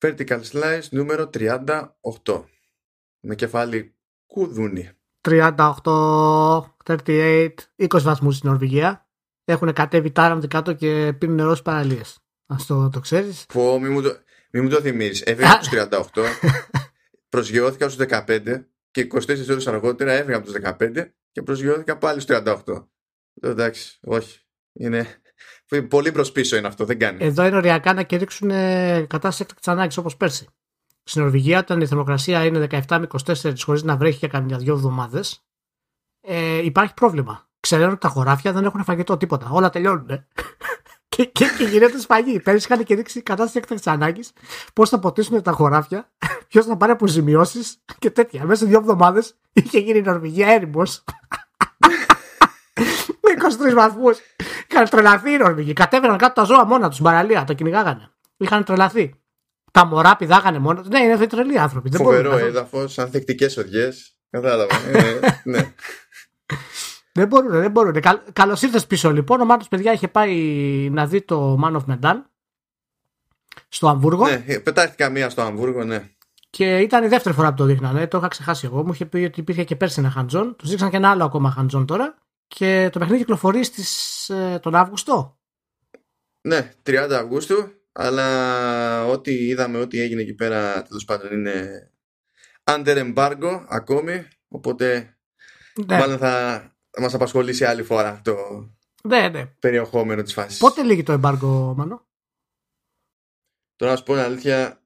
Vertical Slice νούμερο 38. Με κεφάλι κουδούνι. 38, 38, 20 βαθμούς στην Νορβηγία. Έχουν κατέβει τάραντ κάτω και πίνουν νερό στις παραλίες. Ας το, το ξέρεις. Πω, μη μου το, μη μου το θυμίζεις. Έφυγα από τους 38, προσγειώθηκα στους 15 και 24 ώρες αργότερα έφυγα από τους 15 και προσγειώθηκα πάλι στους 38. Ε, εντάξει, όχι. Είναι πολύ προς πίσω είναι αυτό, δεν κάνει. Εδώ είναι οριακά να κηρύξουν κατάσταση έκτακτης ανάγκης όπως πέρσι. Στην Νορβηγία, όταν η θερμοκρασία είναι 17 με 24 χωρίς να βρέχει για καμιά δυο εβδομάδες, ε, υπάρχει πρόβλημα. Ξέρουν ότι τα χωράφια δεν έχουν φαγητό τίποτα. Όλα τελειώνουν. και, και, και γίνεται σφαγή. Πέρυσι είχαν κηρύξει κατάσταση έκτακτη ανάγκη πώς θα ποτίσουν τα χωράφια, ποιος θα πάρει αποζημιώσεις και τέτοια. Μέσα σε δύο εβδομάδες είχε γίνει η Νορβηγία έρημος. με 23 βαθμούς. Είχαν τρελαθεί οι Νορβηγοί. Κατέβαιναν κάτω τα ζώα μόνα τους, παραλία, τα κυνηγάγανε. Είχαν τρελαθεί. Τα μωρά πηδάγανε μόνο. Ναι, είναι τρελοί άνθρωποι. Φοβερό έδαφος, ανθεκτικές οδιές. Κατάλαβα. ε, ναι. Δεν μπορούν, δεν μπορούν. Καλώς ήρθες πίσω λοιπόν. Ο Μάρτο, παιδιά, είχε πάει να δει το Man of Medan στο Αμβούργο. Ναι, πετάχτηκα μία στο Αμβούργο, ναι. Και ήταν η δεύτερη φορά που το δείχνανε. Το είχα ξεχάσει εγώ. Μου είχε πει ότι υπήρχε και πέρσι ένα χαντζόν. Τους δείξαν και ένα άλλο ακόμα χαντζόν τώρα. Και το παιχνίδι κυκλοφορεί στις, ε, τον Αύγουστο. Ναι, 30 Αυγούστου. Αλλά ό,τι είδαμε, ό,τι έγινε εκεί πέρα, τέλος πάντων είναι under embargo ακόμη. Οπότε ναι. μάλλον θα, θα μας απασχολήσει άλλη φορά το ναι, ναι. περιεχόμενο της φάσης. Πότε λύγει το εμπάργκο, Μανώ; Τώρα να σου πω αλήθεια,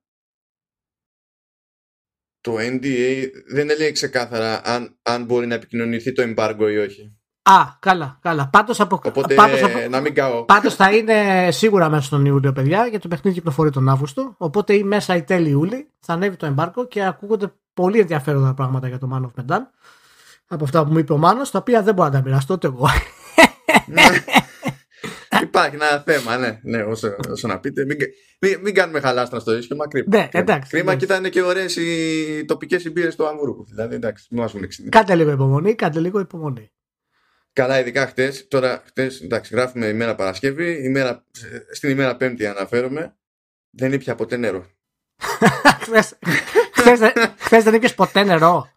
το NDA δεν έλεγε ξεκάθαρα αν, αν μπορεί να επικοινωνηθεί το εμπάργκο ή όχι. Α, καλά, καλά. Πάντως, απο... Οπότε, πάντως, απο... να μην κάω. πάντως θα είναι σίγουρα μέσα στον Ιούλιο, παιδιά, γιατί το παιχνίδι κυκλοφορεί τον Αύγουστο. Οπότε ή μέσα ή τέλη Ιούλη θα ανέβει το εμπάργκο και ακούγονται πολύ ενδιαφέροντα πράγματα για το Man of Medan από αυτά που μου είπε ο Μάνος, τα οποία δεν μπορώ να τα μοιραστώ ούτε εγώ. Ναι. Υπάρχει ένα θέμα, ναι, ναι όσο, όσο να πείτε. Μην, μην, μην κάνουμε χαλάστρα στο ίσιο, μα κρίμα. Ναι, εντάξει. Κρίμα και ήταν και ωραίες οι τοπικές συμπήρε του Αμβούργου. Δηλαδή, εντάξει, μην μας βουν Κάντε λίγο υπομονή, κάντε λίγο υπομονή. Καλά, ειδικά χτες. Τώρα, χτες, εντάξει, γράφουμε ημέρα Παρασκευή. Ημέρα, στην ημέρα Πέμπτη αναφέρομαι. Δεν ήπια ποτέ νερό. Χθες δεν ήπια ποτέ νερό.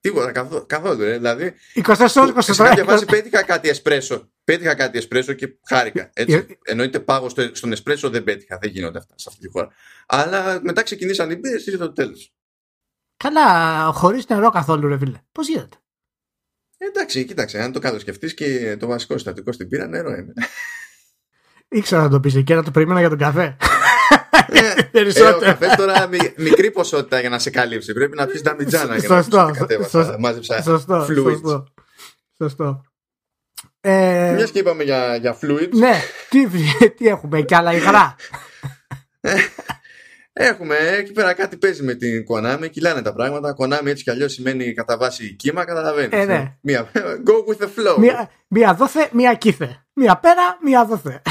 Τίποτα καθόλου. Ε. Δηλαδή, 24 ώρε 24 Σε κάποια φάση πέτυχα κάτι εσπρέσο. Πέτυχα κάτι εσπρέσο και χάρηκα. Έτσι. Εννοείται πάγω στον εσπρέσο δεν πέτυχα. Δεν γίνονται αυτά σε αυτή τη χώρα. Αλλά μετά ξεκινήσαν οι μπύρες ήρθε το τέλος. Καλά, χωρίς νερό καθόλου, ρε φίλε. Πώς γίνεται; Εντάξει, κοίταξε. Αν το καλοσκεφτεί και το βασικό συστατικό στην πύρα, νερό είναι. Ήξερα να το πεις και να το περίμενα για τον καφέ. Περισσότερο. Ε, καφές τώρα μικρή ποσότητα για να σε καλύψει. Πρέπει να πεις νταμιτζάνα για να σωστό, Μάζεψα σωστό, σωστό, σωστό. Ε, Μιας και είπαμε για, για fluids. Ναι, τι, τι έχουμε, και άλλα υγρά. Έχουμε εκεί πέρα κάτι παίζει με την Konami, κυλάνε τα πράγματα. Konami έτσι κι αλλιώς σημαίνει κατά βάση κύμα, καταλαβαίνεις. Ε, ναι. Μία, go with the flow. Μία, μία δόθε, μία κύθε. Μία πέρα, μία δόθε.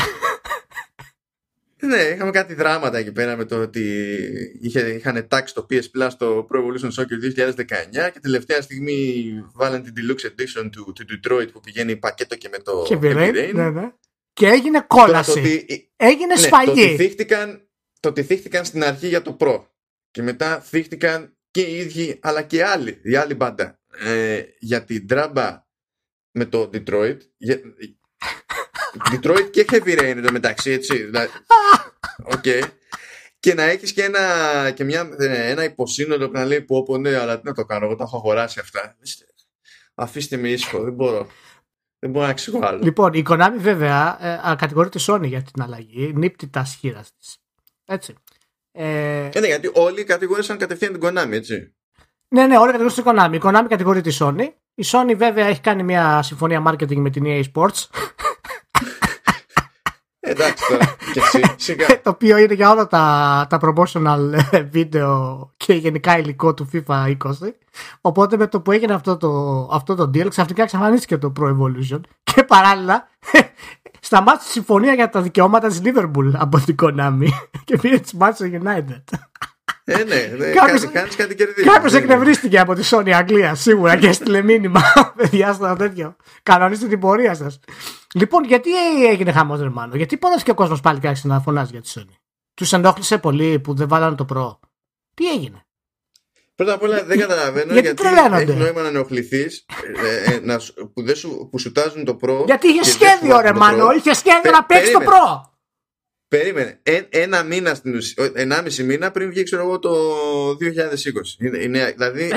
Ναι, είχαμε κάτι δράματα εκεί πέρα με το ότι είχε, είχαν τάξει το PS Plus στο Pro Evolution Soccer 2019 και τελευταία στιγμή βάλαν την Deluxe Edition του, του Detroit που πηγαίνει πακέτο και με το Heavy Rain. Ναι, ναι. Και έγινε κόλαση. ότι, έγινε ναι, σφαγή. Το ότι, θύχτηκαν, το ότι θύχτηκαν στην αρχή για το Pro και μετά θύχτηκαν και οι ίδιοι αλλά και άλλοι, η άλλη μπάντα ε, για την τράμπα με το Detroit Detroit και Heavy Rain εδώ μεταξύ, έτσι. Okay. Και να έχεις και, ένα, και μια, ένα υποσύνολο που να λέει πω, πω ναι, αλλά τι να το κάνω, εγώ τα έχω αγοράσει αυτά. Αφήστε με ήσυχο, δεν μπορώ. Δεν μπορώ να εξηγώ άλλο. Λοιπόν, η Konami βέβαια ε, κατηγορεί τη Sony για την αλλαγή. Νύπτει τα σχήρα της. Έτσι. Ε... ε, ναι, γιατί όλοι κατηγορήσαν κατευθείαν την Konami, έτσι. Ναι, ναι, όλοι κατηγορήσαν την Konami. Η Konami κατηγορεί τη Sony. Η Sony βέβαια έχει κάνει μια συμφωνία marketing με την EA Sports Εντάξει τώρα. Και εσύ, σιγά. το οποίο είναι για όλα τα, τα promotional ε, βίντεο και γενικά υλικό του FIFA 20. Οπότε με το που έγινε αυτό το, αυτό το deal, ξαφνικά εξαφανίστηκε το Pro Evolution και παράλληλα σταμάτησε η συμφωνία για τα δικαιώματα της Liverpool από την Konami και πήρε της Manchester United. Ε, ναι, ναι κάποιος, κάνεις κάτι κερδίζεις. Κάποιος ναι. εκνευρίστηκε από τη Sony Αγγλία σίγουρα και έστειλε μήνυμα. Παιδιά, στο τέτοιο. Κανονίστε την πορεία σας. Λοιπόν, γιατί έγινε χαμός, Ρεμάνο, γιατί πόνασε και ο κόσμος πάλι κάτσε να φωνάζει για τη Sony; Τους ενόχλησε πολύ που δεν βάλανε το προ. Τι έγινε; Πρώτα απ' όλα δεν καταλαβαίνω γιατί γιατί, τρελαίνονται. έχει νόημα να ενοχληθείς που, δεν σου, που σουτάζουν το προ. Γιατί είχε και δεν σχέδιο, σου ρε βάζουν το Μάνο. Pro. Είχε σχέδιο Πε- να παίξεις το περίμενε. προ. Περίμενε. Ε, ένα μήνα στην ουσία, ενάμιση μήνα πριν βγει, ξέρω εγώ, το 2020. Είναι, είναι, δηλαδή.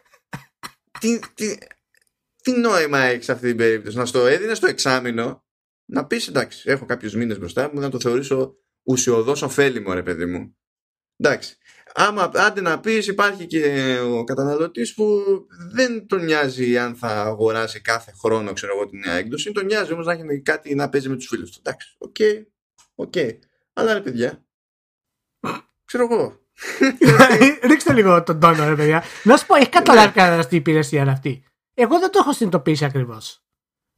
τι, τι, τι νόημα έχεις σε αυτή την περίπτωση; Να στο έδινες στο εξάμεινο να πεις εντάξει, έχω κάποιους μήνες μπροστά μου να το θεωρήσω ουσιωδώς ωφέλιμο, ρε παιδί μου. Εντάξει. Άμα άντε να πεις, υπάρχει και ο καταναλωτής που δεν τον νοιάζει αν θα αγοράσει κάθε χρόνο, ξέρω εγώ, τη νέα έκδοση. Τον νοιάζει όμως να έχει κάτι να παίζει με τους φίλους του. Εντάξει, OK, OK. Αλλά ρε παιδιά, ξέρω εγώ. Ρίξτε λίγο τον τόνο, ρε παιδιά. Να σου πω, έχει καταλάβει κανένας τι υπηρεσία είναι αυτή. Εγώ δεν το έχω συνειδητοποιήσει ακριβώς.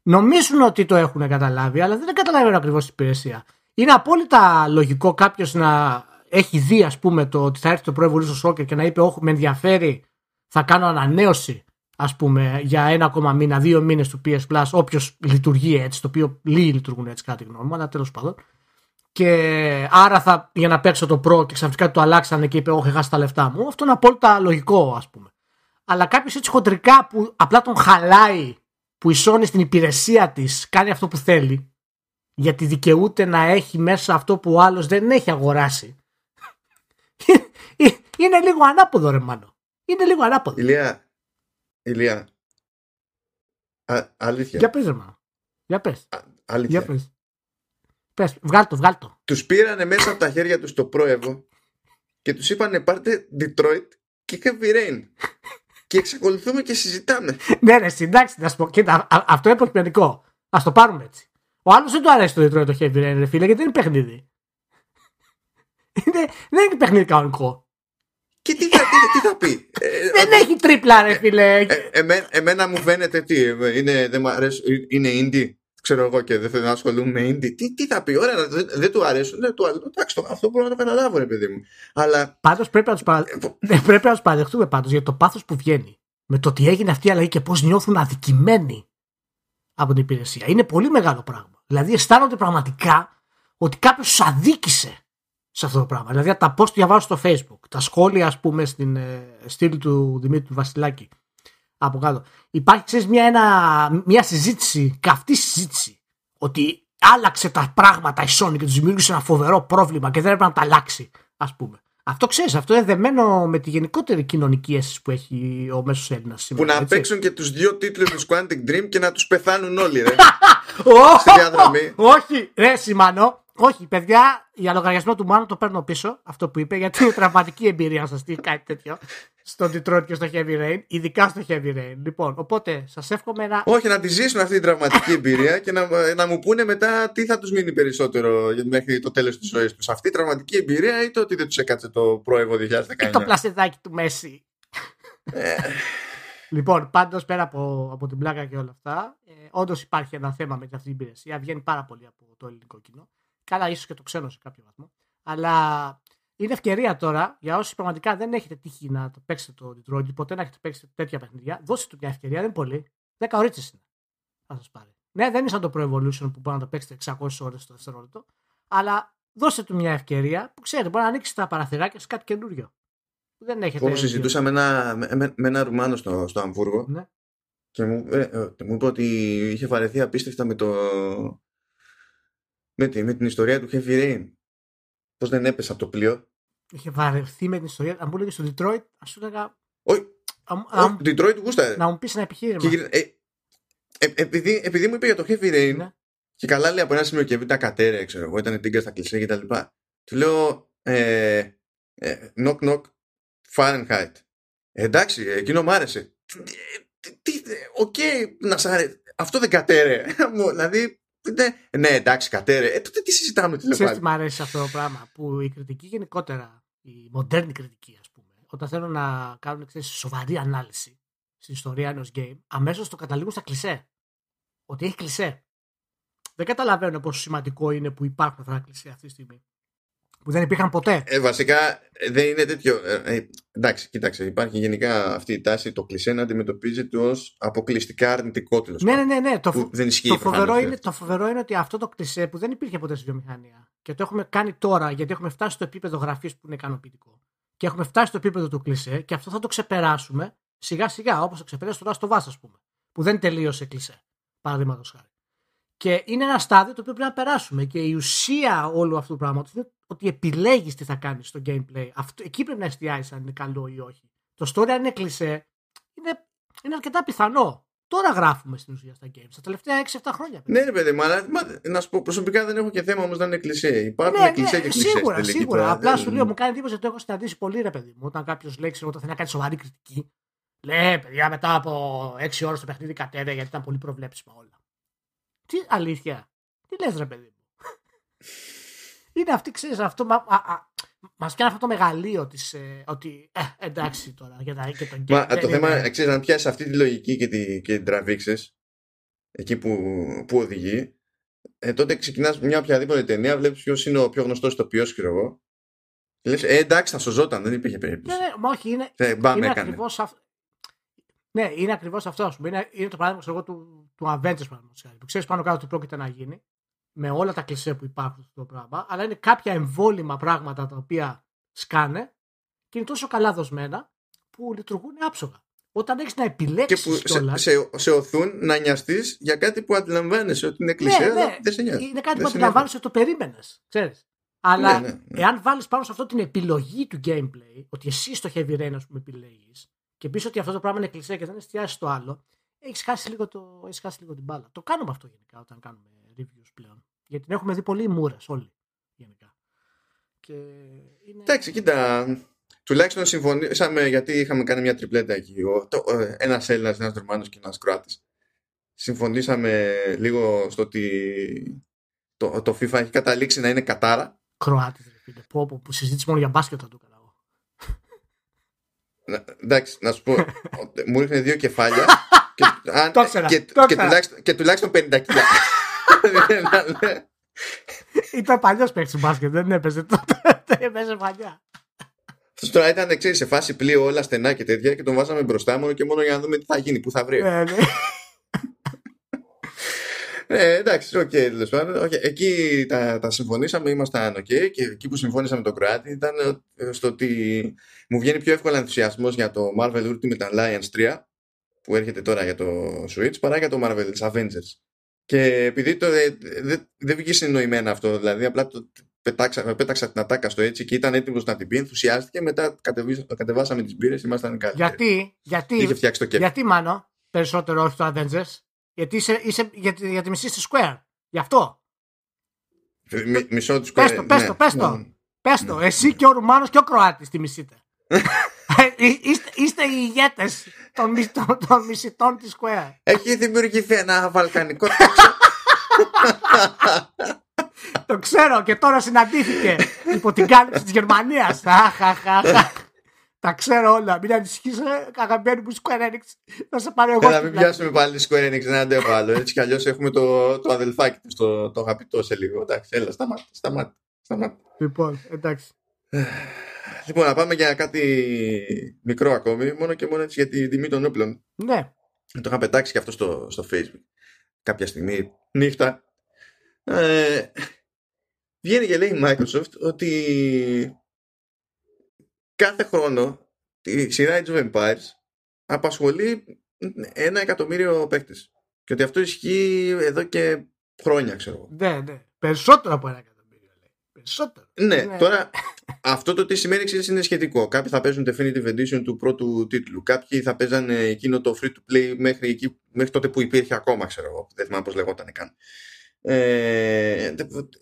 Νομίζουν ότι το έχουν καταλάβει, αλλά δεν καταλαβαίνω ακριβώς την υπηρεσία. Είναι απόλυτα λογικό κάποιος να έχει δει, ας πούμε, το ότι θα έρθει το Pro Evolution Soccer και να είπε: Όχι, με ενδιαφέρει, θα κάνω ανανέωση, ας πούμε, για ένα ακόμα μήνα, δύο μήνες του PS Plus, όποιος λειτουργεί έτσι, το οποίο λίγοι λειτουργούν έτσι, κατά τη γνώμη μου, αλλά τέλος πάντων. Και άρα θα, για να παίξω το Pro και ξαφνικά το αλλάξανε και είπε: Όχι, χάσει τα λεφτά μου. Αυτό είναι απόλυτα λογικό, ας πούμε. Αλλά κάποιος έτσι χοντρικά που απλά τον χαλάει, που η Sony στην υπηρεσία της κάνει αυτό που θέλει, γιατί δικαιούται να έχει μέσα αυτό που ο άλλος δεν έχει αγοράσει. είναι λίγο ανάποδο, ρε Μάνο. Είναι λίγο ανάποδο. Ηλία, Ηλία, α, αλήθεια, Για πες, ρε Μάνο. Για πες. α, Για αλήθεια. πες. Πες, βγάλ το, βγάλ το. Τους πήρανε μέσα από τα χέρια τους το Pro Evo και τους είπανε πάρτε Detroit και Heavy Rain. και εξακολουθούμε και συζητάμε. ναι, ρε, εντάξει, να σου πω. Κοίτα, α- αυτό είναι προκειμενικό. Α το πάρουμε έτσι. Ο άλλος δεν του αρέσει το Detroit το Heavy Rain, ρε φίλε, γιατί δεν είναι παιχνίδι. Είναι, δεν είναι παιχνίδι κανονικό. Και τι θα, τι, τι θα πει; Ε, δεν έχει τρίπλα, ρε φίλε. ε, εμέ- εμένα μου φαίνεται τι, ε, είναι, δεν μου αρέσει, είναι indie. Ξέρω εγώ και δεν θέλω να ασχολούμαι με indie. Τι, τι θα πει, ωραία, δεν, δεν του αρέσουν. Δεν του αρέσουν. Εντάξει, το- αυτό μπορώ να το καταλάβω, ρε παιδί μου. Αλλά Πάντως πρέπει να τους παρα... ε, πο- δεν πρέπει να τους παραδεχτούμε πάντως για το πάθος που βγαίνει. Με το ότι έγινε αυτή η αλλαγή και πώς νιώθουν αδικημένοι από την υπηρεσία. Είναι πολύ μεγάλο πράγμα. Δηλαδή αισθάνονται πραγματικά ότι κάποιος τους αδίκησε σε αυτό το πράγμα. Δηλαδή τα post που διαβάζω στο facebook, τα σχόλια ας πούμε στην ε, στήλη του Δημήτρη του Βασιλάκη από κάτω. Υπάρχει ξέρεις, μια, ένα, μια συζήτηση, καυτή συζήτηση ότι άλλαξε τα πράγματα η Sony και τους δημιούργησε ένα φοβερό πρόβλημα και δεν έπρεπε να τα αλλάξει ας πούμε. Αυτό ξέρεις, αυτό είναι δεμένο με τη γενικότερη κοινωνική αίσθηση που έχει ο μέσος Έλληνας που σήμερα. να έτσι. παίξουν και τους δύο τίτλους του Quantic Dream και να τους πεθάνουν όλοι, ρε. Ω, στη διαδρομή. Όχι, ρε Σιμάνο. Όχι, παιδιά, για λογαριασμό του Μάνου το παίρνω πίσω αυτό που είπε, γιατί είναι τραυματική εμπειρία να σας στείλει κάτι τέτοιο στο Detroit και στο Heavy Rain, ειδικά στο Heavy Rain. Λοιπόν, οπότε σας εύχομαι να. Όχι, να τη ζήσουν αυτή την τραυματική εμπειρία και να, να μου πούνε μετά τι θα τους μείνει περισσότερο μέχρι το τέλος της ζωής τους. Αυτή η τραυματική εμπειρία ή το ότι δεν τους έκατσε το Pro Evo 2019. το πλασεδάκι του Μέση. Ε, Λοιπόν, πάντως πέρα από, από την πλάκα και όλα αυτά, ε, όντως υπάρχει ένα θέμα με αυτή την υπηρεσία. Βγαίνει πάρα πολύ από το ελληνικό κοινό. Καλά, ίσως και το ξένο σε κάποιο βαθμό. Αλλά είναι ευκαιρία τώρα για όσοι πραγματικά δεν έχετε τύχει να το παίξετε το Detroit, ποτέ να έχετε παίξει τέτοια παιχνίδια. Δώστε του μια ευκαιρία, δεν είναι πολύ. 10 ώρες είναι. Θα σας πάρει. Ναι, δεν είναι σαν το Pro Evolution που μπορεί να το παίξετε 600 ώρες το δευτερόλεπτο. Αλλά δώστε του μια ευκαιρία που ξέρετε, μπορεί να ανοίξει τα παραθυράκια σε κάτι καινούριο. που Δεν έχετε. Όπως συζητούσα με ένα, με, με- με ένα Ρουμάνο στο, στο Αμβούργο Ναι. και μου, ε, ε, μου είπε ότι είχε βαρεθεί απίστευτα με το. Με, τη- με την ιστορία του Heavy Rain. Πώς δεν έπεσε από το πλοίο. είχε βαρεθεί με την ιστορία. Αν μου έλεγες στο Detroit, ας σου έλεγα. Όχι, α μου- όχι, α μου- Detroit γούσταρε. να μου πεις ένα επιχείρημα. Και γυρι- ε, ε, επειδή, επειδή μου είπε για το Heavy Rain Ναι. και καλά λέει από ένα σημείο και μετά κατέρρεε, ξέρω εγώ, ήταν τίγκα στα κλισέ και τα λοιπά. Του λέω, ε, ε, knock knock, Fahrenheit. Ε, εντάξει, εκείνο μου άρεσε. Τι, τι, οκ, να σ' άρεσε. Αυτό δεν κατέρρεε. Μου, δηλαδή, ναι, ναι, εντάξει, κατέρρεε. Ε, τότε τι συζητάμε τι Ξέρεις τι πάλι. μου αρέσει αυτό το πράγμα. Που η κριτική γενικότερα, η μοντέρνη κριτική, ας πούμε, όταν θέλουν να κάνουν ξέρεις, σοβαρή ανάλυση στην ιστορία ενός game, αμέσως το καταλήγουν στα κλισέ. Ότι έχει κλισέ. Δεν καταλαβαίνω πόσο σημαντικό είναι που υπάρχουν αυτά τα κλισέ αυτή τη στιγμή. Που δεν υπήρχαν ποτέ. Ε, βασικά δεν είναι τέτοιο. Ε, ε, εντάξει, κοίταξε. Υπάρχει γενικά αυτή η τάση το κλισέ να αντιμετωπίζεται ως αποκλειστικά αρνητικό τέλος Ναι, ναι, ναι. ναι. Το, που δεν ισχύει το, φοβερό προφανώς, είναι, ε. το φοβερό είναι ότι αυτό το κλισέ που δεν υπήρχε ποτέ στη βιομηχανία και το έχουμε κάνει τώρα γιατί έχουμε φτάσει στο επίπεδο γραφής που είναι ικανοποιητικό. Και έχουμε φτάσει στο επίπεδο του κλισέ και αυτό θα το ξεπεράσουμε σιγά σιγά όπως το ξεπεράσει το Last of Us, ας πούμε. Που δεν τελείωσε κλισέ. Παραδείγματος χάρη. Και είναι ένα στάδιο το οποίο πρέπει να περάσουμε. Και η ουσία όλου αυτού του πράγματος είναι ότι επιλέγεις τι θα κάνεις στο gameplay. Αυτό, εκεί πρέπει να εστιάσει αν είναι καλό ή όχι. Το story αν είναι κλισέ είναι, είναι αρκετά πιθανό. Τώρα γράφουμε στην ουσία στα games. Τα τελευταία 6-7 χρόνια. Ναι, ρε παιδί, μου, αλλά μα, να σου πω προσωπικά δεν έχω και θέμα όμως να είναι κλισέ. Υπάρχουν ναι, κλισέ ναι, και κλισές. σίγουρα, τελική σίγουρα. τώρα. Απλά Δεν- σου λέω, μου κάνει εντύπωση ότι το έχω συναντήσει πολύ ρε παιδί μου. Όταν κάποιος λέει, ξέρω, όταν θέλει να κάνει σοβαρή κριτική. Λέει, παιδιά, μετά από 6 ώρες το παιχνίδι κατέβαια γιατί ήταν πολύ προβλέψιμα όλα. Τι αλήθεια; Τι λες ρε παιδί μου; Είναι αυτή, ξέρεις, αυτό. Μα, α, α, μας κάνει αυτό το μεγαλείο της, ε, ότι ε, εντάξει τώρα για τα, και το Μα δεν το είναι- θέμα, ξέρεις, αν πιάσεις αυτή τη λογική και, τη, και την τραβήξεις εκεί που, που οδηγεί, ε, τότε ξεκινάς μια οποιαδήποτε ταινία, βλέπεις ποιος είναι ο πιο γνωστός ηθοποιό, ξέρω εγώ. Και λες, ε, εντάξει, θα σωζόταν, δεν υπήρχε Ναι, περίπτωση. ναι, μα όχι, είναι, Ε, μπαμ, είναι έκανε. ακριβώς αυτό. Ναι, είναι ακριβώς αυτό. ας πούμε. Είναι, είναι το παράδειγμα ξέρω εγώ, του, του Avengers παραδείγματος χάρη, που ξέρεις πάνω κάτω τι πρόκειται να γίνει με όλα τα κλισέ που υπάρχουν στο πράγμα, αλλά είναι κάποια εμβόλυμα πράγματα τα οποία σκάνε και είναι τόσο καλά δοσμένα που λειτουργούν άψογα. Όταν έχεις να Και επιλέξει που σε, κιόλα. σε, σε οθούν να νοιαστείς για κάτι που αντιλαμβάνεσαι ότι είναι κλεισέ, ναι, αλλά ναι, δεν σε νοιάζει. είναι κάτι Δεν που σε αντιλαμβάνεσαι ότι το περίμενες. Αλλά Ναι, ναι, ναι. εάν βάλεις πάνω σε αυτό την επιλογή του gameplay, ότι εσύ στο heavy rain, ας πούμε, επιλέγεις, και πεις ότι αυτό το πράγμα είναι κλεισέ και δεν εστιάζει στο άλλο, έχεις χάσει, λίγο το, έχεις χάσει λίγο την μπάλα. Το κάνουμε αυτό γενικά όταν κάνουμε reviews πλέον. Γιατί την έχουμε δει πολύ μούρες όλοι. Γενικά. Και είναι... Εντάξει, κοίτα. Τουλάχιστον συμφωνήσαμε γιατί είχαμε κάνει μια τριπλέτα εκεί. Ένας Έλληνας, ένας Ρουμάνος και ένας Κροάτης. Συμφωνήσαμε λίγο στο ότι το, το FIFA έχει καταλήξει να είναι κατάρα. Κροάτης, ρε φίλε. Πω, πω, που συζήτηση μόνο για μπάσκετ θα το έκανα εγώ. Να- Εντάξει, να σου πω. ότι μου ήρθε δύο κεφάλια. και, αν- Το ήξερα, και, το και, ήξερα. τουλάχιστον, και τουλάχιστον 50 κιλά. Ήταν παλιός παίκτης μπάσκετ, δεν έπαιζε τότε. έπαιζε παλιά. Αυτός τώρα ήταν ξέρεις, σε φάση πλοίο όλα στενά και τέτοια και τον βάζαμε μπροστά μόνο και μόνο για να δούμε τι θα γίνει, πού θα βρει. Ναι, ναι. Ε, εντάξει, οκ, τέλος πάντων. Οκ, Εκεί τα, τα συμφωνήσαμε, ήμασταν οκ. και εκεί που συμφώνησα με τον Κροάτη ήταν ε, στο ότι μου βγαίνει πιο εύκολα ενθουσιασμός για το Marvel Ultimate Alliance 3 που έρχεται τώρα για το Switch παρά για το Marvel's Avengers. Και επειδή το, ε, δεν δεν βγήκε συνοημένα αυτό, δηλαδή απλά το πετάξα, πέταξα την ατάκα στο έτσι και ήταν έτοιμος να την πει, ενθουσιάστηκε, μετά κατεβίσα- κατεβάσαμε τις μπύρες, ήμασταν καλοί. Γιατί, γιατί, Είχε φτιάξει το κέφι. γιατί μάνο, περισσότερο όχι το Avengers, γιατί είσαι, είσαι για, τη- για τη μισή στη Square. Γι' αυτό. Μι- Μισό του Πες το, πες το, πες το. Πες το, εσύ και ο Ρουμάνος και ο Κροάτης τη μισείτε. Ε, είστε, είστε οι ηγέτες των, μισ- των, των μισητών της Square. Έχει δημιουργηθεί ένα βαλκανικό τόξο. Το ξέρω και τώρα συναντήθηκε υπό την κάλυψη της Γερμανίας. Αχ, αχ, αχ, αχ. Τα ξέρω όλα. Μην ανησυχείς, ε, αγαπημένη μου Square Enix. Θα σε πάρω εγώ. Έλα, στην μην πλάτη. πιάσουμε πάλι τη Square Enix, δεν αντέχω άλλο. Έτσι κι αλλιώς έχουμε το, το αδελφάκι τη, το, το αγαπητό σε λίγο. Εντάξει, έλα, σταμάτα, σταμάτα. σταμάτα. Λοιπόν, εντάξει. Λοιπόν, να πάμε για κάτι μικρό ακόμη, μόνο και μόνο έτσι για τη τιμή των όπλων. Ναι, Το είχα πετάξει και αυτό στο, στο Facebook κάποια στιγμή, νύχτα. Ε, βγαίνει και λέει η Microsoft ότι κάθε χρόνο η σειρά Age of Empires απασχολεί ένα εκατομμύριο παίκτες. Και ότι αυτό ισχύει εδώ και χρόνια, ξέρω εγώ. ναι, ναι. Περισσότερο από ένα εκατομμύριο λέει. Περισσότερο. Ναι, Ναι. τώρα αυτό το τι σημαίνει ξέρεις, είναι σχετικό. Κάποιοι θα παίζουν Definitive Edition του πρώτου τίτλου. Κάποιοι θα παίζανε εκείνο το free to play μέχρι, εκεί, μέχρι τότε που υπήρχε ακόμα, ξέρω εγώ. Δεν θυμάμαι πώς λεγόταν καν. Ε,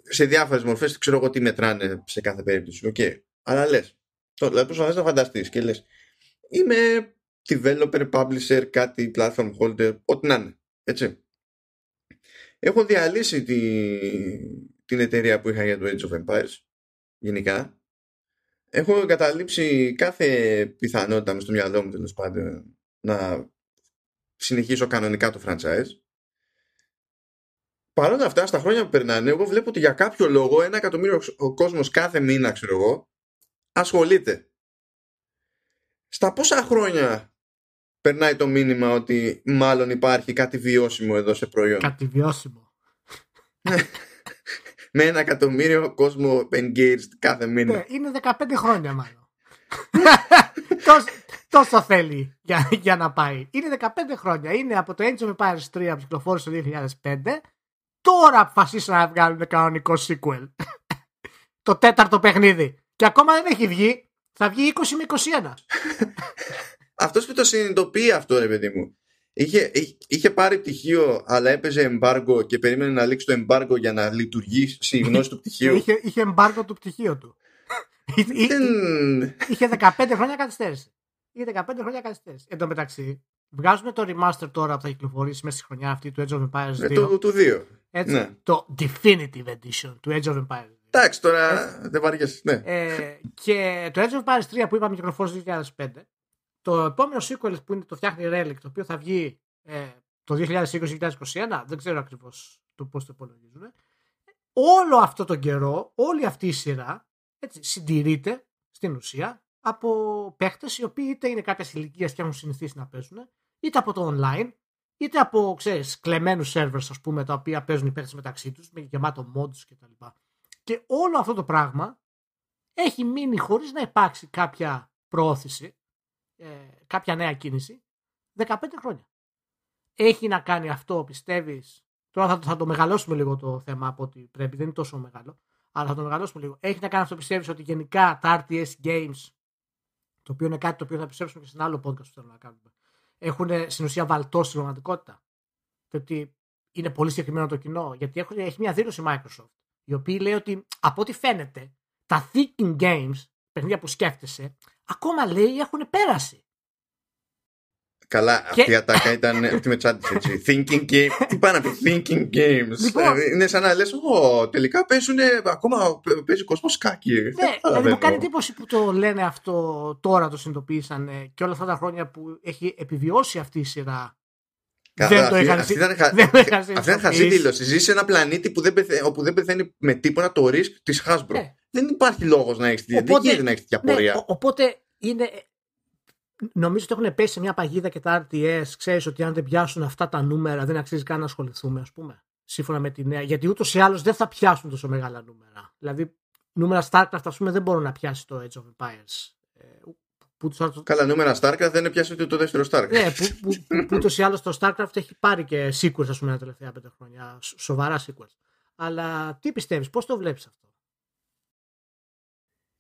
σε διάφορες μορφές ξέρω εγώ τι μετράνε σε κάθε περίπτωση. Okay. Αλλά λες. Δηλαδή προσπαθεί να φανταστείς και λες. Είμαι developer, publisher, κάτι, platform holder, ό,τι να είναι. Έτσι. Έχω διαλύσει τη, την εταιρεία που είχα για το Age of Empires γενικά. Έχω εγκαταλείψει κάθε πιθανότητα μες στο μυαλό μου τέλος πάντων να συνεχίσω κανονικά το franchise. Παρ' όλα αυτά, στα χρόνια που περνάνε, εγώ βλέπω ότι για κάποιο λόγο ένα εκατομμύριο ο κόσμος κάθε μήνα, ξέρω εγώ, ασχολείται. Στα πόσα χρόνια περνάει το μήνυμα ότι μάλλον υπάρχει κάτι βιώσιμο εδώ σε προϊόν; Κάτι βιώσιμο. Με ένα εκατομμύριο κόσμο engaged κάθε μήνα. Ναι, είναι 15 χρόνια μάλλον. τόσο, τόσο θέλει για, για να πάει. Είναι 15 χρόνια. Είναι από το Age of Empires 3 που κυκλοφόρησε το 2005. Τώρα αποφασίσαν να βγάλουν κανονικό sequel. το τέταρτο παιχνίδι. Και ακόμα δεν έχει βγει. Θα βγει 20 με 21. Αυτός που το συνειδητοποιεί αυτό, ρε παιδί μου. Είχε, είχε πάρει πτυχίο, αλλά έπαιζε εμπάργκο και περίμενε να λήξει το εμπάργκο για να λειτουργήσει η γνώση του πτυχίου. είχε, είχε εμπάργκο του πτυχίου του. είχε 15 χρόνια καθυστέρηση. Είχε 15 χρόνια καθυστέρηση. Εν τω μεταξύ, βγάζουν το remaster τώρα που θα κυκλοφορήσει μέσα στη χρονιά αυτή του Edge of Empires 2. Ε, το, του 2. Έτσι, ναι. Το Definitive Edition του Edge of Empires 2. Εντάξει, τώρα δεν βαριέσαι. Ναι. Ε, και το Edge of Empires 3 που είπαμε κυκλοφόρησε το 2005 το επόμενο sequel που είναι το φτιάχνει Relic, το οποίο θα βγει ε, το 2020-2021, δεν ξέρω ακριβώς το πώς το υπολογίζουν. Όλο αυτό το καιρό, όλη αυτή η σειρά έτσι, συντηρείται στην ουσία από παίχτες οι οποίοι είτε είναι κάποια ηλικία και έχουν συνηθίσει να παίζουν, είτε από το online, είτε από ξέρεις, κλεμμένους servers ας πούμε, τα οποία παίζουν οι παίχτες μεταξύ τους, με γεμάτο mods κτλ. Και όλο αυτό το πράγμα έχει μείνει χωρίς να υπάρξει κάποια προώθηση ε, κάποια νέα κίνηση 15 χρόνια. Έχει να κάνει αυτό, πιστεύεις. Τώρα θα, θα το μεγαλώσουμε λίγο το θέμα από ότι πρέπει, δεν είναι τόσο μεγάλο. Αλλά θα το μεγαλώσουμε λίγο. Έχει να κάνει αυτό, πιστεύεις, ότι γενικά τα RTS games, το οποίο είναι κάτι το οποίο θα πιστέψουμε και σε ένα άλλο podcast που θέλω να κάνουμε, έχουν στην ουσία βαλτώσει την πραγματικότητα. Και ότι είναι πολύ συγκεκριμένο το κοινό. Γιατί έχουν, έχει μια δήλωση Microsoft, η οποία λέει ότι από ό,τι φαίνεται, τα thinking games, παιχνίδια που σκέφτεσαι, ακόμα λέει έχουν πέρασει. Καλά, και... αυτή η ατάκα ήταν αυτή με τσάντη έτσι. Thinking game. Τι πάνε από thinking games. Λοιπόν, ε, είναι σαν να λες, Ω, τελικά παίζουν ακόμα παίζει κόσμο σκάκι. Ναι, δηλαδή μου κάνει εντύπωση που το λένε αυτό τώρα το συνειδητοποίησαν και όλα αυτά τα χρόνια που έχει επιβιώσει αυτή η σειρά. Καλά, δεν το είχαν Αυτή ήταν χαζή δήλωση. Ζεις σε ένα πλανήτη που δεν πεθαίνει, όπου δεν πεθαίνει με τίποτα το risk της Hasbro. Ναι. Δεν υπάρχει λόγος να έχεις δεν γίνεται να έχεις τέτοια ναι, πορεία. οπότε είναι. Νομίζω ότι έχουν πέσει σε μια παγίδα και τα RTS. Ξέρεις ότι αν δεν πιάσουν αυτά τα νούμερα, δεν αξίζει καν να ασχοληθούμε, ας πούμε. Σύμφωνα με τη νέα. Γιατί ούτως ή άλλως δεν θα πιάσουν τόσο μεγάλα νούμερα. Δηλαδή, νούμερα Starcraft, ας πούμε, δεν μπορούν να πιάσει το Age of Empires. Ε, που τους... Καλά, νούμερα Starcraft δεν πιάσει ούτε το δεύτερο Starcraft. Ναι, που, που, που, που ούτως ή άλλως το Starcraft έχει πάρει και sequels, ας πούμε, τα τελευταία πέντε χρόνια. Σοβαρά sequels. Αλλά τι πιστεύεις, πώς το βλέπεις αυτό;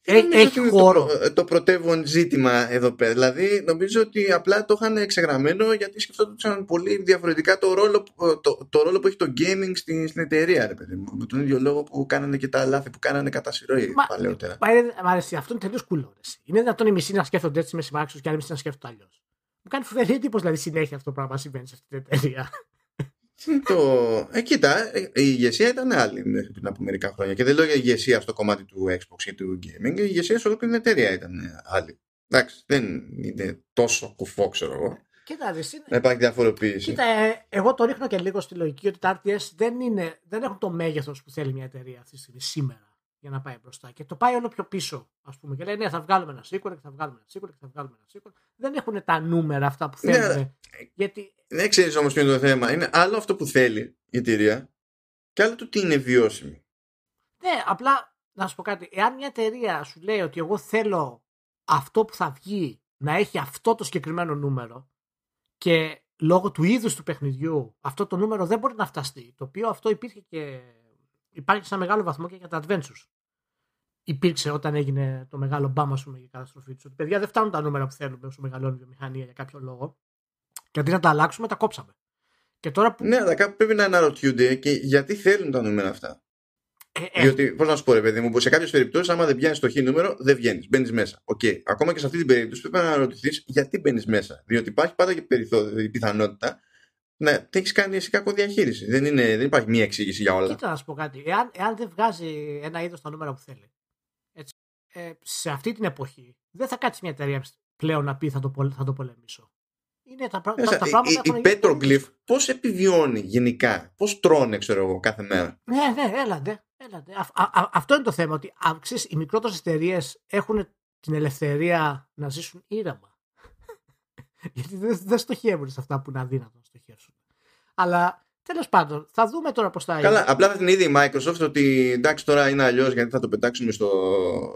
Έχει χώρο. Το, το πρωτεύον ζήτημα εδώ πέρα. Δηλαδή, νομίζω ότι απλά το είχαν εξεγραμμένο γιατί σκεφτόταν πολύ διαφορετικά το ρόλο, το, το ρόλο που έχει το gaming στην, στην εταιρεία, ρε παιδί μου. Με τον ίδιο λόγο που κάνανε και τα λάθη που κάνανε κατά συρροή μα, παλαιότερα. Μα, μα αρέσει, αυτό είναι τελείως κουλό. Είναι δυνατόν οι μισοί να σκέφτονται έτσι με συμμάξου και άλλοι μισοί να σκέφτονται αλλιώς. Μου κάνει φοβερή εντύπωση δηλαδή συνέχεια αυτό το πράγμα συμβαίνει σε αυτή την εταιρεία το... Ε, κοίτα, ε, η ηγεσία ήταν άλλη πριν από μερικά χρόνια. Και δεν λέω για ηγεσία στο κομμάτι του Xbox ή του gaming. Η ηγεσία σε ολόκληρη την εταιρεία ήταν άλλη. Εντάξει, δεν είναι τόσο κουφό, ξέρω εγώ. Κοίτα, είναι... Να υπάρχει διαφοροποίηση. Κοίτα, ε, εγώ το ρίχνω και λίγο στη λογική ότι τα RTS δεν, είναι, δεν έχουν το μέγεθος που θέλει μια εταιρεία αυτή τη στιγμή σήμερα για να πάει μπροστά. Και το πάει όλο πιο πίσω, ας πούμε. Και λέει, ναι, θα βγάλουμε ένα sequel και θα βγάλουμε ένα sequel και θα βγάλουμε ένα sequel. Δεν έχουν τα νούμερα αυτά που θέλουν. Ναι, γιατί... Δεν ξέρεις όμως ποιο είναι το θέμα. Είναι άλλο αυτό που θέλει η εταιρεία και άλλο το τι είναι βιώσιμο. Ναι, απλά να σου πω κάτι. Εάν μια εταιρεία σου λέει ότι εγώ θέλω αυτό που θα βγει να έχει αυτό το συγκεκριμένο νούμερο και λόγω του είδους του παιχνιδιού αυτό το νούμερο δεν μπορεί να φταστεί. Το οποίο αυτό υπήρχε και υπάρχει σε ένα μεγάλο βαθμό και για τα adventures. Υπήρξε όταν έγινε το μεγάλο μπάμα ας πούμε, η καταστροφή τους. Ότι παιδιά δεν φτάνουν τα νούμερα που θέλουμε όσο μεγαλώνει η βιομηχανία για κάποιο λόγο. Και αντί να τα αλλάξουμε, τα κόψαμε. Και τώρα που... Ναι, αλλά κάποιοι πρέπει να αναρωτιούνται και γιατί θέλουν τα νούμερα αυτά. Ε, ε. Διότι, πώς να σου πω, ρε παιδί μου, σε κάποιες περιπτώσεις, άμα δεν πιάνεις το χ νούμερο, δεν βγαίνεις. Μπαίνεις μέσα. Okay. Ακόμα και σε αυτή την περίπτωση πρέπει να αναρωτηθείς γιατί μπαίνεις μέσα. Διότι υπάρχει πάντα και η πιθανότητα να έχεις κάνει εσύ κακοδιαχείριση. Δεν, είναι, δεν υπάρχει μία εξήγηση για όλα. Κοίτα να σου πω κάτι. Εάν, εάν δεν βγάζει ένα είδος τα νούμερα που θέλει, έτσι, ε, σε αυτή την εποχή δεν θα κάτσει μια εταιρεία πλέον να πει θα το, θα το πολεμήσω. Είναι τα, τα, τα πράγματα η, η Petroglyph πώς επιβιώνει γενικά, πώς τρώνε ξέρω εγώ κάθε μέρα; Ναι, ναι, έλατε. έλατε. Α, α, αυτό είναι το θέμα, ότι α, ξέρεις, οι μικρότερες εταιρείες έχουν την ελευθερία να ζήσουν ήρεμα. Γιατί δεν, δεν στοχεύουν σε αυτά που είναι αδύνατο να στοχεύσουν. Αλλά Τέλος πάντων, θα δούμε τώρα πώς θα Καλά, απλά θα την είδε η Microsoft ότι εντάξει τώρα είναι αλλιώς γιατί θα το πετάξουμε στο,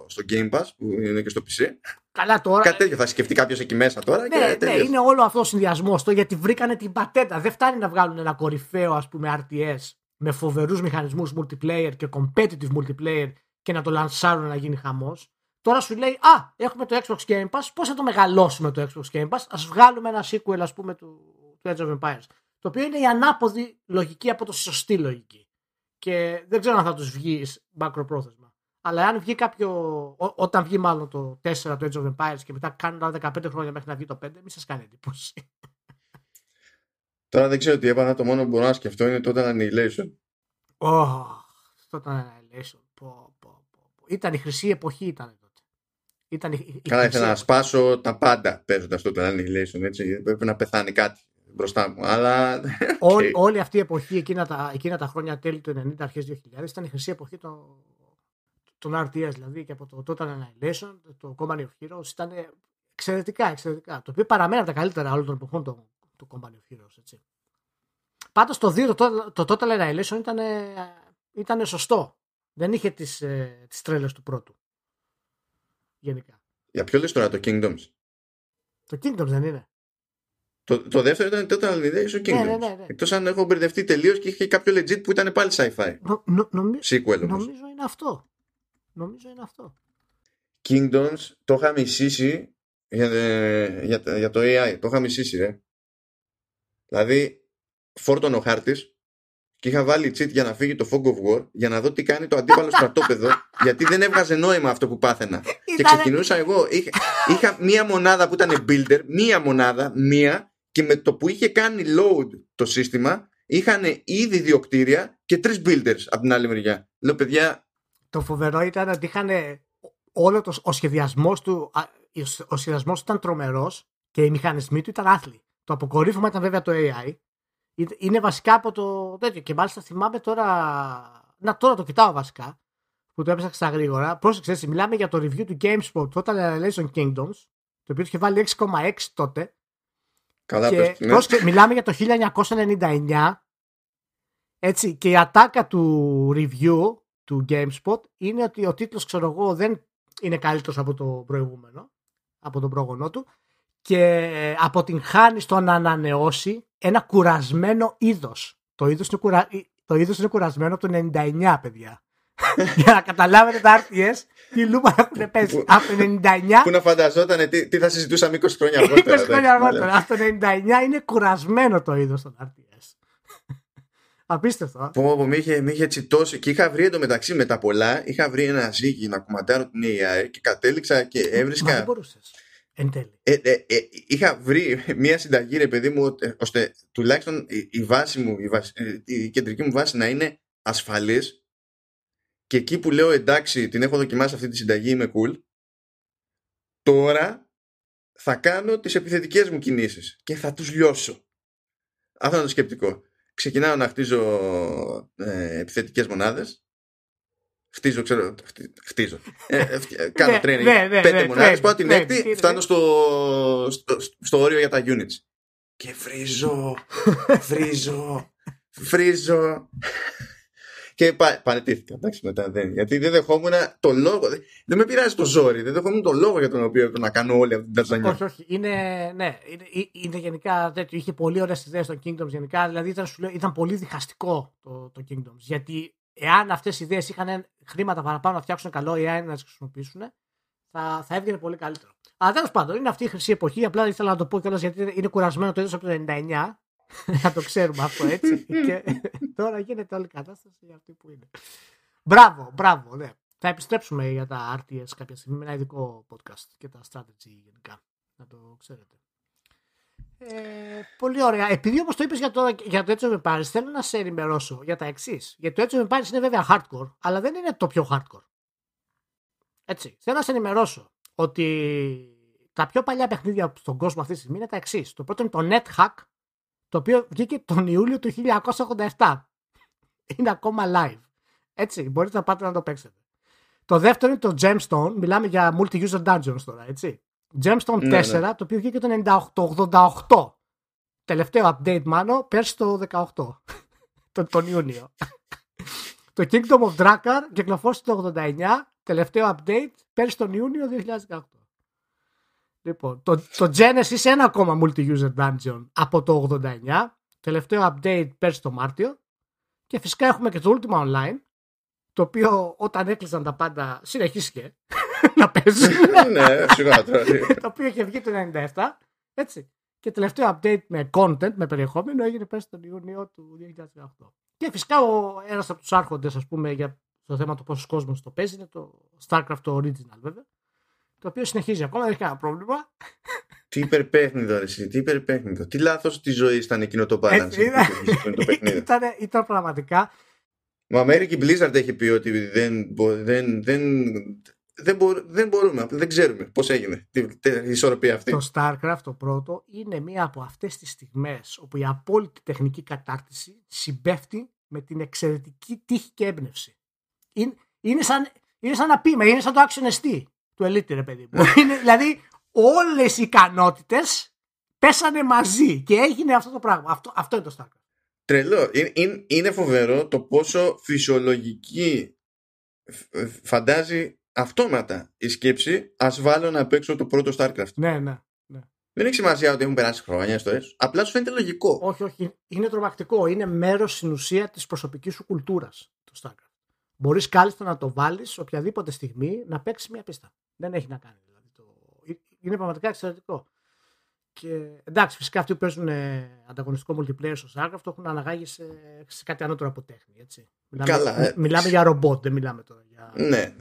στο Game Pass που είναι και στο PC. Καλά τώρα. Κάτι τέτοιο θα σκεφτεί κάποιος εκεί μέσα τώρα. Ναι, και ναι, είναι όλο αυτό ο συνδυασμός το γιατί βρήκανε την πατέτα. Δεν φτάνει να βγάλουν ένα κορυφαίο ας πούμε RTS με φοβερούς μηχανισμούς multiplayer και competitive multiplayer και να το λανσάρουν να γίνει χαμός. Τώρα σου λέει, Α, έχουμε το Xbox Game Pass. Πώς θα το μεγαλώσουμε το Xbox Game Pass, Α βγάλουμε ένα sequel, ας πούμε, του, του Edge of Empires. Το οποίο είναι η ανάποδη λογική από το σωστή λογική. Και δεν ξέρω αν θα τους βγεις μακροπρόθεσμα. Αλλά αν βγει κάποιο. Ό, όταν βγει μάλλον το 4 το Edge of Empires και μετά κάνουν άλλα 15 χρόνια μέχρι να βγει το 5, μην σας κάνει εντύπωση. Τώρα δεν ξέρω τι έπαθα. Το μόνο που μπορώ να σκεφτώ είναι το Annihilation. Oh, το Annihilation. Πω, πω, πω. Ήταν η χρυσή εποχή ήταν τότε. Ήταν η, η Καλά, ήθελα να σπάσω τα πάντα παίζοντας το Annihilation. Έτσι. Πρέπει να πεθάνει κάτι μπροστά μου. Αλλά... Όλη, όλη αυτή η εποχή, εκείνα τα, εκείνα τα χρόνια τέλη του 90, αρχές 2000, ήταν η χρυσή εποχή των, των RTS, δηλαδή και από το Total Annihilation, το Company of Heroes, ήταν εξαιρετικά, εξαιρετικά. Το οποίο παραμένει από τα καλύτερα όλων των εποχών του το Company of Heroes, έτσι. Πάντως το 2, το, το Total Annihilation ήταν, ήταν σωστό. Δεν είχε τις, ε, τις τρέλες του πρώτου. Γενικά. Για ποιο λες τώρα το Kingdoms; Το Kingdoms δεν είναι. Το, το δεύτερο ήταν Total Annihilation Kingdoms. Ναι, ναι, ναι, ναι. Εκτός αν έχω μπερδευτεί τελείως και είχε κάποιο legit που ήταν πάλι sci-fi. Νο, νο, νομι... Sequel όμως. Νομίζω είναι αυτό. Νομίζω είναι αυτό. Kingdoms το είχα μισήσει για, για, για το AI. Το είχα μισήσει, ρε. Δηλαδή, φόρτωνε ο χάρτης και είχα βάλει cheat για να φύγει το Fog of War για να δω τι κάνει το αντίπαλο στρατόπεδο γιατί δεν έβγαζε νόημα αυτό που πάθαινα. και ξεκινούσα εγώ. Είχα, είχα μία μονάδα που ήταν builder, μία μονάδα, μία και με το που είχε κάνει load το σύστημα είχαν ήδη δύο κτίρια και τρεις builders από την άλλη μεριά. Λέω παιδιά... Το φοβερό ήταν ότι είχαν όλο το, ο σχεδιασμός του ο σχεδιασμός του ήταν τρομερός και οι μηχανισμοί του ήταν άθλοι. Το αποκορύφωμα ήταν βέβαια το AI. Είναι βασικά από το τέτοιο. Και μάλιστα θυμάμαι τώρα. Να τώρα το κοιτάω βασικά. Που το έψαξα γρήγορα. Πρόσεξε, έτσι, μιλάμε για το review του GameSpot Total Annihilation Kingdoms. Το οποίο είχε βάλει 6,6 τότε. Καλά, και πες, ναι. μιλάμε για το 1999 έτσι, και η ατάκα του review του GameSpot είναι ότι ο τίτλος ξέρω εγώ δεν είναι καλύτερος από το προηγούμενο από τον πρόγονό του και αποτυγχάνει στο να ανανεώσει ένα κουρασμένο είδος. Το είδος είναι, κουρα... το είδος είναι κουρασμένο από το 99 παιδιά για να καταλάβετε τα RTS τι λούπα έχουν πέσει. Από το 99. Που να φανταζόταν τι, τι θα συζητούσαμε 20 χρόνια αργότερα. 20 χρόνια αργότερα. Από το 99 είναι κουρασμένο το είδος των RTS. Απίστευτο. Πω, πω, με είχε, με είχε τσιτώσει και είχα βρει εντωμεταξύ με τα πολλά. Είχα βρει ένα ζύγι να κουμαντάρω την AI και κατέληξα και έβρισκα. Μα δεν μπορούσες. Εν τέλει. Ε, ε, ε, είχα βρει μια συνταγή, ρε παιδί μου, ώστε τουλάχιστον η, η βάση μου, η, βάση, ε, η κεντρική μου βάση να είναι ασφαλής και εκεί που λέω εντάξει την έχω δοκιμάσει αυτή τη συνταγή είμαι cool τώρα θα κάνω τις επιθετικές μου κινήσεις και θα τους λιώσω. Αυτό είναι το σκεπτικό. Ξεκινάω να χτίζω ε, επιθετικές μονάδες. Χτίζω ξέρω χτίζω. Ε, ε, κάνω ναι, training. ναι, ναι, πέντε μονάδες πάω την έκτη φτάνω στο, στο, στο όριο για τα units. Και βρίζω βρίζω βρίζω και πα, παρετήθηκα. Εντάξει, μετά δεν. Γιατί δεν δεχόμουν το λόγο. Δεν με πειράζει το ζόρι. Δεν δεχόμουν το λόγο για τον οποίο έπρεπε να κάνω όλη αυτή την ταζανιά. Όχι, όχι. Είναι, ναι, είναι, είναι γενικά τέτοιο. Είχε πολύ ωραίες ιδέες στο Kingdoms γενικά. Δηλαδή ήταν, σου λέω, ήταν πολύ διχαστικό το, το Kingdoms. Γιατί εάν αυτές οι ιδέες είχαν χρήματα παραπάνω να φτιάξουν καλό AI να τις χρησιμοποιήσουν, θα, θα έβγαινε πολύ καλύτερο. Αλλά τέλος πάντων είναι αυτή η χρυσή εποχή. Απλά ήθελα να το πω κιόλας γιατί είναι κουρασμένο το είδος από το 99 να το ξέρουμε αυτό έτσι. και τώρα γίνεται όλη η κατάσταση για αυτή που είναι. Μπράβο, μπράβο, ναι. Θα επιστρέψουμε για τα RTS κάποια στιγμή με ένα ειδικό podcast και τα strategy γενικά. Να το ξέρετε. Ε, πολύ ωραία. Επειδή όπω το είπες για, το, για το Edge of Empires, θέλω να σε ενημερώσω για τα εξής. Γιατί το Edge of Empires είναι βέβαια hardcore, αλλά δεν είναι το πιο hardcore. Έτσι. Θέλω να σε ενημερώσω ότι τα πιο παλιά παιχνίδια στον κόσμο αυτή τη στιγμή είναι τα εξής. Το πρώτο είναι το NetHack, το οποίο βγήκε τον Ιούλιο του 1987. Είναι ακόμα live. Έτσι, μπορείτε να πάτε να το παίξετε. Το δεύτερο είναι το Gemstone, μιλάμε για multi-user dungeons τώρα, έτσι. Gemstone 4, ναι, ναι. το οποίο βγήκε το 98, Τελευταίο update μάλλον, πέρσι το 18, τον, τον Ιούνιο. το Kingdom of Drakkar κυκλοφόρησε το 89, τελευταίο update πέρσι τον Ιούνιο 2018. Λοιπόν, το, το Genesis ένα ακόμα multi-user dungeon από το 89, τελευταίο update πέρσι το Μάρτιο και φυσικά έχουμε και το Ultima Online το οποίο όταν έκλεισαν τα πάντα συνεχίστηκε να παίζει. ναι, σιγά Το οποίο είχε βγει το 97, έτσι. Και τελευταίο update με content, με περιεχόμενο, έγινε πέρσι τον Ιούνιο του 2018. Και φυσικά ο, ένας από τους άρχοντες, ας πούμε, για το θέμα του πόσος κόσμος το παίζει είναι το StarCraft Original, βέβαια. Το οποίο συνεχίζει ακόμα, δεν έχει κανένα πρόβλημα. Τι υπερπέχνητο, εσύ, τι υπερπέχνητο. Τι λάθος της ζωής ήταν εκείνο το balance. ήταν, ήταν πραγματικά. Ο Αμέρικη Blizzard έχει πει ότι δεν, δεν, δεν, δεν, μπορούμε, δεν μπορούμε, δεν ξέρουμε πώς έγινε η ισορροπία αυτή. Το StarCraft το πρώτο είναι μία από αυτές τις στιγμές όπου η απόλυτη τεχνική κατάρτιση συμπέφτει με την εξαιρετική τύχη και έμπνευση. Είναι, είναι, σαν, είναι σαν να πούμε, είναι σαν το Action ST του Elite, ρε παιδί μου. είναι, δηλαδή όλες οι ικανότητες πέσανε μαζί και έγινε αυτό το πράγμα. Αυτό, αυτό είναι το StarCraft. Τρελό. Είναι, είναι φοβερό το πόσο φυσιολογική φαντάζει αυτόματα η σκέψη ας βάλω να παίξω το πρώτο StarCraft. Ναι, ναι. ναι. Δεν έχει σημασία ότι έχουν περάσει χρόνια στο έσω. Απλά σου φαίνεται λογικό. Όχι, όχι. Είναι τρομακτικό. Είναι μέρος στην ουσία της προσωπικής σου κουλτούρας το StarCraft. Μπορείς κάλλιστα να το βάλεις οποιαδήποτε στιγμή να παίξεις μια πίστα. Δεν έχει να κάνει. Δηλαδή, το... Είναι πραγματικά εξαιρετικό. Και εντάξει, φυσικά αυτοί που παίζουν ε, ανταγωνιστικό multiplayer στο StarCraft το έχουν αναγάγει σε, σε κάτι ανώτερο από τέχνη. Έτσι. Μιλάμε, Καλά, ε, μιλάμε για ρομπότ, δεν μιλάμε τώρα για. Ναι.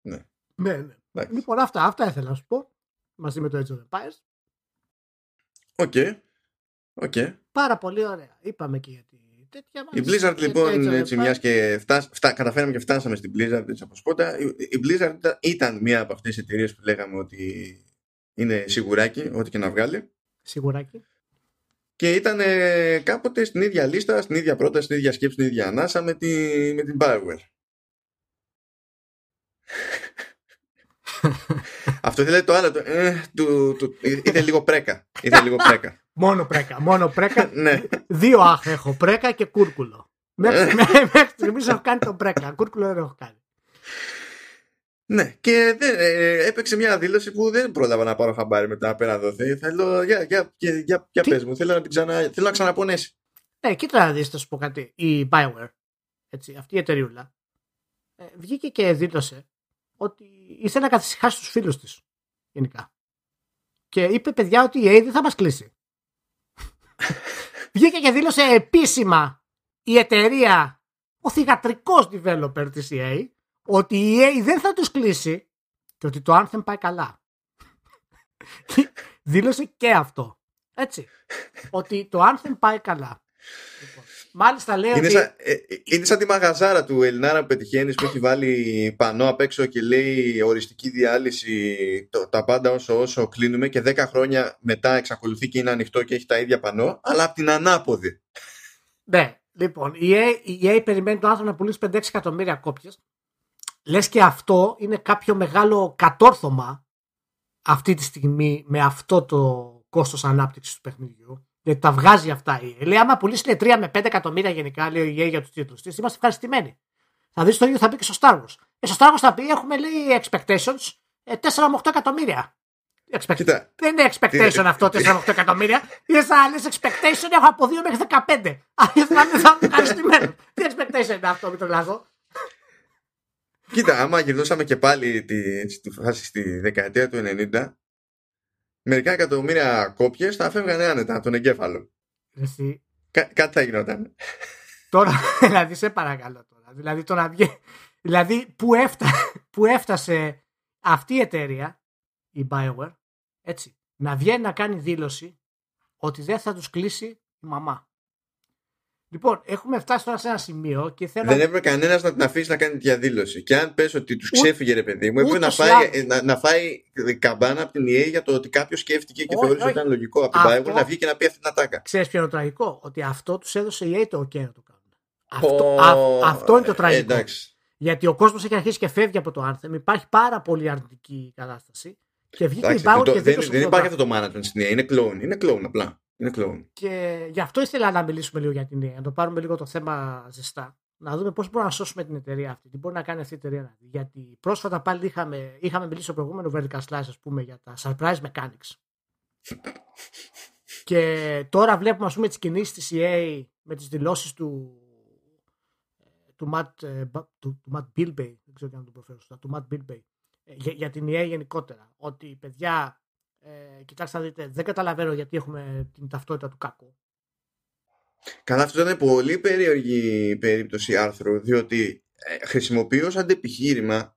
Ναι. ναι, ναι. Λοιπόν, αυτά, αυτά ήθελα να σου πω μαζί με το Age of Empires. OK. Okay. Okay. Πάρα πολύ ωραία. Είπαμε και για τέτοια Η Blizzard λοιπόν, έτσι, μιας και φτάσ, φτά, καταφέραμε και φτάσαμε στην Blizzard έτσι από σπότα. Η, η Blizzard ήταν μία από αυτές τις εταιρείες που λέγαμε ότι είναι σιγουράκι, ό,τι και να βγάλει. Σιγουράκι. Και ήταν κάποτε στην ίδια λίστα, στην ίδια πρόταση, στην ίδια σκέψη, στην ίδια ανάσα με, τη, με την Bioware. Αυτό δηλαδή το άλλο. Το, ε, του, του, είδε λίγο πρέκα. Είδε λίγο πρέκα. μόνο πρέκα. Μόνο πρέκα. ναι. Δύο αχ έχω. Πρέκα και κούρκουλο. Μέχρι, μέχρι στιγμής έχω κάνει τον πρέκα. Κούρκουλο δεν έχω κάνει. Ναι, και δεν, ε, έπαιξε μια δήλωση που δεν πρόλαβα να πάρω χαμπάρι μετά απέναντι δοθεί. Θέλω, για, για, για, για, για πες μου, θέλω να, την ξανα, θέλω να ξαναπονέσει. Ναι, κοίτα να δεις, θα σου πω κάτι. Η Bioware, έτσι, αυτή η εταιρεούλα, ε, βγήκε και δήλωσε ότι ήθελε να καθησυχάσεις τους φίλους της, γενικά. Και είπε, παιδιά, ότι η EA δεν θα μας κλείσει. βγήκε και δήλωσε επίσημα η εταιρεία, ο θηγατρικός developer της EA, ότι η EA δεν θα τους κλείσει και ότι το Anthem πάει καλά. Δήλωσε και αυτό. Έτσι. ότι το Anthem πάει καλά. Λοιπόν, μάλιστα λέει είναι ότι... Σαν, ε, είναι σαν τη μαγαζάρα του Ελληνάρα που πετυχαίνει που έχει βάλει πανό απ' έξω και λέει οριστική διάλυση το, τα πάντα όσο όσο κλείνουμε και 10 χρόνια μετά εξακολουθεί και είναι ανοιχτό και έχει τα ίδια πανό αλλά από την ανάποδη. Ναι, λοιπόν, η EA, η EA περιμένει το άνθρωπο να πουλήσει 5-6 εκατομμύρια κόπιες λες και αυτό είναι κάποιο μεγάλο κατόρθωμα αυτή τη στιγμή με αυτό το κόστος ανάπτυξης του παιχνιδιού. Γιατί τα βγάζει αυτά η Λέει, άμα πουλήσεις 3 με 5 εκατομμύρια γενικά, λέει ο EA για τους τίτλους της, είμαστε ευχαριστημένοι. Θα δεις το ίδιο θα πει και στο Star Wars. Ε, στο Star Wars θα πει, έχουμε λέει expectations 4 ε, με 8 εκατομμύρια. Expect... Κοίτα. Δεν είναι expectation αυτό 4 με 8 εκατομμύρια. Είναι σαν άλλες expectation έχω από 2 μέχρι 15. Αν θα είμαι ευχαριστημένο. Τι expectation είναι αυτό, μην το λάθο. Κοίτα, άμα γυρνούσαμε και πάλι τη, τη φάση στη δεκαετία του 90, μερικά εκατομμύρια κόπιες θα φεύγανε άνετα από τον εγκέφαλο. Εσύ. Κά, κάτι θα γινόταν. Τώρα, δηλαδή, σε παρακαλώ τώρα. Δηλαδή, τώρα βγει, δηλαδή που, έφτα, που έφτασε αυτή η εταιρεία, η Bioware, έτσι, να βγαίνει να κάνει δήλωση ότι δεν θα τους κλείσει η μαμά. Λοιπόν, έχουμε φτάσει τώρα σε ένα σημείο και θέλω. Δεν έπρεπε κανένας να την αφήσει να κάνει διαδήλωση. Και αν πες ότι τους ξέφυγε, ρε παιδί μου, έπρεπε να φάει, να, να φάει καμπάνα από την EA για το ότι κάποιος σκέφτηκε και θεώρησε ότι ήταν λογικό από την Bioware να βγει και να πει αυτή την ατάκα. Ξέρεις ποιο είναι το τραγικό, ότι αυτό τους έδωσε η EA το OK να το κάνουν. Αυτό, α, αυτό είναι το τραγικό. εντάξει. Γιατί ο κόσμος έχει αρχίσει και φεύγει από το Anthem. Υπάρχει πάρα πολύ αρνητική κατάσταση. Και βγήκε η Bioware και δεν, δεν υπάρχει αυτό το management στην EA. Είναι clone. Είναι clone απλά. Είναι clone. Και γι' αυτό ήθελα να μιλήσουμε λίγο για την EA, να το πάρουμε λίγο το θέμα ζεστά. Να δούμε πώς μπορούμε να σώσουμε την εταιρεία αυτή, τι μπορεί να κάνει αυτή η εταιρεία. Γιατί πρόσφατα πάλι είχαμε, είχαμε μιλήσει στο προηγούμενο Vertical Slice, ας πούμε, για τα surprise mechanics. και τώρα βλέπουμε, ας πούμε, τις κινήσεις της EA με τις δηλώσεις του του Matt, ε, του, του Matt Bilbey, δεν ξέρω αν το προφέρω σωστά, του Matt Bilbey, ε, για, για την EA γενικότερα. Ότι παιδιά ε, κοιτάξτε να δείτε, δεν καταλαβαίνω γιατί έχουμε την ταυτότητα του κακού. Καλά, αυτό ήταν πολύ περίεργη περίπτωση άρθρου, διότι ε, χρησιμοποιώ ως αντεπιχείρημα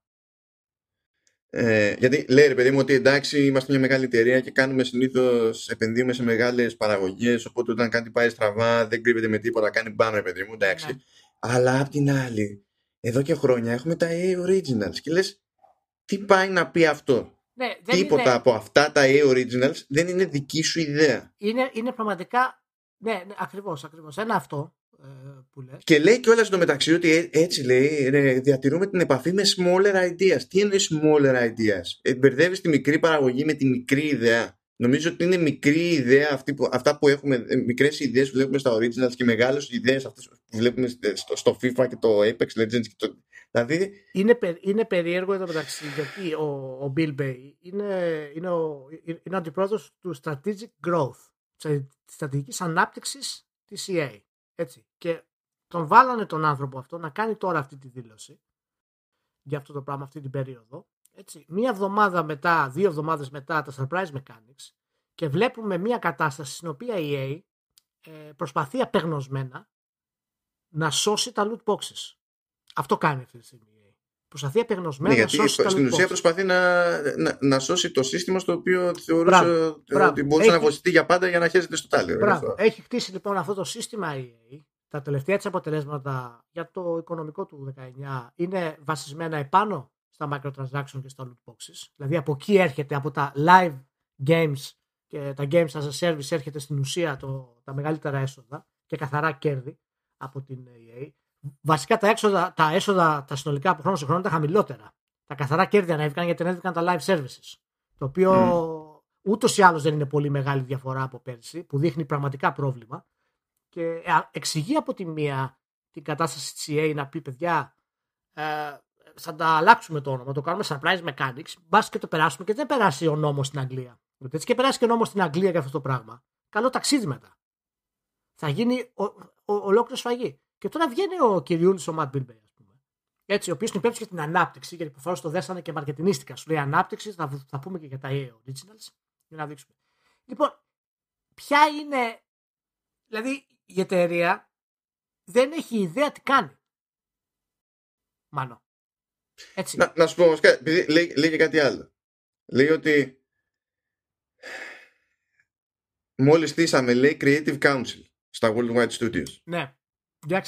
ε, γιατί λέει ρε παιδί μου ότι εντάξει είμαστε μια μεγάλη εταιρεία και κάνουμε συνήθως επενδύουμε σε μεγάλες παραγωγές. Οπότε όταν κάτι πάει στραβά δεν κρύβεται με τίποτα, κάνει μπάνο ρε παιδί μου, εντάξει. Ναι. Αλλά απ' την άλλη, εδώ και χρόνια έχουμε τα A Originals και λες, τι πάει να πει αυτό; Ναι, Τίποτα είναι... από αυτά τα A Originals δεν είναι δική σου ιδέα. Είναι, είναι πραγματικά. Ναι, ναι ακριβώς, ακριβώς. Ένα αυτό ε, που λες. Και λέει κιόλας στο μεταξύ ότι έτσι λέει, ρε, διατηρούμε την επαφή με smaller ideas. Τι είναι smaller ideas; Ε, μπερδεύεις τη μικρή παραγωγή με τη μικρή ιδέα. Νομίζω ότι είναι μικρή ιδέα αυτή που, αυτά που έχουμε, ε, μικρές ιδέες που βλέπουμε στα Originals και μεγάλες ιδέες αυτές που βλέπουμε στο, στο FIFA και το Apex Legends. Και το, δηλαδή... είναι, είναι περίεργο εδώ μεταξύ γιατί ο, ο Bill Bay είναι, είναι ο, είναι ο αντιπρόεδρος του Strategic Growth, της στρατηγικής ανάπτυξης της EA. Έτσι. Και τον βάλανε τον άνθρωπο αυτό να κάνει τώρα αυτή τη δήλωση για αυτό το πράγμα αυτή την περίοδο έτσι, μία εβδομάδα μετά, δύο εβδομάδες μετά τα Surprise Mechanics και βλέπουμε μία κατάσταση στην οποία η EA ε, προσπαθεί απεγνωσμένα να σώσει τα loot boxes. Αυτό κάνει αυτή τη στιγμή. Προσπαθεί απεγνωσμένα ναι, να σώσει τα loot boxes. Στην ουσία προσπαθεί να, να, να, σώσει το σύστημα στο οποίο θεωρούσε ότι μπορούσε να βοηθήσει για πάντα για να χέζεται στο τάλιο. Έχει χτίσει λοιπόν αυτό το σύστημα η EA. Τα τελευταία της αποτελέσματα για το οικονομικό του 19 είναι βασισμένα επάνω στα microtransactions και στα loot boxes. Δηλαδή από εκεί έρχεται, από τα live games και τα games as a service έρχεται στην ουσία το, τα μεγαλύτερα έσοδα και καθαρά κέρδη από την EA. Βασικά τα, έξοδα, τα έσοδα τα συνολικά από χρόνο σε χρόνο ήταν χαμηλότερα. Τα καθαρά κέρδη ανέβηκαν γιατί ανέβηκαν τα live services. Το οποίο mm. ούτως ή άλλως δεν είναι πολύ μεγάλη διαφορά από πέρσι, που δείχνει πραγματικά πρόβλημα. Και εξηγεί από τη μία την κατάσταση της EA να πει παιδιά, ε, θα τα αλλάξουμε το όνομα, το κάνουμε surprise mechanics, μπας και το περάσουμε και δεν περάσει ο νόμος στην Αγγλία. Γιατί έτσι και περάσει και ο νόμος στην Αγγλία για αυτό το πράγμα. Καλό ταξίδι μετά. Θα γίνει ο, ο, ολόκληρο σφαγή. Και τώρα βγαίνει ο κυριούλης ο Ματ Μπιλμπέι, ας πούμε. Έτσι, ο οποίος είναι υπεύθυνο για την ανάπτυξη, γιατί προφανώς το δέσανε και μαρκετινίστικα. Σου λέει ανάπτυξη, θα, θα πούμε και για τα EA Originals, για να δείξουμε. Λοιπόν, ποια είναι. Δηλαδή, η εταιρεία δεν έχει ιδέα τι κάνει. Μάνο. Έτσι. Να, να σου πω όμως επειδή λέει, λέει και κάτι άλλο. Λέει ότι μόλις στήσαμε λέει Creative Council στα Worldwide Studios. Ναι.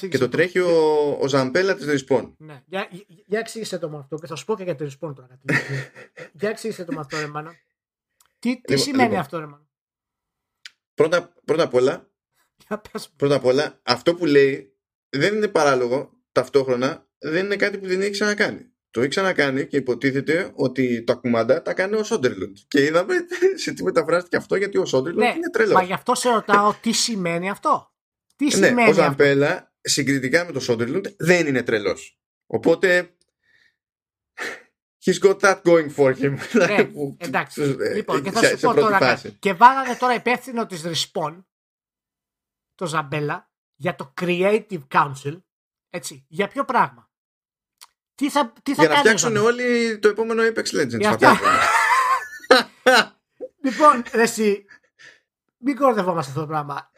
Και το τρέχει ο, ο Ζαμπέλα της Respawn. Ναι. Για, για εξήγησε το με αυτό και θα σου πω και για τη Respawn τώρα. για εξήγησε το με αυτό ρε μάνα. Τι, τι λοιπόν, σημαίνει λοιπόν. αυτό ρε μάνα; Πρώτα, πρώτα απ' όλα πρώτα απ' όλα αυτό που λέει δεν είναι παράλογο ταυτόχρονα δεν είναι κάτι που δεν έχει ξανακάνει. Το έχει ξανακάνει και υποτίθεται ότι τα κουμάντα τα κάνει ο Σόντερλουντ. Και είδαμε σε τι μεταφράστηκε αυτό γιατί ο Σόντερλουντ ναι, είναι τρελός. Μα γι' αυτό σε ρωτάω τι σημαίνει αυτό; Τι ναι, σημαίνει ο Ζαμπέλα συγκριτικά με τον Σόντερλουντ δεν είναι τρελός. Οπότε. He's got that going for him. Ναι, εντάξει. λοιπόν, και θα σου πω τώρα κάτι. Και βάλανε τώρα υπεύθυνο της Respawn, το Ζαμπέλα, για το Creative Council. Έτσι. Για ποιο πράγμα. Τι θα, τι θα Για να φτιάξουν όλοι το επόμενο Apex Legends. Για λοιπόν, εσύ, μην κορδευόμαστε αυτό το πράγμα.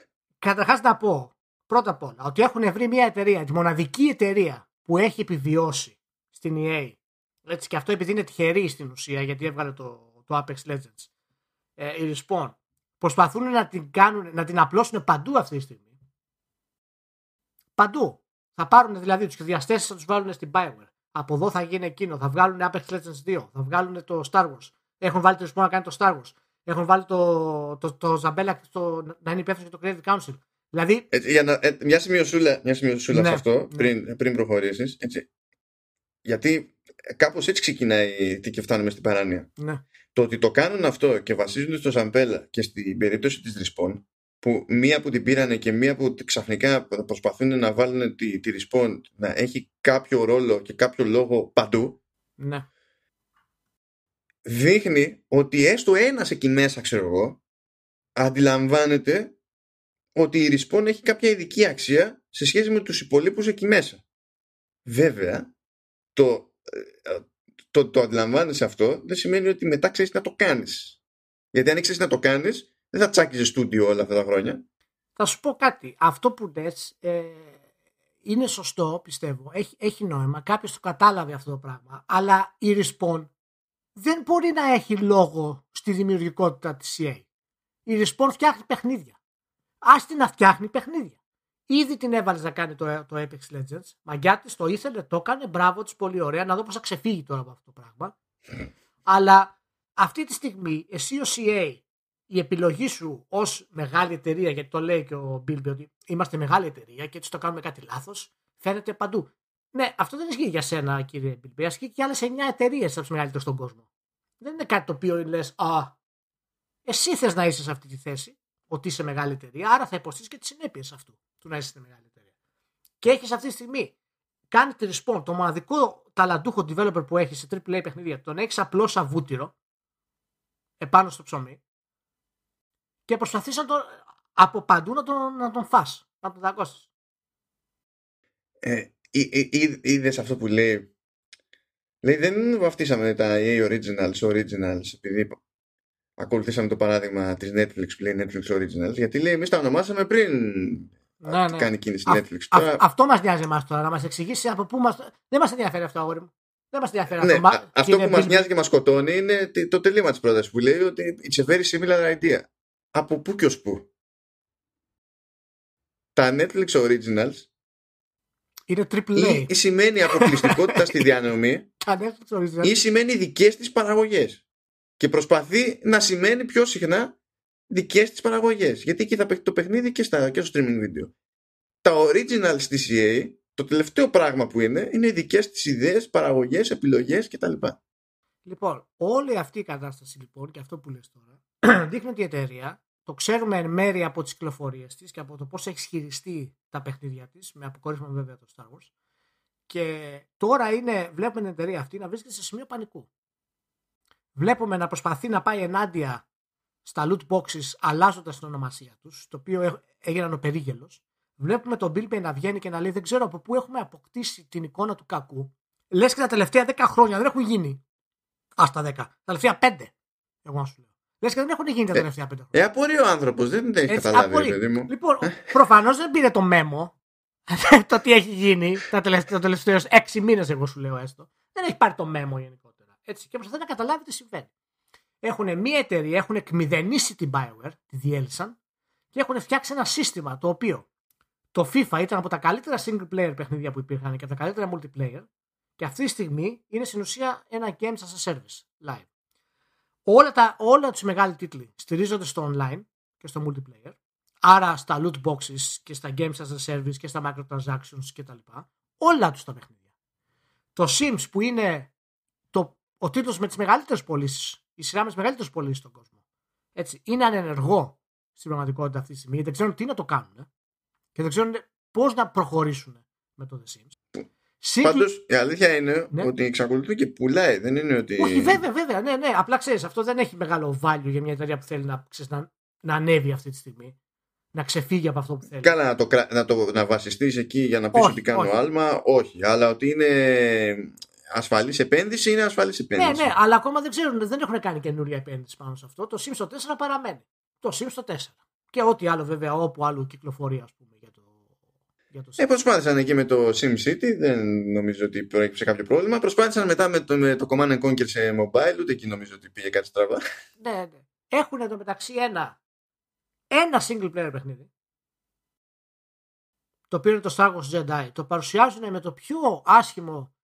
Καταρχάς να πω πρώτα απ' όλα ότι έχουν βρει μια εταιρεία, τη μοναδική εταιρεία που έχει επιβιώσει στην EA. Έτσι, και αυτό επειδή είναι τυχερή στην ουσία γιατί έβγαλε το, το Apex Legends. Ε, η Respawn. Προσπαθούν να την, κάνουν, να την απλώσουν παντού αυτή τη στιγμή. Παντού. Θα πάρουν δηλαδή τους σχεδιαστέ θα τους βάλουν στην Bioware. Από εδώ θα γίνει εκείνο. Θα βγάλουν Apex Legends 2. Θα βγάλουν το Star Wars. Έχουν βάλει το να κάνει το Star Wars. Έχουν βάλει το, το, το Zambella το, να είναι υπεύθυνος για το Creative Council. Δηλαδή. Έτσι, για να, ε, μια σημειωσούλα, μια σημειωσούλα ναι, σε αυτό ναι. πριν, πριν προχωρήσεις. Γιατί κάπως έτσι ξεκινάει τι και φτάνουμε στην παράνοια. Ναι. Το ότι το κάνουν αυτό και βασίζονται στο Ζαμπέλα και στην περίπτωση της Respawn, που μία που την πήρανε και μία που ξαφνικά προσπαθούν να βάλουν τη, τη Respawn να έχει κάποιο ρόλο και κάποιο λόγο παντού. Ναι. Δείχνει ότι έστω ένας εκεί μέσα, ξέρω εγώ, αντιλαμβάνεται ότι η Respawn έχει κάποια ειδική αξία σε σχέση με τους υπολείπους εκεί μέσα. Βέβαια, το, ε, το, το αντιλαμβάνεσαι αυτό δεν σημαίνει ότι μετά ξέρεις να το κάνεις. Γιατί αν ξέρεις να το κάνεις, δεν θα τσάκιζε στούντιο όλα αυτά τα χρόνια. Θα σου πω κάτι. Αυτό που λες ε, είναι σωστό, πιστεύω. Έχει, έχει νόημα. Κάποιος το κατάλαβε αυτό το πράγμα. Αλλά η Respawn δεν μπορεί να έχει λόγο στη δημιουργικότητα της EA. Η Respawn φτιάχνει παιχνίδια. Άστι να φτιάχνει παιχνίδια. Ήδη την έβαλες να κάνει το, το Apex Legends. Μαγκιά της το ήθελε, το έκανε. Μπράβο της, πολύ ωραία. Να δω πώς θα ξεφύγει τώρα από αυτό το πράγμα. Αλλά αυτή τη στιγμή, εσύ ως EA, η επιλογή σου ως μεγάλη εταιρεία, γιατί το λέει και ο Μπίλμπι ότι είμαστε μεγάλη εταιρεία και έτσι το κάνουμε κάτι λάθος, φαίνεται παντού. Ναι, αυτό δεν ισχύει για σένα, κύριε Μπίλμπι. Ισχύει και άλλες 9 εταιρείες από τις μεγαλύτερες στον κόσμο. Δεν είναι κάτι το οποίο λες, Α, εσύ θες να είσαι σε αυτή τη θέση, ότι είσαι μεγάλη εταιρεία, άρα θα υποστείς και τις συνέπειες αυτού του να είσαι στη μεγάλη εταιρεία. Και έχεις αυτή τη στιγμή κάνει τη respawn, το μοναδικό ταλαντούχο developer που έχεις σε AAA παιχνίδια, τον έχεις απλώς σαν βούτυρο επάνω στο ψωμί και προσπαθείς να τον, από παντού να τον, να τον φας, να τον δαγκώσεις. Ε, Είδες αυτό που λέει. Λέει δεν βαφτίσαμε τα EA Originals, Originals, επειδή ακολουθήσαμε το παράδειγμα της Netflix που λέει Netflix Originals, γιατί λέει εμείς τα ονομάσαμε πριν ναι, ναι. κάνει κίνηση Netflix. τώρα... αυτό μας νοιάζει εμάς τώρα, να μας εξηγήσει από πού μας... Δεν μας ενδιαφέρει αυτό, αγόρι μου. Δεν μας ενδιαφέρει ναι, αυτό. αυτό που μας νοιάζει και μας σκοτώνει είναι το τελείωμα της πρότασης που λέει ότι it's a very similar idea. Από πού και ως πού. Τα Netflix Originals είναι triple A. Ή, σημαίνει αποκλειστικότητα στη διανομή ή σημαίνει δικές της παραγωγές και προσπαθεί να σημαίνει πιο συχνά δικές της παραγωγές. Γιατί εκεί θα παίξει το παιχνίδι και, στα, και στο streaming video. Τα originals της EA, το τελευταίο πράγμα που είναι, είναι οι δικές της ιδέες, παραγωγές, επιλογές κτλ. Λοιπόν, όλη αυτή η κατάσταση λοιπόν και αυτό που λες τώρα δείχνει ότι η εταιρεία το ξέρουμε εν μέρει από τις κυκλοφορίες της και από το πώς έχει χειριστεί τα παιχνίδια της, με αποκορύφωμα βέβαια το Star Wars. Και τώρα είναι, βλέπουμε την εταιρεία αυτή να βρίσκεται σε σημείο πανικού βλέπουμε να προσπαθεί να πάει ενάντια στα loot boxes αλλάζοντας την ονομασία τους, το οποίο έγιναν ο περίγελος. Βλέπουμε τον Bill Payne να βγαίνει και να λέει: Δεν ξέρω από πού έχουμε αποκτήσει την εικόνα του κακού. Λες και τα τελευταία 10 χρόνια δεν έχουν γίνει. Α τα 10. Τα τελευταία 5. Εγώ να σου λέω. Λες και δεν έχουν γίνει τα ε, τελευταία 5 χρόνια. Ε, απορεί ο άνθρωπος, δεν την έχει καταλάβει, παιδί μου. Λοιπόν, προφανώς δεν πήρε το μέμο το τι έχει γίνει τα τελευταίου 6 μήνες, εγώ σου λέω έστω. Δεν έχει πάρει το μέμο γενικό. Έτσι, και προσπαθεί να καταλάβει τι συμβαίνει. Έχουν μία εταιρεία, έχουν εκμηδενήσει την Bioware, τη διέλυσαν και έχουν φτιάξει ένα σύστημα το οποίο το FIFA ήταν από τα καλύτερα single player παιχνίδια που υπήρχαν και από τα καλύτερα multiplayer και αυτή τη στιγμή είναι στην ουσία ένα games as a service live. Όλα, τα, όλα τους μεγάλοι τίτλοι στηρίζονται στο online και στο multiplayer άρα στα loot boxes και στα games as a service και στα microtransactions κτλ. Όλα τους τα παιχνίδια. Το Sims που είναι ο τίτλος με τις μεγαλύτερες πωλήσεις, η σειρά με τις μεγαλύτερες πωλήσεις στον κόσμο. Έτσι, είναι ανενεργό στην πραγματικότητα αυτή τη στιγμή, γιατί δεν ξέρουν τι να το κάνουν και δεν ξέρουν πώς να προχωρήσουν με το The Sims. Πάντως η αλήθεια είναι ναι. ότι εξακολουθεί και πουλάει. Δεν είναι ότι. Όχι, βέβαια, βέβαια. Ναι, ναι. Απλά ξέρεις, αυτό δεν έχει μεγάλο value για μια εταιρεία που θέλει να, ξέρεις, να, να ανέβει αυτή τη στιγμή. Να ξεφύγει από αυτό που θέλει. Καλά, να, το, να, το, να βασιστείς εκεί για να πεις ότι κάνω όχι. άλμα. Όχι. Αλλά ότι είναι ασφαλής επένδυση είναι ασφαλής επένδυση. Ναι, ναι, αλλά ακόμα δεν ξέρουν, δεν έχουν κάνει καινούρια επένδυση πάνω σε αυτό. Το Sims 4 παραμένει. Το Sims 4. Και ό,τι άλλο βέβαια, όπου άλλο κυκλοφορεί, ας πούμε, για το. Για το ε, προσπάθησαν εκεί με το SimCity, δεν νομίζω ότι προέκυψε κάποιο πρόβλημα. Προσπάθησαν μετά με το, με το Command Conquer σε mobile, ούτε εκεί νομίζω ότι πήγε κάτι στραβά. Ναι, ναι. Έχουν εδώ μεταξύ ένα, ένα single player παιχνίδι. το οποίο είναι το Star Wars Jedi, το παρουσιάζουν με το πιο άσχημο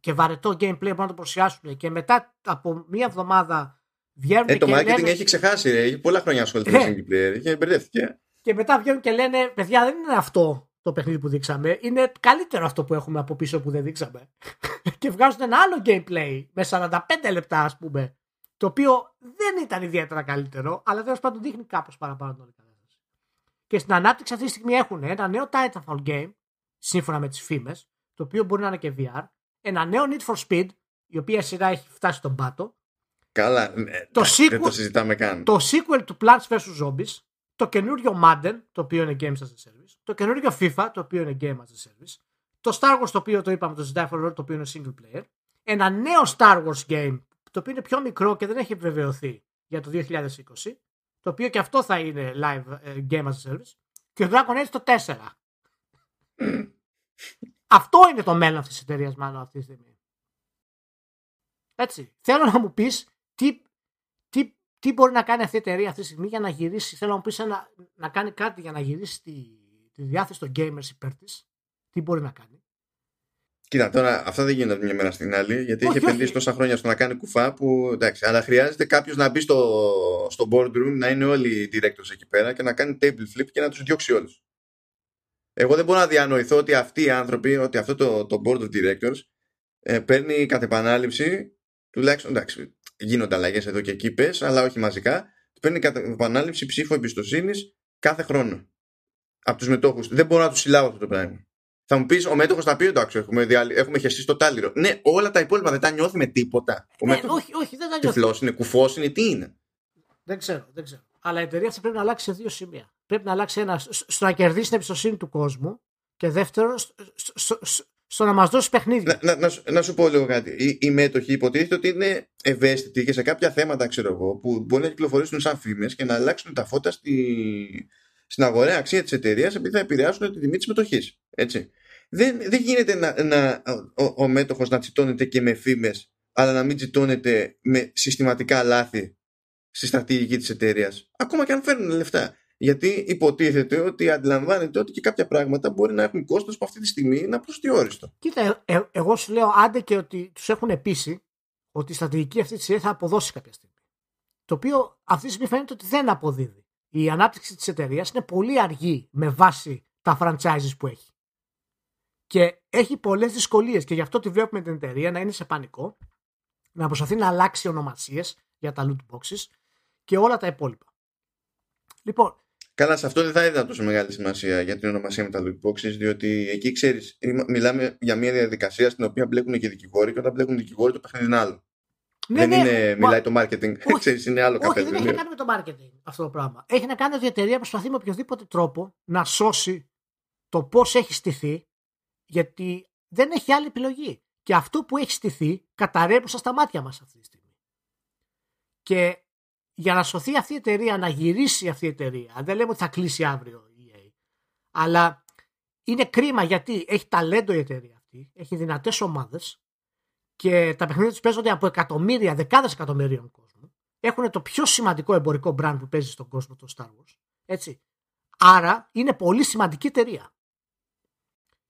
και βαρετό gameplay που να το παρουσιάσουν και μετά από μία εβδομάδα βγαίνουν ε, το και marketing λένε... έχει ξεχάσει, ρε. έχει πολλά χρόνια ασχοληθεί με Ναι. single player και μπερδεύτηκε. Και μετά βγαίνουν και λένε, παιδιά, δεν είναι αυτό το παιχνίδι που δείξαμε. Είναι καλύτερο αυτό που έχουμε από πίσω που δεν δείξαμε. και βγάζουν ένα άλλο gameplay με 45 λεπτά, ας πούμε. Το οποίο δεν ήταν ιδιαίτερα καλύτερο, αλλά τέλος πάντων δείχνει κάπως παραπάνω την όλη κατάσταση. Και στην ανάπτυξη αυτή τη στιγμή έχουν ένα νέο Titanfall game, σύμφωνα με τις φήμες, το οποίο μπορεί να είναι και VR. Ένα νέο Need for Speed, η οποία σειρά έχει φτάσει στον πάτο. Καλά, ναι, Το εντάξει, δεν sequel- το συζητάμε καν. Το sequel του Plants vs. Zombies, το καινούριο Madden, το οποίο είναι Games as a Service, το καινούριο FIFA, το οποίο είναι Game as a Service, το Star Wars, το οποίο το είπαμε, το Jedi Fallen Order, το οποίο είναι single player, ένα νέο Star Wars game, το οποίο είναι πιο μικρό και δεν έχει επιβεβαιωθεί για το 2020, το οποίο και αυτό θα είναι live ε, Game as a Service, και ο Dragon Age το 4. αυτό είναι το μέλλον αυτής της εταιρείας μάλλον αυτή τη στιγμή. Έτσι. Θέλω να μου πεις τι, τι, τι μπορεί να κάνει αυτή η εταιρεία αυτή τη στιγμή για να γυρίσει. Θέλω να μου πεις ένα, να κάνει κάτι για να γυρίσει τη, τη διάθεση των gamers υπέρ της. Τι μπορεί να κάνει. Κοίτα, τώρα αυτά δεν γίνονται από μια μέρα στην άλλη, γιατί Όχι, έχει επενδύσει όχι. τόσα χρόνια στο να κάνει κουφά που εντάξει, αλλά χρειάζεται κάποιος να μπει στο, στο boardroom, να είναι όλοι οι directors εκεί πέρα και να κάνει table flip και να τους διώξει όλους. Εγώ δεν μπορώ να διανοηθώ ότι αυτοί οι άνθρωποι, ότι αυτό το, το board of directors ε, παίρνει κατ' επανάληψη, τουλάχιστον εντάξει, γίνονται αλλαγές εδώ και εκεί πες, αλλά όχι μαζικά, παίρνει κατ' επανάληψη ψήφο εμπιστοσύνης κάθε χρόνο από τους μετόχους. Δεν μπορώ να τους συλλάβω αυτό το πράγμα. Θα μου πεις, ο μέτοχος θα πει εντάξει, έχουμε, διαλυ... έχουμε χεστεί στο τάλιρο. Ναι, όλα τα υπόλοιπα δεν τα νιώθει με τίποτα. Ο Ναι, μέτοχος όχι, όχι, δεν τα νιώθω. τυφλός είναι, κουφός είναι, τι είναι. Δεν ξέρω, δεν ξέρω. Αλλά η εταιρεία αυτή πρέπει να αλλάξει σε δύο σημεία. Πρέπει να αλλάξει ένα σ- στο να κερδίσει την εμπιστοσύνη του κόσμου και δεύτερο στο, στο, στο- στο να μας δώσεις παιχνίδια. Να, να, να, σου, να σου πω λίγο κάτι. Οι, οι μέτοχοι υποτίθεται ότι είναι ευαίσθητοι και σε κάποια θέματα, ξέρω εγώ, που μπορεί να κυκλοφορήσουν σαν φήμες και να αλλάξουν τα φώτα στη, στην αγοραία αξία της εταιρείας επειδή θα επηρεάσουν τη τιμή της μετοχή. Έτσι. Δεν, δεν γίνεται να, να, ο, ο μέτοχος να τσιτώνεται και με φήμες, αλλά να μην τσιτώνεται με συστηματικά λάθη στη στρατηγική της εταιρείας. Ακόμα και αν φέρνουν λεφτά. Γιατί υποτίθεται ότι αντιλαμβάνεται ότι και κάποια πράγματα μπορεί να έχουν κόστος που αυτή τη στιγμή είναι απροστιόριστο. Κοίτα, ε, ε, εγώ σου λέω άντε και ότι τους έχουν πείσει ότι η στρατηγική αυτή τη εταιρεία θα αποδώσει κάποια στιγμή. Το οποίο αυτή τη στιγμή φαίνεται ότι δεν αποδίδει. Η ανάπτυξη της εταιρείας είναι πολύ αργή με βάση τα franchises που έχει. Και έχει πολλές δυσκολίες και γι' αυτό τη βλέπουμε την εταιρεία να είναι σε πανικό, να προσπαθεί να αλλάξει ονομασίες για τα loot boxes και όλα τα υπόλοιπα. Λοιπόν, Καλά, σε αυτό δεν θα έδινα τόσο μεγάλη σημασία για την ονομασία με τα loot boxes, διότι εκεί ξέρεις, μιλάμε για μια διαδικασία στην οποία μπλέκουν και δικηγόροι και όταν μπλέκουν δικηγόροι το παιχνίδι είναι άλλο. ναι, δεν ναι, είναι, μα- μιλάει το marketing, Όχι. ξέρεις, είναι άλλο Όχι, δεν έχει να καφέ. κάνει με το marketing αυτό το πράγμα. Έχει να κάνει ότι η εταιρεία προσπαθεί με οποιοδήποτε τρόπο να σώσει το πώς έχει στηθεί, γιατί δεν έχει άλλη επιλογή. Και αυτό που έχει στηθεί καταρρέπουσα στα μάτια μας αυτή τη στιγμή. Και για να σωθεί αυτή η εταιρεία, να γυρίσει αυτή η εταιρεία, δεν λέμε ότι θα κλείσει αύριο η EA, αλλά είναι κρίμα γιατί έχει ταλέντο η εταιρεία αυτή, έχει δυνατές ομάδες και τα παιχνίδια τους παίζονται από εκατομμύρια, δεκάδες εκατομμυρίων κόσμου. Έχουν το πιο σημαντικό εμπορικό brand που παίζει στον κόσμο, το Star Wars. Έτσι. Άρα είναι πολύ σημαντική εταιρεία.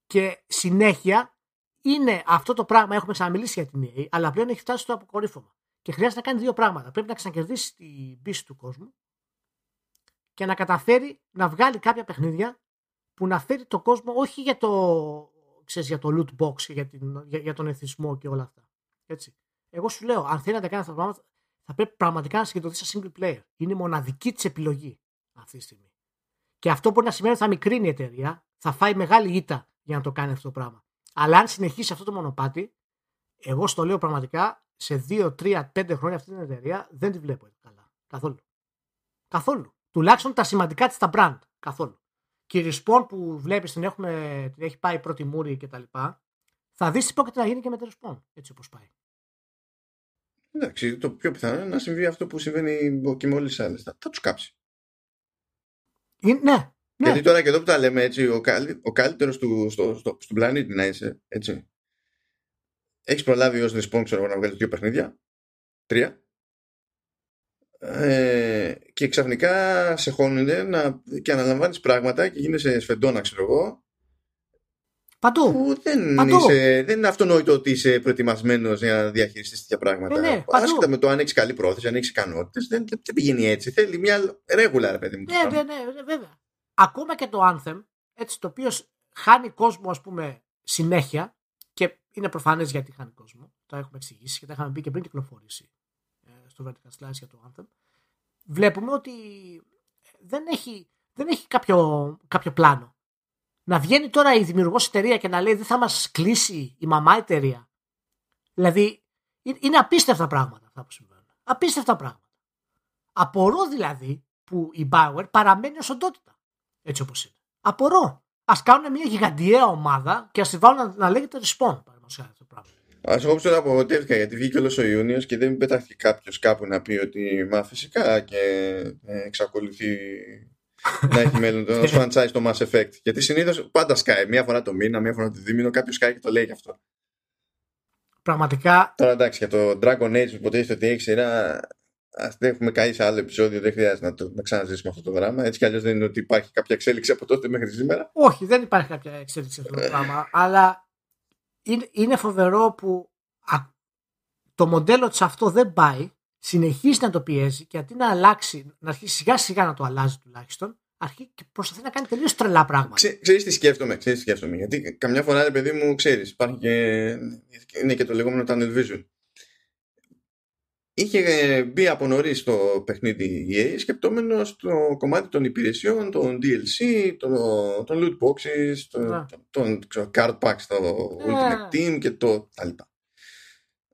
Και συνέχεια είναι αυτό το πράγμα. Έχουμε ξαναμιλήσει για την EA, αλλά πλέον έχει φτάσει στο αποκορύφωμα. Και χρειάζεται να κάνει δύο πράγματα. Πρέπει να ξανακερδίσει την πίστη του κόσμου και να καταφέρει να βγάλει κάποια παιχνίδια που να φέρει τον κόσμο όχι για το, ξέρεις, για το loot box και για, την, για, για τον εθισμό και όλα αυτά. Έτσι. Εγώ σου λέω, αν θέλει να τα κάνει αυτά τα πράγματα, θα πρέπει πραγματικά να συγκεντρωθεί σε single player. Είναι η μοναδική της επιλογή αυτή τη στιγμή. Και αυτό μπορεί να σημαίνει ότι θα μικρύνει η εταιρεία, θα φάει μεγάλη ήττα για να το κάνει αυτό το πράγμα. Αλλά αν συνεχίσει αυτό το μονοπάτι, εγώ στο λέω πραγματικά, σε 2, 3, 5 χρόνια αυτή την εταιρεία δεν τη βλέπω καλά. Καθόλου. Καθόλου. Τουλάχιστον τα σημαντικά της τα brand. Καθόλου. Και η Respawn που βλέπεις την, έχουμε, την έχει πάει πρώτη μούρη κτλ. Θα δεις τι πρόκειται να γίνει και με τη Respawn. Έτσι όπως πάει. Εντάξει, το πιο πιθανό είναι να συμβεί αυτό που συμβαίνει και με όλες τις άλλες. Θα, θα τους κάψει. Είναι, ναι, ναι. Γιατί τώρα και εδώ που τα λέμε έτσι, ο, καλύ, ο καλύτερος του, στο, στο, στον πλανήτη να είσαι, έτσι. Έχεις προλάβει ως response ξέρω, εγώ, να βγάλεις δύο παιχνίδια; Τρία; Ε, και ξαφνικά σε χώνουνε να, και αναλαμβάνεις πράγματα και γίνεσαι σφεντόνα, ξέρω εγώ. Παντού. Που δεν, Παντού. Είσαι, δεν είναι αυτονόητο ότι είσαι προετοιμασμένος για να διαχειριστείς τέτοια πράγματα. Ε, ναι, παντού. Άσχετα με το αν έχεις καλή πρόθεση, αν έχεις ικανότητες, δεν, δεν πηγαίνει έτσι. Θέλει μια ρέγουλα, ρε παιδί μου. το Ναι, πράγμα. ναι, ναι, ναι, βέβαια. Ακόμα και το Anthem, έτσι, το οποίος χάνει κόσμο, ας πούμε, συνέχεια και είναι προφανές γιατί χάνει κόσμο. Το έχουμε εξηγήσει και τα είχαμε πει και πριν κυκλοφορήσει ε, στο Vertical Slice για το Anthem. Βλέπουμε ότι δεν έχει, δεν έχει κάποιο, κάποιο πλάνο. Να βγαίνει τώρα η δημιουργός εταιρεία και να λέει δεν θα μας κλείσει η μαμά εταιρεία. Δηλαδή, ε- είναι απίστευτα πράγματα αυτά που συμβαίνουν. Απίστευτα πράγματα. Απορώ δηλαδή που η Bauer παραμένει ως οντότητα. Έτσι όπως είναι. Απορώ. Ας κάνουν μια γιγαντιαία ομάδα και ας τη βάλουν να, να λέγεται Respawn. Παραδείγματος χάρη, αυτό το πράγμα. Α, εγώ τώρα απογοητεύτηκα γιατί βγήκε όλος ο Ιούνιος και δεν πετάχτηκε κάποιος κάπου να πει ότι μα φυσικά και ε, εξακολουθεί να έχει μέλλον το franchise το Mass Effect. Γιατί συνήθως πάντα σκάει. Μία φορά το μήνα, μία φορά το δίμηνο, κάποιος σκάει και το λέει γι' αυτό. Πραγματικά Τώρα εντάξει, για το Dragon Age που υποτίθεται ότι έχει σειρά, ας δεν έχουμε καεί σε άλλο επεισόδιο, δεν χρειάζεται να, το, να ξαναζήσουμε αυτό το δράμα. Έτσι κι αλλιώς δεν είναι ότι υπάρχει κάποια εξέλιξη από τότε μέχρι σήμερα. Όχι, δεν υπάρχει κάποια εξέλιξη σε αυτό το πράγμα. Αλλά είναι, είναι φοβερό που α, το μοντέλο της αυτό δεν πάει, συνεχίζει να το πιέζει και αντί να αλλάξει, να αρχίσει σιγά σιγά να το αλλάζει τουλάχιστον, αρχίζει και προσπαθεί να κάνει τελείως τρελά πράγματα. Ξέ, ξέρεις τι σκέφτομαι, ξέρεις τι σκέφτομαι. Γιατί καμιά φορά, ρε παιδί μου, ξέρεις, υπάρχει και, είναι και το λεγόμενο tunnel vision. Είχε ε, μπει από νωρίς στο παιχνίδι η EA σκεπτόμενος στο κομμάτι των υπηρεσιών, των DLC, των, των loot boxes, των, Ναι. των ξέρω, card packs στο Ναι. Ultimate Team και το τα λοιπά.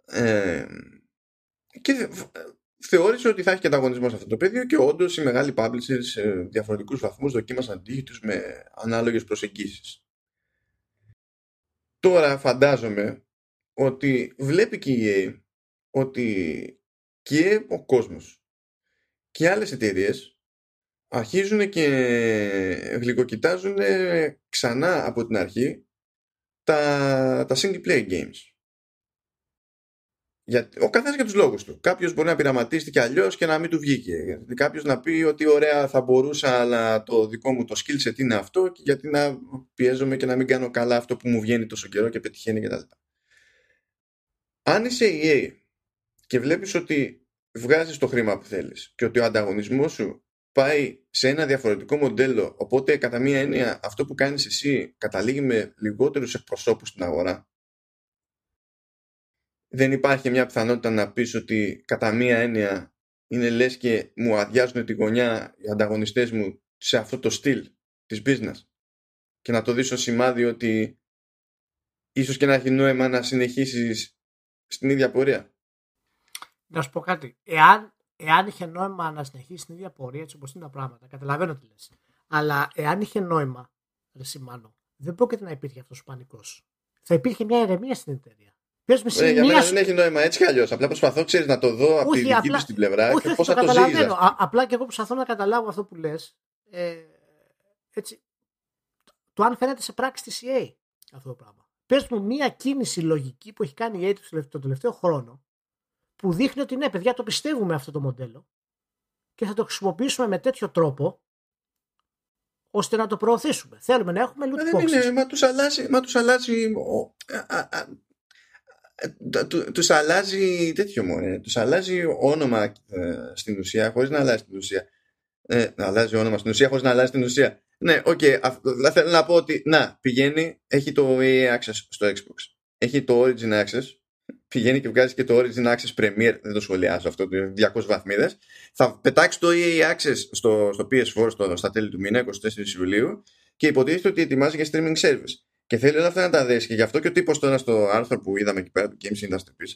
Ε, και θε- θεώρησε ότι θα έχει και ανταγωνισμό σε αυτό το πεδίο και όντως οι μεγάλοι publishers σε διαφορετικούς βαθμούς δοκίμασαν τύχη τους με ανάλογες προσεγγίσεις. Τώρα φαντάζομαι ότι βλέπει και η EA ότι και ο κόσμος και άλλες εταιρείες αρχίζουν και γλυκοκοιτάζουν ξανά από την αρχή τα, τα single player games. Για, ο καθένας για τους λόγους του. Κάποιος μπορεί να πειραματίστηκε αλλιώς και να μην του βγήκε. Κάποιος να πει ότι ωραία θα μπορούσα, αλλά το δικό μου το skill set είναι αυτό, και γιατί να πιέζομαι και να μην κάνω καλά αυτό που μου βγαίνει τόσο καιρό και πετυχαίνει κτλ. Αν είσαι EA και βλέπεις ότι βγάζεις το χρήμα που θέλεις και ότι ο ανταγωνισμός σου πάει σε ένα διαφορετικό μοντέλο. Οπότε κατά μία έννοια αυτό που κάνεις εσύ καταλήγει με λιγότερους εκπροσώπους στην αγορά. Δεν υπάρχει μια πιθανότητα να πεις ότι κατά μία έννοια είναι λες και μου αδειάζουν τη γωνιά οι ανταγωνιστές μου σε αυτό το στυλ της business. Και να το δεις ως σημάδι ότι ίσως και να έχει νόημα να συνεχίσεις στην ίδια πορεία. Να σου πω κάτι. Εάν, εάν είχε νόημα να συνεχίσει την ίδια πορεία έτσι όπως είναι τα πράγματα, καταλαβαίνω τι λες. Αλλά εάν είχε νόημα, ρε Σιμάνο, δεν πρόκειται να υπήρχε αυτός ο πανικός. Θα υπήρχε μια ηρεμία στην εταιρεία. Πες με Ε, για μία μένα σου- δεν έχει νόημα έτσι κι αλλιώς. Απλά προσπαθώ, ξέρεις, να το δω από τη Όχι, δική απλά- του την πλευρά όχι, και όχι, πώς θα το το ζήσει. καταλαβαίνω. Α- απλά και εγώ προσπαθώ να καταλάβω αυτό που λες. Ε, έτσι, το αν φαίνεται σε πράξη της EA αυτό το πράγμα. Πες μου μία κίνηση λογική που έχει κάνει η EA το τελευταίο- το τελευταίο χρόνο που δείχνει ότι ναι, παιδιά, το πιστεύουμε αυτό το μοντέλο και θα το χρησιμοποιήσουμε με τέτοιο τρόπο ώστε να το προωθήσουμε. Θέλουμε να έχουμε Μα loot δεν είναι, boxes. μα τους αλλάζει, μα τους αλλάζει, ο- α- α- α- ε, του- τους αλλάζει τέτοιο μόνο, τους αλλάζει όνομα ε, στην ουσία χωρίς να αλλάζει την ουσία. Ε, να αλλάζει όνομα στην ουσία χωρίς να αλλάζει την ουσία. Ναι, OK, okay, θέλω να πω ότι, να, πηγαίνει, έχει το EA Access στο Xbox, έχει το Origin Access, πηγαίνει και βγάζει και το Origin Access Premier, δεν το σχολιάζω αυτό, το 200 βαθμίδες, θα πετάξει το EA Access στο, στο PS4 στο, στα τέλη του μήνα, 24 Ιουλίου, και υποτίθεται ότι ετοιμάζει για streaming service. Και θέλει όλα αυτά να τα δέσει. Και γι' αυτό και ο τύπος τώρα στο άρθρο που είδαμε εκεί πέρα του Games Industry Biz,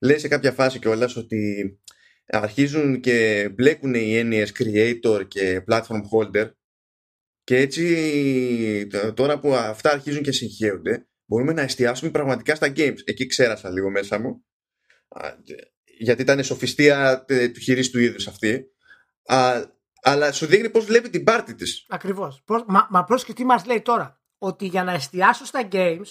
λέει σε κάποια φάση κιόλας ότι αρχίζουν και μπλέκουν οι έννοιες creator και platform holder. Και έτσι τ- τώρα που αυτά αρχίζουν και συγχέονται, μπορούμε να εστιάσουμε πραγματικά στα games. Εκεί ξέρασα λίγο μέσα μου. Α, Γιατί ήταν σοφιστία ε, του χειρίστου είδους αυτή. Α, αλλά σου δείχνει πώς βλέπει την πάρτη της. Ακριβώς. Μα, μα πρόσεχε τι μας λέει τώρα. Ότι για να εστιάσω στα games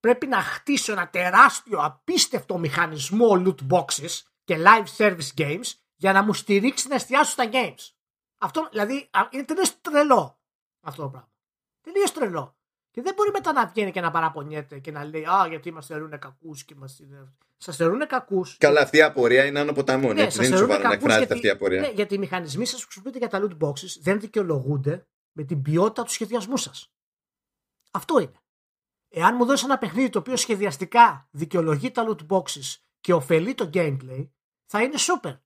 πρέπει να χτίσω ένα τεράστιο απίστευτο μηχανισμό loot boxes και live service games για να μου στηρίξει να εστιάσω στα games. Αυτό δηλαδή α, είναι τελείως τρελό αυτό το πράγμα. Τελείως τρελό. Και Και δεν μπορεί μετά να βγαίνει και να παραπονιέται και να λέει Α, γιατί μας θεωρούν κακούς και μας. Σας θεωρούν κακούς. Καλά, αυτή η απορία είναι άνω ποταμών. Ναι, έτσι, δεν είναι σοβαρό να εκφράζεται γιατί, αυτή η απορία. Ναι, γιατί οι μηχανισμοί σας που χρησιμοποιείτε για τα loot boxes δεν δικαιολογούνται με την ποιότητα του σχεδιασμού σας. Αυτό είναι. Εάν μου δώσεις ένα παιχνίδι το οποίο σχεδιαστικά δικαιολογεί τα loot boxes και ωφελεί το gameplay, θα είναι super.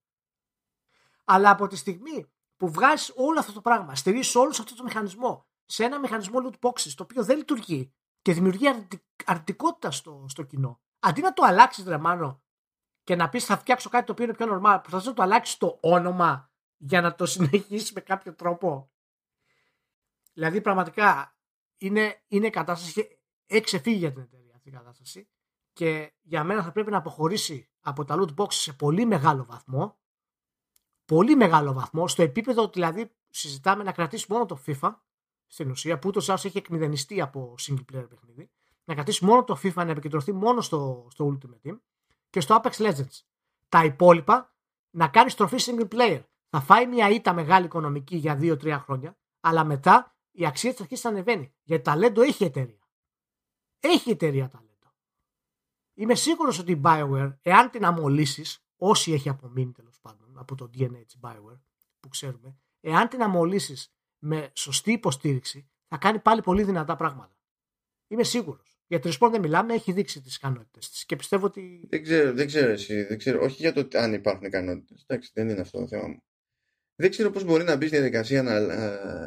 Αλλά από τη στιγμή που βγάζεις όλο αυτό το πράγμα, στηρίζεις όλο αυτό το μηχανισμό σε ένα μηχανισμό loot boxes το οποίο δεν λειτουργεί και δημιουργεί αρνητικότητα στο, στο κοινό, αντί να το αλλάξεις δρεμάνο και να πεις θα φτιάξω κάτι το οποίο είναι πιο normal, προσπαθεί να το αλλάξεις το όνομα για να το συνεχίσεις με κάποιο τρόπο. Δηλαδή πραγματικά είναι, είναι κατάσταση έχει ξεφύγει για την εταιρεία αυτή η κατάσταση και για μένα θα πρέπει να αποχωρήσει από τα loot boxes σε πολύ μεγάλο βαθμό. Πολύ μεγάλο βαθμό στο επίπεδο ότι δηλαδή συζητάμε να κρατήσει μόνο το FIFA στην ουσία που ούτως άλλως έχει εκμηδενιστεί από single player παιχνίδι να κρατήσει μόνο το FIFA να επικεντρωθεί μόνο στο, στο Ultimate Team και στο Apex Legends. Τα υπόλοιπα να κάνει στροφή single player. Θα φάει μια ήττα μεγάλη οικονομική για 2-3 χρόνια αλλά μετά η αξία της αρχίσει να ανεβαίνει γιατί ταλέντο έχει εταιρεία. Έχει εταιρεία ταλέντο. Είμαι σίγουρος ότι η Bioware, εάν την αμολύσεις, όσοι έχει απομείνει τέλος πάντων από το DNA τη Bioware που ξέρουμε, εάν την αμολύσεις με σωστή υποστήριξη, θα κάνει πάλι πολύ δυνατά πράγματα. Είμαι σίγουρος. Για τη Respawn δεν μιλάμε, έχει δείξει τις ικανότητες της και πιστεύω ότι. Δεν ξέρω, δεν ξέρω εσύ. Δεν ξέρω. Όχι για το αν υπάρχουν ικανότητες. Εντάξει, δεν είναι αυτό το θέμα μου. Δεν ξέρω πώς μπορεί να μπει στη διαδικασία να,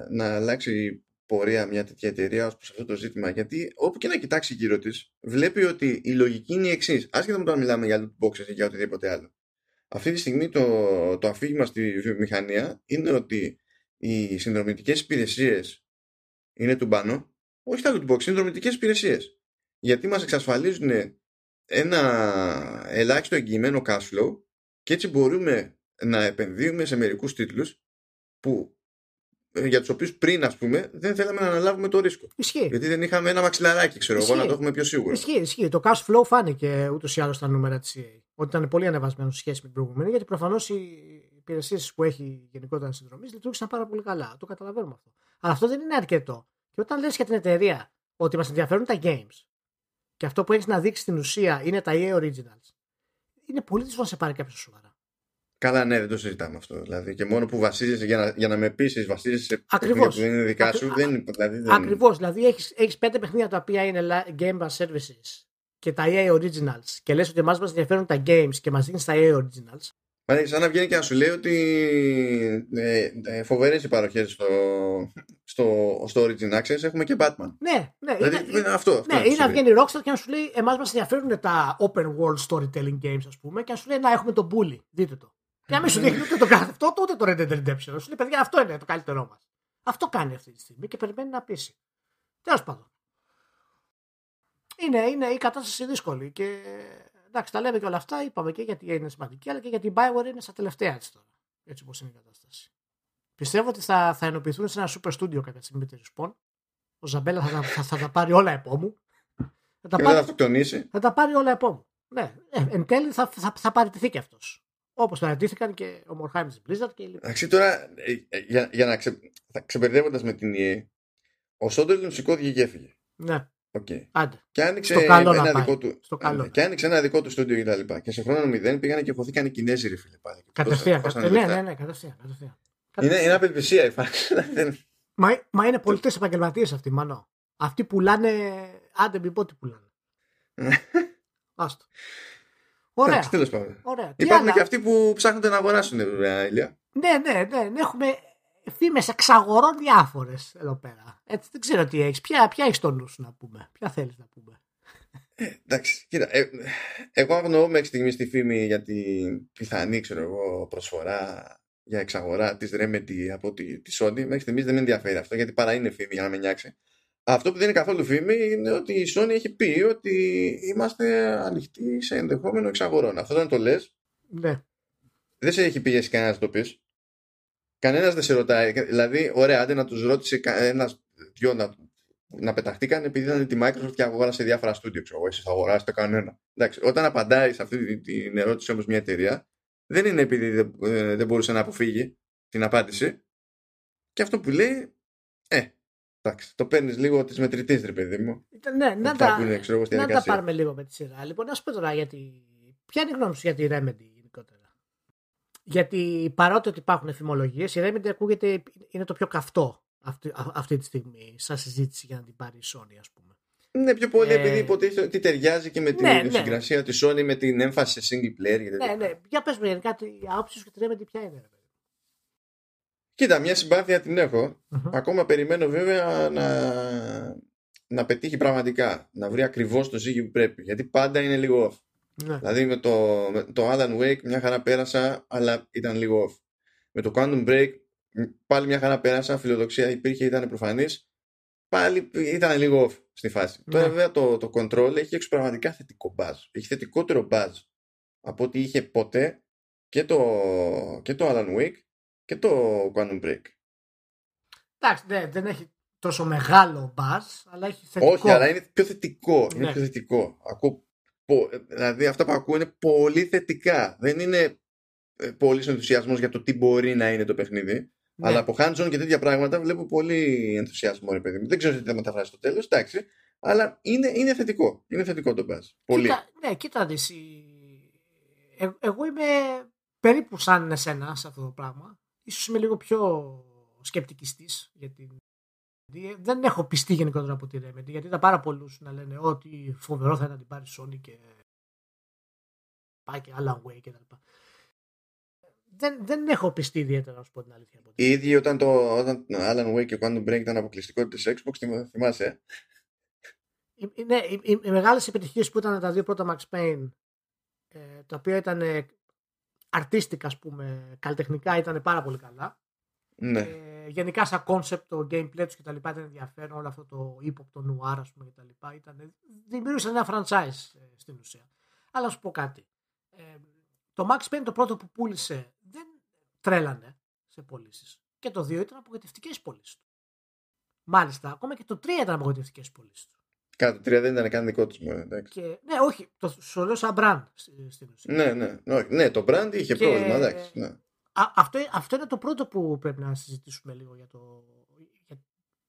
να αλλάξει πορεία μια τέτοια εταιρεία ως προς αυτό το ζήτημα. Γιατί όπου και να κοιτάξει γύρω της, βλέπει ότι η λογική είναι η εξής. Άσχετα με το να μιλάμε για loot boxes ή για οτιδήποτε άλλο. Αυτή τη στιγμή το, το αφήγημα στη βιομηχανία είναι ότι οι συνδρομητικές υπηρεσίες είναι του μπάνο. Όχι τα loot boxes, συνδρομητικές υπηρεσίες. Γιατί μας εξασφαλίζουν ένα ελάχιστο εγγυημένο cash flow και έτσι μπορούμε να επενδύουμε σε μερικούς τίτλους που ε, για τους οποίους πριν, ας πούμε, δεν θέλαμε να αναλάβουμε το ρίσκο. Ισχύει. Γιατί δεν είχαμε ένα μαξιλαράκι, ξέρω εγώ, να το έχουμε πιο σίγουρο. Ισχύει, ισχύει. Το cash flow φάνηκε ούτως ή άλλως στα νούμερα της EA. Ότι ήταν πολύ ανεβασμένο σε σχέση με την προηγούμενη, γιατί προφανώς οι υπηρεσίες που έχει γενικότερα συνδρομή λειτουργήσαν πάρα πολύ καλά. Το καταλαβαίνουμε αυτό. Αλλά αυτό δεν είναι αρκετό. Και όταν λες για την εταιρεία ότι μας ενδιαφέρουν τα games και αυτό που έχεις να δείξεις στην ουσία είναι τα EA Originals, είναι πολύ δύσκολο να σε πάρει κάποιος σοβαρά. Καλά, ναι, δεν το συζητάμε αυτό. Δηλαδή, και μόνο που βασίζεσαι για να, για να με πείσεις, βασίζεσαι σε παιχνίδια που δεν είναι δικά σου. Δεν, δηλαδή, δεν... Ακριβώς. Δηλαδή, έχεις έχεις πέντε παιχνίδια τα οποία είναι Game Pass Services και τα EA Originals και λες ότι εμάς μας ενδιαφέρουν τα games και μας δίνεις τα EA Originals. Μα σαν να βγαίνει και να σου λέει ότι ε, ε, φοβερές οι παροχές στο, στο, στο Origin Access έχουμε και Batman. Ναι, ναι. Δηλαδή, είναι, είναι αυτό. αυτό ναι, ή να βγαίνει η Rockstar και να σου λέει: Εμάς μας ενδιαφέρουν τα open world storytelling games, ας πούμε, και να σου λέει: Να έχουμε τον Bully. Δείτε το. Και να μην σου δείχνει ούτε το κάθε αυτό, ούτε το Red Dead Redemption. Σου λέει, παιδιά, αυτό είναι το καλύτερό μας. Αυτό κάνει αυτή τη στιγμή και περιμένει να πείσει. Τέλος πάντων. Είναι, είναι η κατάσταση δύσκολη και εντάξει, τα λέμε και όλα αυτά. Είπαμε και γιατί είναι σημαντική, αλλά και γιατί η Bioware είναι στα τελευταία της τώρα. Έτσι όπως είναι η κατάσταση. Πιστεύω ότι θα, θα ενοποιηθούν σε ένα super studio κάποια στιγμή με τη Respawn. Ο Ζαμπέλα θα, θα, θα, τα πάρει όλα από μου. Θα τα, πάρει, θα τα πάρει όλα από μου. Ναι, ε, εν τέλει θα, θα, θα παραιτηθεί και αυτός. Όπως παρατήθηκαν και ο Μορχάιμ της Blizzard και λοιπά. Εντάξει, τώρα ε, ε, για, για να ξε, ξεμπερδεύοντα με την EA, ο Σόντερλιν σηκώθηκε και έφυγε. Ναι. Okay. Άντε. Και άνοιξε ένα δικό του. Στο καλό. Και άνοιξε ένα δικό του στούντιο κτλ. Και, και σε χρόνο μηδέν πήγανε και χωθήκαν οι Κινέζοι ρε φίλε πάλι. Κατευθείαν. Ναι, ναι, ναι, κατευθείαν. κατευθείαν. Είναι, είναι απελπισία η μα, μα είναι πολιτές επαγγελματίες αυτοί, μανώ. Αυτοί πουλάνε. Άντε, μην πω τι πουλάνε. Άστο. Ωραία. τέλος πάντων. Ωραία. Υπάρχουν και αυτοί που ψάχνονται να αγοράσουν, βέβαια, Ηλία. Ναι, ναι, ναι. ναι έχουμε φήμες εξαγορών διάφορες εδώ πέρα. Έτσι, δεν ξέρω τι έχεις. Ποια, ποια έχεις το νου σου να πούμε; Ποια θέλεις να πούμε; Ε, εντάξει, κοίτα. Ε, εγώ αγνοώ μέχρι στιγμής τη φήμη για την πιθανή ξέρω εγώ, προσφορά για εξαγορά της Remedy από τη, τη Sony. Μέχρι στιγμής δεν με ενδιαφέρει αυτό γιατί παρά είναι φήμη για να με νιάξει. Αυτό που δεν είναι καθόλου φήμη είναι ότι η Sony έχει πει ότι είμαστε ανοιχτοί σε ενδεχόμενο εξαγορών. Αυτό δεν το λες. Ναι. Δεν σε έχει πηγαίνει κανένας να το πεις. Κανένας δεν σε ρωτάει. Δηλαδή, ωραία, άντε να τους ρώτησε ένα δυο να, να πεταχτήκαν επειδή ήταν τη Microsoft και αγόρασε διάφορα στούντιο. Ξέρω εσείς θα αγοράσετε κανένα. Εντάξει, όταν απαντάει σε αυτή την ερώτηση όμως μια εταιρεία, δεν είναι επειδή δεν, ε, δεν μπορούσε να αποφύγει την απάντηση. Και αυτό που λέει, ε, Εντάξει, το παίρνεις λίγο τη μετρητή, ρε παιδί μου. Ναι, να τα, είναι, ξέρω, να τα πάρουμε λίγο με τη σειρά. Λοιπόν, να σου πω τώρα γιατί. Ποια είναι η γνώμη σου για τη Remedy; γενικότερα. Γιατί παρότι ότι υπάρχουν εφημολογίες, η Remedy ακούγεται είναι το πιο καυτό αυτή, αυτή τη στιγμή, σαν συζήτηση για να την πάρει η Sony, ας πούμε. Ναι, πιο πολύ ε... επειδή υποτίθεται ότι ταιριάζει και με την ναι, ναι. συγκρασία της Sony με την έμφαση σε single player. Ναι, ναι. Για πες μου γενικά, η άποψη σου και τη Remedy ποια είναι. Κοίτα, μια συμπάθεια την εχω Ακόμα περιμένω βέβαια να, να πετύχει πραγματικά. Να βρει ακριβώς το ζύγι που πρέπει. Γιατί πάντα είναι λίγο off. Ναι. Δηλαδή με το, με το Alan Wake μια χαρά πέρασα, αλλά ήταν λίγο off. Με το Quantum Break πάλι μια χαρά πέρασα, φιλοδοξία υπήρχε, ήταν προφανής. Πάλι ήταν λίγο off στη φάση. Ναι. Τώρα βέβαια το, το Control έχει έξω πραγματικά θετικό buzz. Έχει θετικότερο buzz από ό,τι είχε ποτέ και το, και το Alan Wake και το Quantum Break. Εντάξει, ναι, δεν έχει τόσο μεγάλο buzz, αλλά έχει θετικό. Όχι, αλλά είναι πιο θετικό. Είναι ναι. πιο θετικό. Ακού, δηλαδή αυτά που ακούω είναι πολύ θετικά. Δεν είναι ε, πολύς ενθουσιασμός για το τι μπορεί να είναι το παιχνίδι. Ναι. Αλλά από hands-on και τέτοια πράγματα βλέπω πολύ ενθουσιασμό, ρε παιδί μου. Δεν ξέρω τι θα μεταφράσει στο τέλος, εντάξει. Αλλά είναι, είναι θετικό. Είναι θετικό το buzz. Πολύ. Κοίτα, ναι, κοίτα δεις, ε, εγώ είμαι περίπου σαν εσένα σε αυτό το πράγμα ίσως είμαι λίγο πιο σκεπτικιστής γιατί δεν έχω πιστεί γενικότερα από τη Remedy γιατί ήταν πάρα πολλούς να λένε ότι φοβερό θα είναι να την πάρει Sony και πάει και Alan Way και τα λοιπά. Δεν, δεν έχω πιστεί ιδιαίτερα να σου πω την αλήθεια. Οι ίδιοι όταν το όταν Alan Way και Quantum Break ήταν αποκλειστικότητα της Xbox, θυμάσαι. Ναι, οι, οι, οι μεγάλες επιτυχίες που ήταν τα δύο πρώτα Max Payne ε, τα οποία ήταν αρτίστικα, ας πούμε, καλλιτεχνικά ήταν πάρα πολύ καλά. Ναι. Ε, γενικά σαν κόνσεπτ το gameplay τους και τα λοιπά ήταν ενδιαφέρον, όλο αυτό το ύφος το νουάρ ας πούμε και τα λοιπά ήταν, δημιούργησαν ένα franchise ε, στην ουσία. Αλλά να σου πω κάτι. Ε, το Max Payne το πρώτο που πούλησε δεν τρέλανε σε πωλήσεις. Και το 2 ήταν απογοητευτικές πωλήσεις του. Μάλιστα, ακόμα και το 3 ήταν απογοητευτικές πωλήσεις του. Κάτω τρία δεν ήταν καν δικό τους Και, ναι, όχι, το σου λέω σαν brand στην ουσία. Ναι, ναι, ναι, ναι, το brand είχε και... πρόβλημα, εντάξει. Ναι. Α, αυτό, αυτό είναι το πρώτο που πρέπει να συζητήσουμε λίγο για το, για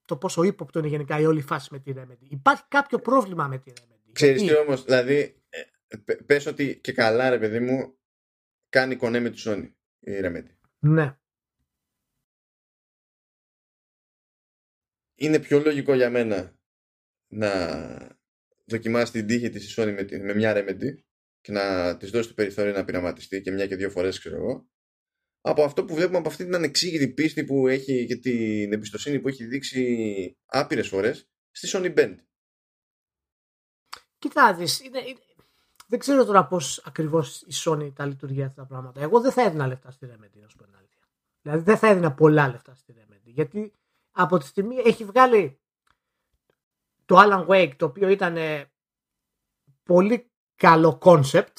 το πόσο ύποπτο είναι γενικά η όλη φάση με τη Remedy. Υπάρχει κάποιο πρόβλημα με τη Remedy. Ξέρεις τι όμως, δηλαδή, ε, πες ότι και καλά ρε παιδί μου, κάνει κονέ με τη Sony η Remedy. Ναι. Είναι πιο λογικό για μένα να δοκιμάσει την τύχη της η Sony με, με μια Remedy και να της δώσει το περιθώριο να πειραματιστεί και μια και δύο φορές ξέρω εγώ από αυτό που βλέπουμε από αυτή την ανεξήγητη πίστη που έχει και την εμπιστοσύνη που έχει δείξει άπειρες φορές στη Sony Band. Κοιτάξτε, είναι, είναι, δεν ξέρω τώρα πώς ακριβώς η Sony τα λειτουργεί αυτά τα πράγματα. Εγώ δεν θα έδινα λεφτά στη Remedy, να σου πω την αλήθεια. Δηλαδή δεν θα έδινα πολλά λεφτά στη Remedy. Γιατί από τη στιγμή έχει βγάλει το Alan Wake το οποίο ήταν πολύ καλό concept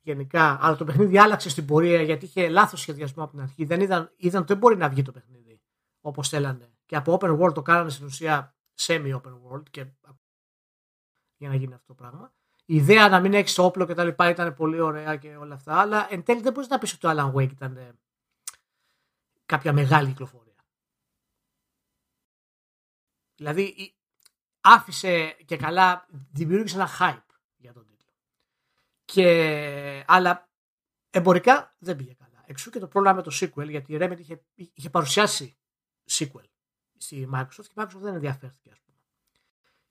γενικά, αλλά το παιχνίδι άλλαξε στην πορεία γιατί είχε λάθος σχεδιασμό από την αρχή. Δεν είδαν, είδαν ότι δεν μπορεί να βγει το παιχνίδι όπως θέλανε. Και από open world το κάνανε στην ουσία semi-open world και... για να γίνει αυτό το πράγμα. Η ιδέα να μην έχεις όπλο και τα λοιπά ήταν πολύ ωραία και όλα αυτά, αλλά εν τέλει δεν μπορείς να πεις ότι το Alan Wake ήταν κάποια μεγάλη κυκλοφορία. Δηλαδή άφησε και καλά, δημιούργησε ένα hype για τον τίτλο. Και, αλλά εμπορικά δεν πήγε καλά. Εξού και το πρόβλημα με το sequel, γιατί η Remedy είχε, είχε παρουσιάσει sequel στη Microsoft και η Microsoft δεν ενδιαφέρθηκε, ας πούμε.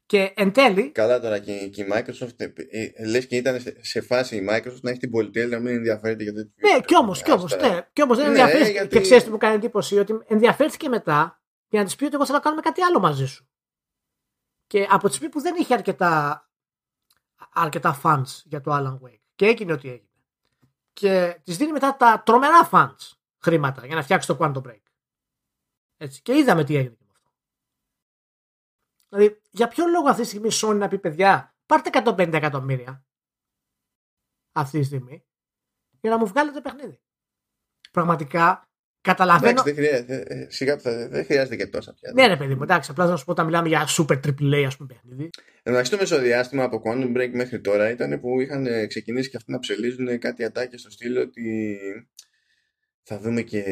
Και εν τέλει. Καλά τώρα και, και η Microsoft, ε, ε, λες και ήταν σε φάση η Microsoft να έχει την πολυτέλεια να μην ενδιαφέρεται για το Ναι, κι όμως, κι όμως. Ναι, κι όμως δεν ναι, ενδιαφέρθηκε. Γιατί... Και ξέρεις τι μου κάνει εντύπωση, ότι ενδιαφέρθηκε μετά για να της πει ότι εγώ θέλω να κάνουμε κάτι άλλο μαζί σου. Και από τη στιγμή που δεν είχε αρκετά, αρκετά fans για το Alan Wake και έγινε ό,τι έγινε. Και της δίνει μετά τα τρομερά fans χρήματα για να φτιάξει το Quantum Break. Έτσι. Και είδαμε τι έγινε με αυτό. Δηλαδή, για ποιο λόγο αυτή τη στιγμή η Sony να πει παιδιά, πάρτε 150 εκατομμύρια αυτή τη στιγμή για να μου βγάλετε παιχνίδι. Πραγματικά Καταλαβαίνω. Εντάξει, δεν χρειάζεται, ε, σιγά, δεν χρειάζεται και τόσα πια. Ναι, ρε παιδί μου, εντάξει, απλά να σου πω όταν μιλάμε για super triple A, ας πούμε, παιχνίδι. Εντάξει, το μεσοδιάστημα από Quantum Break μέχρι τώρα ήταν που είχαν ξεκινήσει και αυτοί να ψελίζουν κάτι ατάκια στο στήλο ότι θα δούμε και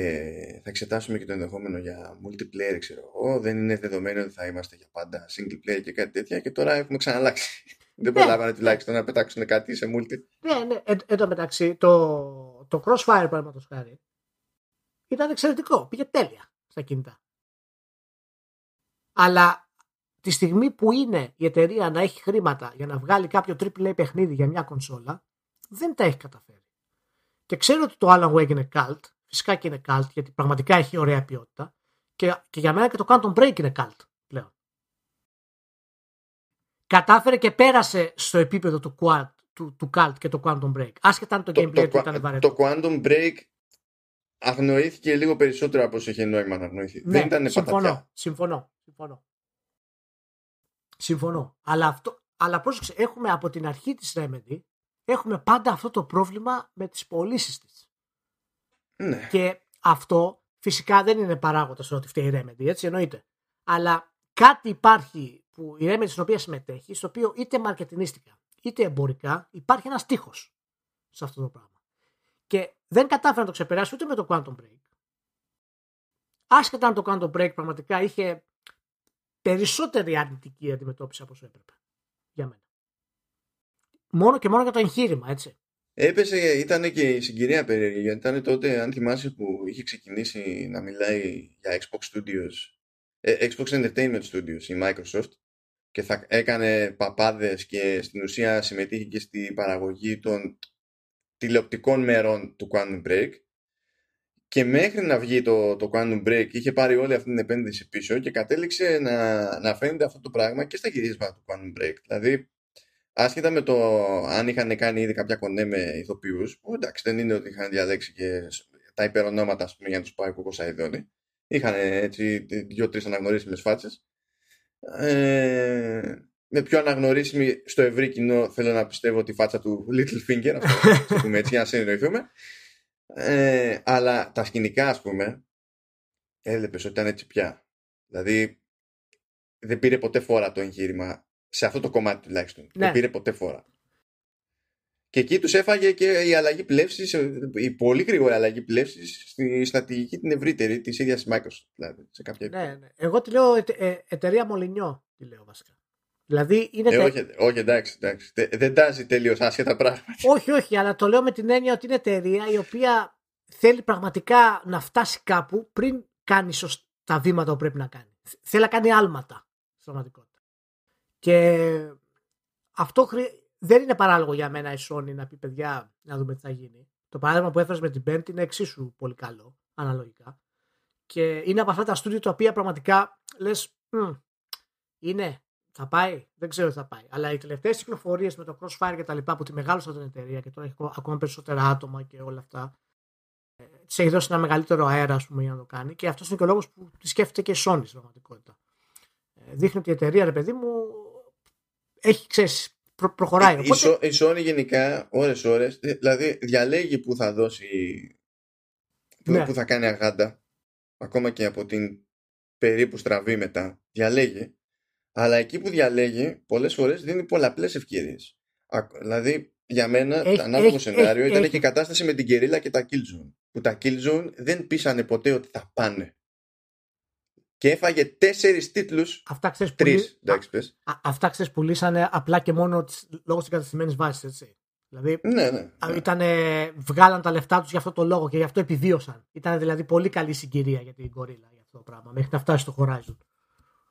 θα εξετάσουμε και το ενδεχόμενο για multiplayer, ξέρω εγώ. Δεν είναι δεδομένο ότι θα είμαστε για πάντα single player και κάτι τέτοια και τώρα έχουμε ξαναλλάξει. Δεν ναι. προλάβανε τουλάχιστον να πετάξουν κάτι σε multi. Ναι, ναι. Εν τω μεταξύ, το, το Crossfire, παραδείγματος χάρη, ήταν εξαιρετικό. Πήγε τέλεια στα κινητά. Αλλά τη στιγμή που είναι η εταιρεία να έχει χρήματα για να βγάλει κάποιο AAA παιχνίδι για μια κονσόλα, δεν τα έχει καταφέρει. Και ξέρω ότι το Alan Wake είναι cult, φυσικά και είναι cult, γιατί πραγματικά έχει ωραία ποιότητα. Και, και για μένα και το Quantum Break είναι cult πλέον. Κατάφερε και πέρασε στο επίπεδο του, quad, του, του cult και το Quantum Break. Άσχετα αν το, το gameplay του ήταν βαρετό. Το Quantum Break αγνοήθηκε λίγο περισσότερο από όσο είχε νόημα να αγνοηθεί. Ναι, δεν ήταν συμφωνώ, συμφωνώ, συμφωνώ. Συμφωνώ. Αλλά, αυτό, αλλά πρόσεξε, έχουμε από την αρχή της Remedy έχουμε πάντα αυτό το πρόβλημα με τις πωλήσεις της. Ναι. Και αυτό φυσικά δεν είναι παράγοντα ότι φταίει η Remedy, έτσι εννοείται. Αλλά κάτι υπάρχει που η Remedy στην οποία συμμετέχει, στο οποίο είτε μαρκετινίστικα είτε εμπορικά υπάρχει ένας τείχος σε αυτό το πράγμα. Και δεν κατάφερε να το ξεπεράσει ούτε με το Quantum Break. Άσχετα αν το Quantum Break πραγματικά είχε περισσότερη αρνητική αντιμετώπιση από όσο έπρεπε. Για μένα. Μόνο και μόνο για το εγχείρημα, έτσι. Έπεσε, ήταν και η συγκυρία περίεργη, γιατί ήταν τότε, αν θυμάσαι, που είχε ξεκινήσει να μιλάει για Xbox Studios, ε, Xbox Entertainment Studios, η Microsoft, και θα έκανε παπάδες και στην ουσία συμμετείχε και στην παραγωγή των τηλεοπτικών μέρων του Quantum Break και μέχρι να βγει το, το Quantum Break είχε πάρει όλη αυτή την επένδυση πίσω και κατέληξε να, να φαίνεται αυτό το πράγμα και στα γυρίσματα του Quantum Break. Δηλαδή, άσχετα με το αν είχαν κάνει ήδη κάποια κονέ με ηθοποιούς, που εντάξει δεν είναι ότι είχαν διαλέξει και τα υπερονόματα ας πούμε, για να τους πάει ο Σαϊδόνι. Είχαν έτσι δύο-τρεις αναγνωρίσιμες φάτσες. Ε, με πιο αναγνωρίσιμη στο ευρύ κοινό θέλω να πιστεύω τη φάτσα του Little Finger, αυτό πούμε έτσι, για να συνεννοηθούμε. Ε, αλλά τα σκηνικά, ας πούμε, έβλεπες ότι ήταν έτσι πια. Δηλαδή, δεν πήρε ποτέ φορά το εγχείρημα, σε αυτό το κομμάτι τουλάχιστον. Ναι. Δεν πήρε ποτέ φορά. Και εκεί τους έφαγε και η αλλαγή πλεύσης, η πολύ γρήγορη αλλαγή πλεύσης στη στρατηγική την ευρύτερη της ίδιας Microsoft. Δηλαδή, σε κάποια ναι, ναι. Εγώ τη λέω ε, εταιρεία Μολυνιό, τη λέω βασικά. Δηλαδή είναι. Ε, όχι, όχι, εντάξει, εντάξει. Δεν τάζει τελείως άσχετα πράγματα. Όχι, όχι, αλλά το λέω με την έννοια ότι είναι εταιρεία η οποία θέλει πραγματικά να φτάσει κάπου πριν κάνει τα βήματα που πρέπει να κάνει. Θέλει να κάνει άλματα στην πραγματικότητα. Και αυτό δεν είναι παράλογο για μένα η Sony να πει παιδιά να δούμε τι θα γίνει. Το παράδειγμα που έφερες με την Πέμπτη είναι εξίσου πολύ καλό, αναλογικά. Και είναι από αυτά τα στούντιο τα οποία πραγματικά λες, είναι θα πάει, δεν ξέρω τι θα πάει. Αλλά οι τελευταίες κυκλοφορίες με το Crossfire και τα λοιπά που τη μεγάλωσαν την εταιρεία και τώρα έχει ακόμα περισσότερα άτομα και όλα αυτά. Ε, τη έχει δώσει ένα μεγαλύτερο αέρα, ας πούμε, για να το κάνει. Και αυτός είναι και ο λόγος που τη σκέφτεται και η Sony στην πραγματικότητα. Ε, δείχνει ότι η εταιρεία, ρε παιδί μου, έχει ξέρεις, προ, προχωράει. Η, Οπότε... η Sony γενικά, ώρε-ώρε, δηλαδή διαλέγει που θα δώσει. Που, ναι. που θα κάνει αγάντα. Ακόμα και από την περίπου στραβή μετά. Διαλέγει αλλά εκεί που διαλέγει, πολλές φορές δίνει πολλαπλές ευκαιρίες. Δηλαδή, για μένα, το ανάλογο σενάριο έχει, ήταν έχει. και η κατάσταση με την Κερίλα και τα Killzone. Που τα Killzone δεν πείσανε ποτέ ότι θα πάνε. Και έφαγε τέσσερις τίτλους. Αυτά ξέρεις που. Αυτά ξέρεις που λύσανε απλά και μόνο λόγω της εγκαταστημένης βάσης, έτσι. Δηλαδή, ναι, ναι, ναι. Ήτανε, βγάλαν τα λεφτά τους για αυτό το λόγο και γι' αυτό επιβίωσαν. Ήταν δηλαδή πολύ καλή συγκυρία για την Gorilla για αυτό το πράγμα, μέχρι να φτάσει στο Horizon.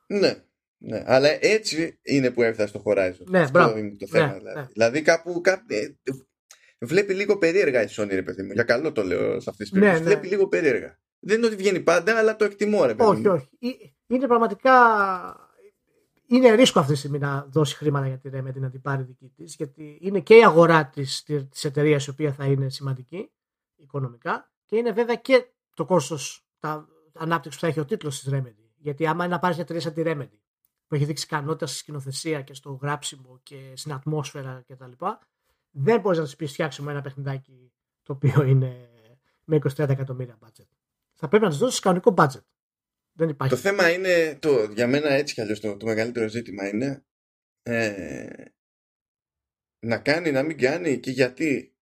Ναι, ναι, αλλά έτσι είναι που έφτασε στο Horizon. Ναι, Αυτό είναι το θέμα. Ναι, δηλαδή. Ναι. δηλαδή κάπου, κάπου ε, βλέπει λίγο περίεργα η Sony, ρε παιδί μου. Για καλό το λέω σε αυτή τη περίπτωση. Ναι, βλέπει λίγο περίεργα. Δεν είναι ότι βγαίνει πάντα, αλλά το εκτιμώ, ρε παιδί Όχι, όχι. Είναι πραγματικά. Είναι ρίσκο αυτή τη στιγμή να δώσει χρήματα για τη Remedy να την πάρει δική της, γιατί είναι και η αγορά της της εταιρείας η οποία θα είναι σημαντική οικονομικά και είναι βέβαια και το κόστος ανάπτυξη που θα έχει ο τίτλος της Remedy. Γιατί άμα είναι να πάρεις μια εταιρεία σαν τη Remedy που έχει δείξει ικανότητα στη σκηνοθεσία και στο γράψιμο και στην ατμόσφαιρα κτλ. Δεν μπορείς να της πεις φτιάξουμε ένα παιχνιδάκι το οποίο είναι με 23 εκατομμύρια budget. Θα πρέπει να της δώσεις κανονικό budget. Δεν υπάρχει. Το θέμα είναι, το, για μένα έτσι κι αλλιώς το, το μεγαλύτερο ζήτημα είναι ε, να κάνει, να μην κάνει και γιατί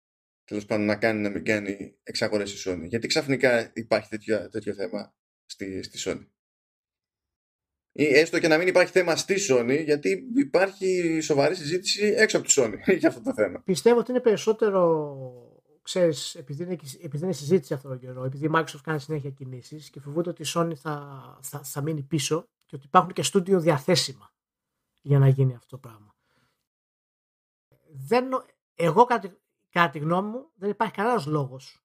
τέλος πάντων να κάνει να μην κάνει εξαγορές στη Sony. Γιατί ξαφνικά υπάρχει τέτοιο, τέτοιο θέμα στη, στη Sony. Ή έστω και να μην υπάρχει θέμα στη Sony, γιατί υπάρχει σοβαρή συζήτηση έξω από τη Sony για αυτό το θέμα. Πιστεύω ότι είναι περισσότερο, ξέρεις, επειδή είναι, επειδή είναι συζήτηση αυτόν τον καιρό, επειδή η Microsoft κάνει συνέχεια κινήσεις και φοβούνται ότι η Sony θα, θα, θα μείνει πίσω και ότι υπάρχουν και στούντιο διαθέσιμα για να γίνει αυτό το πράγμα. Δεν, εγώ κατά, κατά τη γνώμη μου δεν υπάρχει κανένας λόγος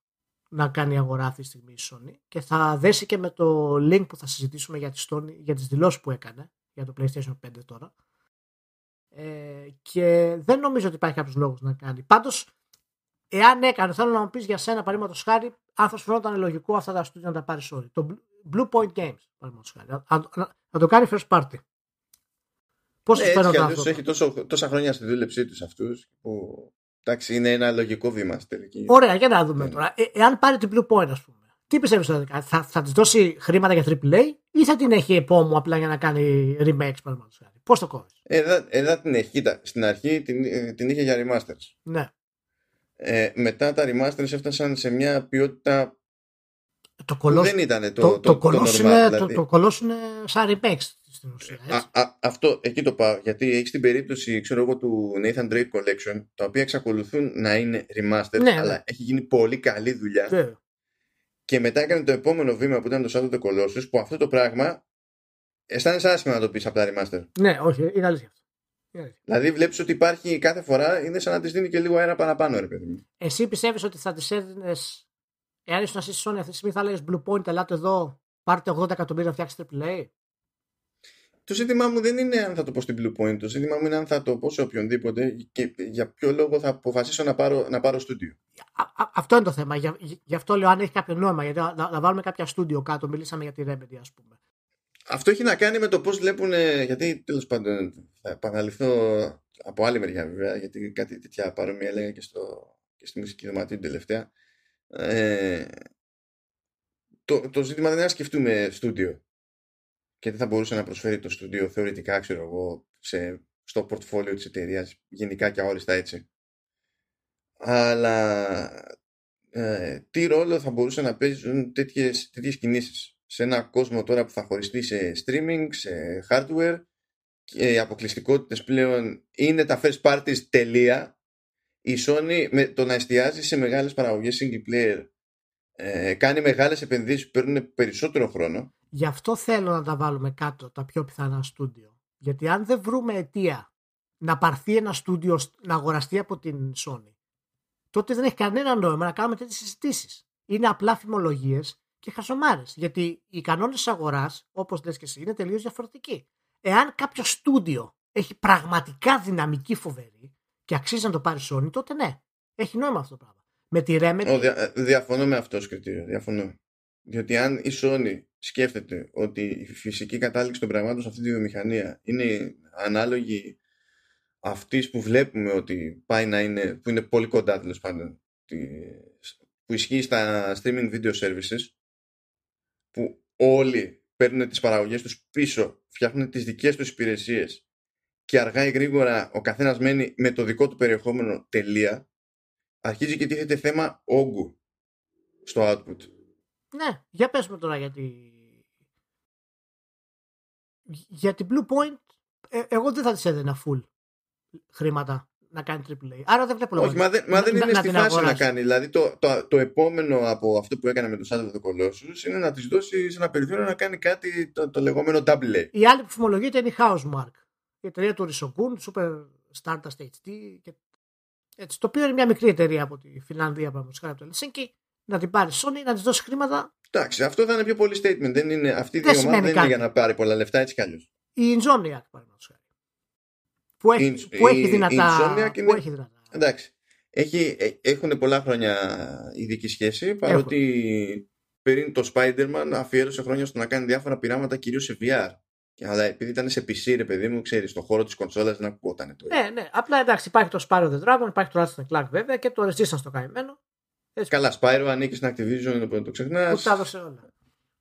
να κάνει αγορά αυτή τη στιγμή η Sony και θα δέσει και με το link που θα συζητήσουμε για τις, για τις δηλώσεις που έκανε για το PlayStation 5 τώρα ε, και δεν νομίζω ότι υπάρχει κάποιος λόγος να κάνει. Πάντως, εάν έκανε, θέλω να μου πεις για σένα παραδείγματος χάρη, αν θα σου φαινόταν λογικό αυτά τα στούντια να τα πάρεις Sony. Το Blue Point Games, παραδείγματος χάρη. Να, το κάνει first party. Πώς ναι, σου φαίνεται αυτό. Έχει τόσο, τόσα χρόνια στη δούλεψή τους αυτούς που Εντάξει, είναι ένα λογικό βήμα στην τελική. Ωραία, για να δούμε ναι. τώρα. Ε, εάν πάρει την Blue Point, ας πούμε, τι πιστεύεις θα, θα, θα της δώσει χρήματα για AAA ή θα την έχει επόμου απλά για να κάνει remakes, παραδείγματος χάρη; Πώς το κόβεις; Εδώ, εδώ την έχει. Κοίτα, στην αρχή την, ε, την είχε για remasters. Ναι. Ε, μετά τα remasters έφτασαν σε μια ποιότητα το κολός, δεν ήταν το, το, το, το, το, είναι, δηλαδή. το, το είναι σαν remakes στην ουσία. Α, α, αυτό εκεί το πάω. Γιατί έχει την περίπτωση ξέρω εγώ, του Nathan Drake Collection, τα οποία εξακολουθούν να είναι remastered, ναι, αλλά ναι. έχει γίνει πολύ καλή δουλειά. Ναι. Και μετά έκανε το επόμενο βήμα που ήταν το Shadow of the Colossus, που αυτό το πράγμα αισθάνεσαι άσχημα να το πεις από τα remaster. Ναι, όχι, είναι αλήθεια. Δηλαδή βλέπεις ότι υπάρχει κάθε φορά, είναι σαν να της δίνει και λίγο αέρα παραπάνω, ρε παιδί μου. Εσύ πιστεύεις ότι θα τη έδινες. Εάν ήσουν εσύ Sony αυτή τη στιγμή, θα λέει Blue Point, ελάτε εδώ, πάρτε 80 εκατομμύρια να φτιάξετε AAA. Το ζήτημά μου δεν είναι αν θα το πω στην Blue Point. Το ζήτημά μου είναι αν θα το πω σε οποιονδήποτε και για ποιο λόγο θα αποφασίσω να πάρω, να πάρω στούντιο. Αυτό είναι το θέμα. Γι' γι αυτό λέω αν έχει κάποιο νόημα. Γιατί να, να βάλουμε κάποια στούντιο κάτω. Μιλήσαμε για τη Remedy, ας πούμε. Αυτό έχει να κάνει με το πώς βλέπουν. Γιατί τέλος πάντων θα επαναληφθώ από άλλη μεριά βέβαια. Γιατί κάτι τέτοια παρόμοια έλεγα και, στο, και στη μουσική δωματίου τελευταία. Ε, το, το ζήτημα δεν είναι να σκεφτούμε στούντιο και τι θα μπορούσε να προσφέρει το στούντιο θεωρητικά, ξέρω εγώ, σε, στο πορτφόλιο της εταιρείας γενικά και αόριστα έτσι. Αλλά ε, τι ρόλο θα μπορούσε να παίζουν τέτοιες, τέτοιες κινήσεις σε ένα κόσμο τώρα που θα χωριστεί σε streaming, σε hardware και οι αποκλειστικότητες πλέον είναι τα first parties τελεία η Sony με το να εστιάζει σε μεγάλες παραγωγές single player ε, κάνει μεγάλες επενδύσεις που παίρνουν περισσότερο χρόνο Γι' αυτό θέλω να τα βάλουμε κάτω τα πιο πιθανά στούντιο. Γιατί αν δεν βρούμε αιτία να πάρθει ένα στούντιο να αγοραστεί από την Sony, τότε δεν έχει κανένα νόημα να κάνουμε τέτοιες συζητήσεις. Είναι απλά φημολογίες και χασομάρες. Γιατί οι κανόνες της αγοράς, όπως λες και εσύ, είναι τελείως διαφορετικοί. Εάν κάποιο στούντιο έχει πραγματικά δυναμική φοβερή και αξίζει να το πάρει Sony, τότε ναι, έχει νόημα αυτό το πράγμα. Με τη Remedy. δια, διαφωνώ με αυτό το κριτήριο. Διαφωνώ. Διότι αν η Sony σκέφτεται ότι η φυσική κατάληξη των πραγμάτων σε αυτή τη βιομηχανία είναι ανάλογη αυτής που βλέπουμε ότι πάει να είναι, που είναι πολύ κοντά τέλος πάντων, που ισχύει στα streaming video services, που όλοι παίρνουν τις παραγωγές τους πίσω, φτιάχνουν τις δικές τους υπηρεσίες και αργά ή γρήγορα ο καθένας μένει με το δικό του περιεχόμενο τελεία, αρχίζει και τίθεται θέμα όγκου στο output. Ναι, για πες με τώρα γιατί για την Blue Point ε, εγώ δεν θα της έδινα full χρήματα να κάνει AAA. Άρα δεν βλέπω λόγο. Όχι, μα δεν, μα δεν είναι στη φάση να κάνει. Δηλαδή το, το, το, επόμενο από αυτό που έκανε με το Shadow of the Colossus είναι να της δώσει ένα περιθώριο να κάνει κάτι το, το λεγόμενο double A. Η άλλη που φημολογείται είναι η Housemark. Η εταιρεία του Risokun, Super Stardust HD. Και... Έτσι, το οποίο είναι μια μικρή εταιρεία από τη Φιλανδία, παραδείγματος από το Ελσίνκι να την πάρει Sony, να της δώσει χρήματα. Εντάξει, αυτό θα είναι πιο πολύ statement. Δεν είναι, αυτή η ομάδα δεν είναι για να πάρει πολλά λεφτά έτσι κι αλλιώς. Η Insomniac, παραδείγματος χάρη. Που έχει, που έχει δυνατά. Που είναι... έχει δυνατά. Εντάξει. Έχει, ε, έχουν πολλά χρόνια ειδική σχέση παρότι πριν το Spider-Man αφιέρωσε χρόνια στο να κάνει διάφορα πειράματα κυρίως σε VR. Αλλά επειδή ήταν σε PC, ρε παιδί μου, ξέρεις, στον χώρο της κονσόλας δεν ακούγονταν το. Ναι, ναι. Απλά εντάξει, υπάρχει το Spyro the Dragon, υπάρχει το Ratchet Clank βέβαια και το Resistance το καημένο. Έτσι. Καλά, Spyro ανήκει στην Activision, οπότε το ξεχνάς. Που τα έδωσε όλα.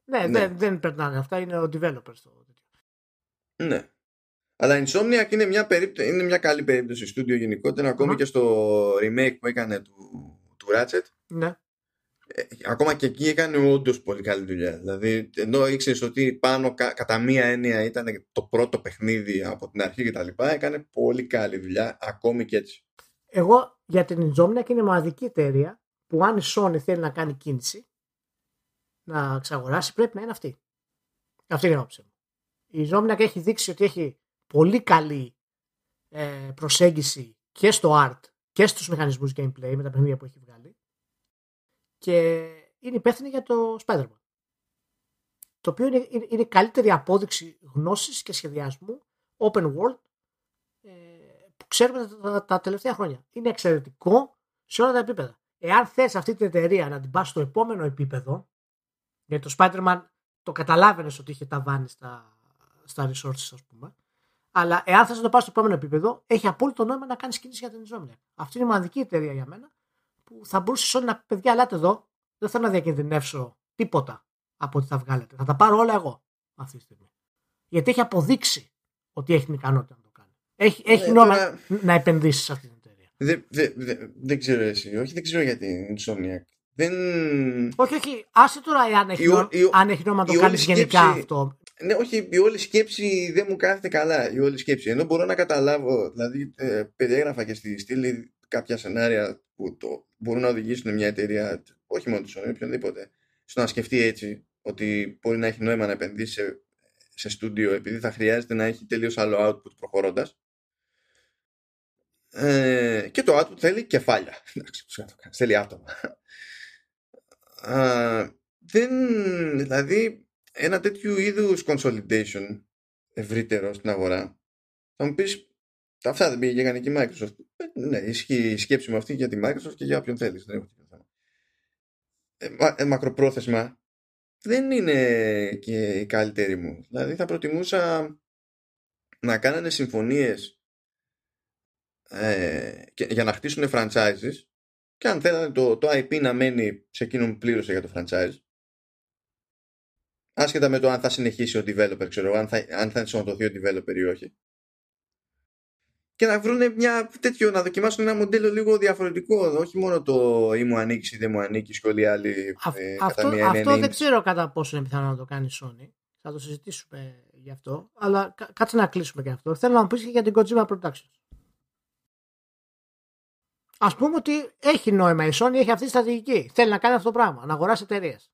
Ναι, ναι. Δεν, δεν περνάνε αυτά, είναι ο developer στο Ναι. Αλλά η Insomniac είναι μια, περίπτω... είναι μια καλή περίπτωση στούντιο γενικότερα, ακόμη και στο remake που έκανε του, του Ratchet. Ναι. Ε, ακόμα και εκεί έκανε όντως πολύ καλή δουλειά. Δηλαδή, ενώ ήξερες ότι πάνω κα, κατά μία έννοια ήταν το πρώτο παιχνίδι από την αρχή κτλ., έκανε πολύ καλή δουλειά ακόμη και έτσι. Εγώ για την Insomniac είναι μοναδική εταιρεία που αν η Sony θέλει να κάνει κίνηση να εξαγοράσει πρέπει να είναι αυτή. Αυτή είναι η άποψη μου. Η Insomniac έχει δείξει ότι έχει πολύ καλή ε, προσέγγιση και στο art και στους μηχανισμούς gameplay με τα παιχνίδια που έχει βγάλει και είναι υπεύθυνη για το Spider-Man. Το οποίο είναι, είναι, είναι καλύτερη απόδειξη γνώσης και σχεδιασμού open world ε, που ξέρουμε τα, τα, τελευταία χρόνια. Είναι εξαιρετικό σε όλα τα επίπεδα. Εάν θες αυτή την εταιρεία να την πας στο επόμενο επίπεδο, γιατί το Spider-Man το καταλάβαινες ότι είχε τα βάνη στα, στα resources, ας πούμε. Αλλά εάν θες να το πας στο επόμενο επίπεδο, έχει απόλυτο νόημα να κάνεις κίνηση για την Insomniac. Αυτή είναι η μοναδική εταιρεία για μένα που θα μπορούσε όλοι να πει: Παιδιά, ελάτε εδώ. Δεν θέλω να διακινδυνεύσω τίποτα από ό,τι θα βγάλετε. Θα τα πάρω όλα εγώ αυτή τη στιγμή. Γιατί έχει αποδείξει ότι έχει την ικανότητα να το κάνει. Έχει, έχει ε, νόημα τώρα... να επενδύσεις σε αυτή την εταιρεία. Δεν δε, δε, δε ξέρω εσύ. Όχι, δεν ξέρω για την Insomniac. Δεν... Όχι, όχι. Άσε τώρα αν έχει, η, νόημα, η, αν έχει νόημα να το κάνεις γενικά αυτό. Ναι, όχι, η όλη σκέψη δεν μου κάθεται καλά. Η όλη σκέψη. Ενώ μπορώ να καταλάβω, δηλαδή ε, περιέγραφα και στη στήλη κάποια σενάρια που το, μπορούν να οδηγήσουν μια εταιρεία, όχι μόνο του Sony, οποιονδήποτε, στο να σκεφτεί έτσι ότι μπορεί να έχει νόημα να επενδύσει σε, σε στούντιο επειδή θα χρειάζεται να έχει τελείως άλλο output προχωρώντας. Ε, και το output θέλει κεφάλια. Εντάξει, θέλει άτομα. δεν, δηλαδή, ένα τέτοιο είδους consolidation ευρύτερο στην αγορά, θα μου πεις, αυτά δεν πήγε για η Microsoft. Ε, ναι, ισχύει η σκέψη μου αυτή για τη Microsoft και για όποιον θέλεις. Δεν έχω θέμα. Ε, μα, ε, μακροπρόθεσμα δεν είναι και η καλύτερη μου. Δηλαδή θα προτιμούσα να κάνανε συμφωνίες ε, και, για να χτίσουν franchises και αν θέλανε το, το IP να μένει σε εκείνον που πλήρωσε για το franchise άσχετα με το αν θα συνεχίσει ο developer ξέρω, αν θα, αν θα ενσωματωθεί ο developer ή όχι και να βρουν μια τέτοιο, να δοκιμάσουν ένα μοντέλο λίγο διαφορετικό. Όχι μόνο το ή μου ανήκει ή δεν μου ανήκει και όλοι οι άλλοι. ε, αυτό αυτό δεν ξέρω κατά πόσο είναι πιθανό να το κάνει η Sony. Θα το συζητήσουμε γι' αυτό. Αλλά κάτσε να κλείσουμε γι' αυτό. Θέλω να μου πεις και για την Kojima Productions. Α πούμε ότι έχει νόημα η Sony, έχει αυτή τη στρατηγική. Θέλει να κάνει αυτό το πράγμα, να αγοράσει εταιρείες.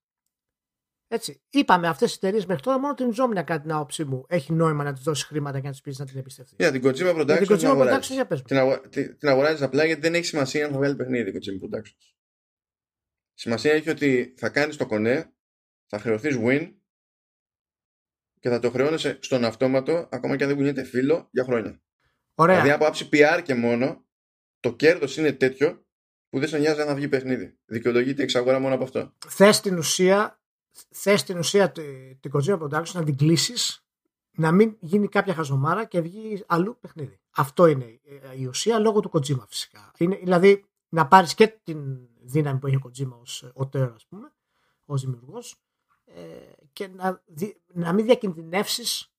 Έτσι. Είπαμε αυτές τι εταιρείες μέχρι τώρα μόνο την Insomnia κατά την άποψή μου έχει νόημα να της δώσει χρήματα και να της πεις να την εμπιστευτείς. Για την Kojima Productions. την Kojima Productions την, αγο... την αγοράζει απλά γιατί δεν έχει σημασία αν θα βγάλει παιχνίδι η Kojima Productions. Σημασία έχει ότι θα κάνεις το κονέ, θα χρεωθείς win και θα το χρεώνεσαι στον αυτόματο ακόμα και αν δεν κουνιέται φίλο για χρόνια. Ωραία. Δηλαδή από άψη PR και μόνο το κέρδος είναι τέτοιο που δεν σε νοιάζει αν θα βγει παιχνίδι. Δικαιολογείται εξαγορά μόνο από αυτό. Θες την ουσία θες την ουσία την Kojima Productions να την κλείσεις, να μην γίνει κάποια χαζομάρα και βγει αλλού παιχνίδι. Αυτό είναι ε, η ουσία λόγω του Kojima φυσικά. Είναι, δηλαδή να πάρεις και την δύναμη που έχει ο Kojima ως οτέρο ας πούμε, ως δημιουργός ε, και να, να μην διακινδυνεύσεις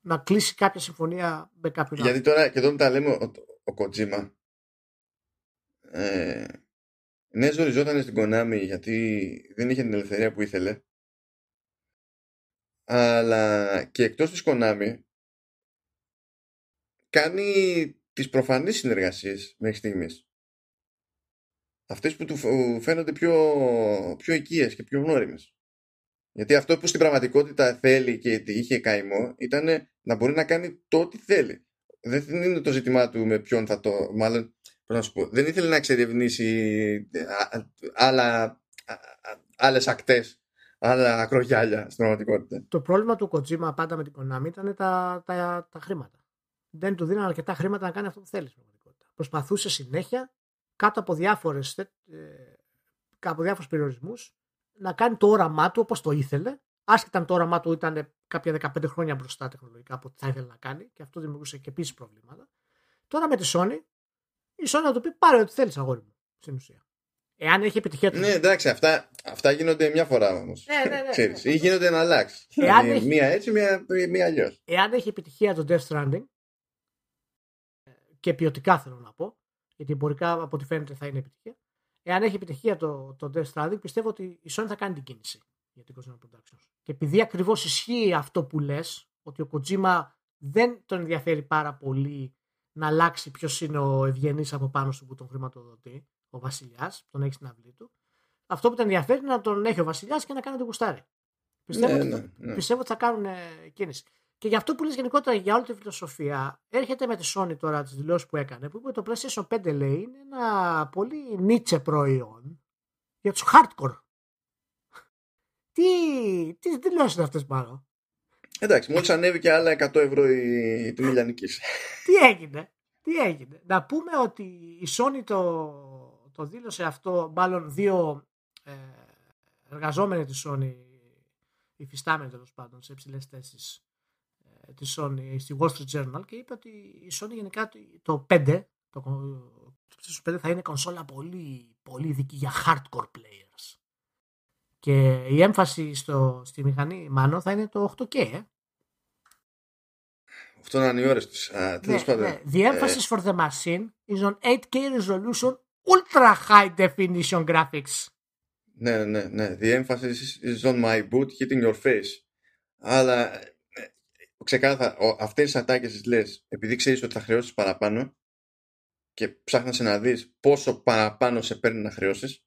να κλείσει κάποια συμφωνία με κάποιον άλλο. Γιατί τώρα και εδώ τα λέμε ο, ο Kojima ε, ναι ζοριζόταν στην Konami γιατί δεν είχε την ελευθερία που ήθελε αλλά και εκτός της Konami κάνει τις προφανείς συνεργασίες μέχρι στιγμής. Αυτές που του φαίνονται πιο, πιο οικίες και πιο γνώριμες. Γιατί αυτό που στην πραγματικότητα θέλει και είχε καημό ήταν να μπορεί να κάνει το ό,τι θέλει. Δεν είναι το ζήτημά του με ποιον θα το... Μάλλον, να σου πω, δεν ήθελε να εξερευνήσει άλλα, άλλες ακτές άλλα ακρογιάλια στην πραγματικότητα. Το πρόβλημα του Kojima πάντα με την Konami ήταν τα, τα, τα χρήματα. Δεν του δίνανε αρκετά χρήματα να κάνει αυτό που θέλει στην πραγματικότητα. Προσπαθούσε συνέχεια κάτω από διάφορες ε, από διάφορους περιορισμούς να κάνει το όραμά του όπως το ήθελε άσχετα αν το όραμά του ήταν κάποια 15 χρόνια μπροστά τεχνολογικά από ό,τι θα ήθελε να κάνει και αυτό δημιουργούσε και επίσης προβλήματα. Τώρα με τη Sony, η Sony θα του πει πάρε ό,τι θέλεις αγόρι μου στην ουσία. Εάν έχει επιτυχία του. Ναι, εντάξει, αυτά, αυτά γίνονται μια φορά όμως. Ναι, ναι, ναι, ναι, Ή γίνονται να αλλάξει. Δηλαδή, έχει... Μία έτσι, μία, μία αλλιώς. Εάν έχει επιτυχία το Death Stranding, και ποιοτικά θέλω να πω, γιατί εμπορικά από ό,τι φαίνεται θα είναι επιτυχία. εάν έχει επιτυχία το, το Death Stranding, πιστεύω ότι η Sony θα κάνει την κίνηση για την Kojima Productions. Και επειδή ακριβώς ισχύει αυτό που λες, ότι ο Kojima δεν τον ενδιαφέρει πάρα πολύ να αλλάξει ποιος είναι ο ευγενής από πάνω σου που τον χρηματοδοτεί, ο Βασιλιάς, τον έχεις στην αυλή του. Αυτό που τον ενδιαφέρει είναι να τον έχει ο Βασιλιάς και να κάνει τον κουστάρι. Πιστεύω, Ναι, ότι, ναι, ναι. πιστεύω ότι θα κάνουν ε, κίνηση. Και για αυτό που λες γενικότερα για όλη τη φιλοσοφία, έρχεται με τη Sony τώρα τις δηλώσεις που έκανε, που είπε το PlayStation 5 λέει είναι ένα πολύ νίτσε προϊόν για τους hardcore. Τι, τι δηλώσεις είναι αυτές μάλλον. Εντάξει, μόλις ανέβηκε άλλα 100 ευρώ η τιμή λιανικής. Τι έγινε, τι έγινε. Να πούμε ότι η Sony το, το δήλωσε αυτό, μάλλον δύο ε, εργαζόμενοι της Sony, υφιστάμενοι τέλος πάντων σε υψηλές θέσεις ε, της Sony στη Wall Street Journal και είπε ότι η Sony γενικά το 5, το, το PlayStation 5 θα είναι κονσόλα πολύ, πολύ ειδική για hardcore players. Και η έμφαση στο, στη μηχανή μάλλον θα είναι το 8K, ε. Αυτό είναι οι ώρε τη. Τέλος Ναι, πάντων. ναι. The emphasis for the machine is on 8K resolution ultra high definition graphics. Ναι, ναι, ναι. The emphasis is on my boot hitting your face. Αλλά ε, ξεκάθαρα, ο- αυτές τις ατάκες τις λες επειδή ξέρεις ότι θα χρεώσεις παραπάνω και ψάχνεις να δεις πόσο παραπάνω σε παίρνει να χρεώσεις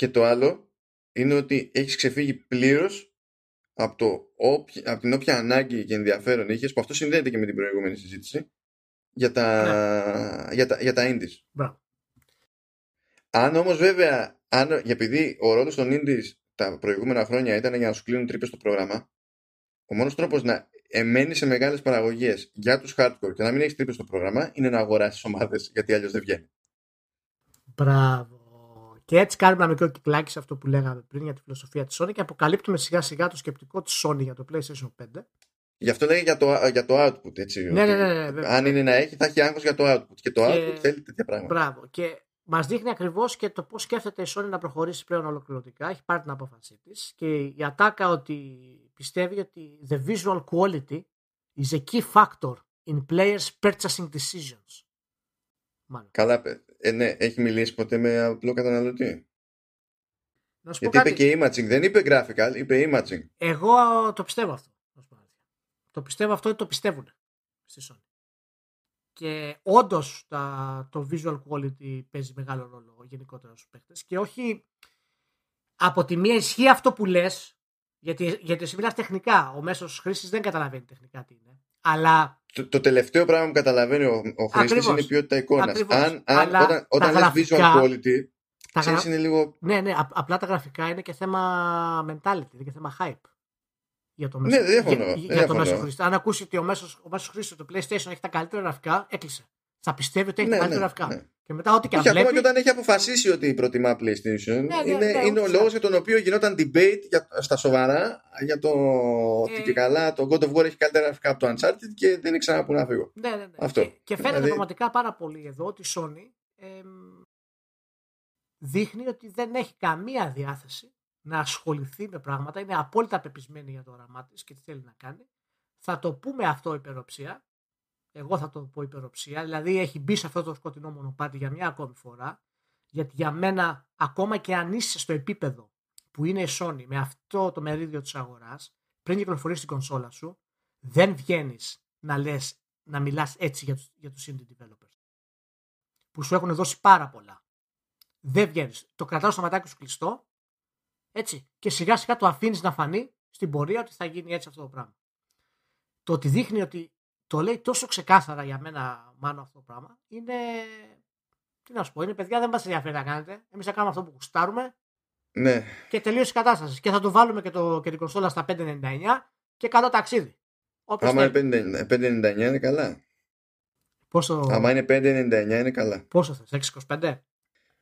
και το άλλο είναι ότι έχεις ξεφύγει πλήρως από, το, όποια- από την όποια ανάγκη και ενδιαφέρον είχες που αυτό συνδέεται και με την προηγούμενη συζήτηση για τα, για τα, για τα indies. Μπράβο. Αν όμως βέβαια, αν, επειδή ο ρόλος των indies τα προηγούμενα χρόνια ήταν για να σου κλείνουν τρύπες στο πρόγραμμα, ο μόνος τρόπος να εμένεις σε μεγάλες παραγωγές για τους hardcore και να μην έχεις τρύπες στο πρόγραμμα είναι να αγοράσεις ομάδες γιατί αλλιώς δεν βγαίνει. Μπράβο. Και έτσι κάνουμε ένα μικρό κυκλάκι σε αυτό που λέγαμε πριν για τη φιλοσοφία της Sony και αποκαλύπτουμε σιγά σιγά το σκεπτικό της Sony για το PlayStation 5. Γι' αυτό λέγει για το, για το output. Έτσι, Ναι, ότι ναι, ναι, ναι, βέβαια. αν είναι να έχει, θα έχει άγχος για το output. Και το Και- output θέλει τέτοια πράγματα. Μπράβο. Και μας δείχνει ακριβώς και το πώς σκέφτεται η Sony να προχωρήσει πλέον ολοκληρωτικά. Έχει πάρει την απόφασή της. Και η ατάκα ότι πιστεύει ότι the visual quality is a key factor in players' purchasing decisions. Μάλλον. Καλά, παι- ε, ναι, έχει μιλήσει ποτέ με απλό καταναλωτή; Να σου πω Γιατί κάτι. είπε και imaging, δεν είπε graphical, είπε imaging. Εγώ το πιστεύω αυτό. να σου πω αλήθεια. Το πιστεύω αυτό ότι το πιστεύουν στη Sony. Και όντως το visual quality παίζει μεγάλο ρόλο γενικότερα στους παίχτε. Και όχι από τη μία ισχύει αυτό που λες, γιατί, γιατί εσύ μιλάς τεχνικά. Ο μέσος χρήστη δεν καταλαβαίνει τεχνικά τι είναι. Αλλά Το, το τελευταίο πράγμα που καταλαβαίνει ο, ο χρήστης Ακριβώς. είναι η ποιότητα εικόνας. Ακριβώς. Αν, αν, Αλλά όταν όταν τα λες γραφικά- visual quality, τα ξέρεις γρα... είναι λίγο... ναι, ναι, απ- απλά τα γραφικά είναι και θέμα mentality, είναι και θέμα hype. Για το μέσο, Ναι, δεν διαφωνώ, για, δεν για το διαφωνώ. μέσο χρήστη. Αν ακούσει ότι ο μέσο ο μέσος χρήστη το PlayStation έχει τα καλύτερα γραφικά, έκλεισε. Θα πιστεύει ότι έχει Ναι, τα καλύτερα ναι, γραφικά. ναι. Και μετά, ό,τι και αν Όχι, ακόμα βλέπει. και όταν έχει αποφασίσει ότι προτιμά PlayStation, ναι, είναι, ναι, είναι ο όχι. λόγος για τον οποίο γινόταν debate για, στα σοβαρά για το ότι Ε. και καλά το God of War έχει καλύτερα γραφικά από το Uncharted και δεν ήξερα πού να φύγω. Ναι, ναι, ναι. Αυτό. Και, και φαίνεται Δηλαδή- πραγματικά πάρα πολύ εδώ ότι η Sony εμ, δείχνει ότι δεν έχει καμία διάθεση να ασχοληθεί με πράγματα. Είναι απόλυτα πεπισμένη για το όραμά της και τι θέλει να κάνει. Θα το πούμε αυτό υπεροψία. Εγώ θα το πω υπεροψία. Δηλαδή έχει μπει σε αυτό το σκοτεινό μονοπάτι για μια ακόμη φορά. Γιατί για μένα, ακόμα και αν είσαι στο επίπεδο που είναι η Sony με αυτό το μερίδιο της αγοράς, πριν κυκλοφορήσει την κονσόλα σου, δεν βγαίνεις να λες, να μιλάς έτσι για τους, για τους indie developers. Που σου έχουν δώσει πάρα πολλά. Δεν βγαίνεις. Το κρατάω στο ματάκι σου κλειστό, έτσι, και σιγά σιγά το αφήνεις να φανεί στην πορεία ότι θα γίνει έτσι αυτό το πράγμα. Το ότι δείχνει ότι το λέει τόσο ξεκάθαρα για μένα μάλλον αυτό το πράγμα είναι. Τι να σου πω, είναι παιδιά, δεν μας ενδιαφέρει να κάνετε. Εμείς θα κάνουμε αυτό που κουστάρουμε Ναι, και τελείωσε η κατάσταση. Και θα το βάλουμε και, το, και την κονσόλα στα 5,99 και καλό ταξίδι. Όποιος άμα θέλει. είναι 5,99 είναι καλά. Πόσο, Άμα είναι 5,99 είναι καλά. πόσο θες, 6,25.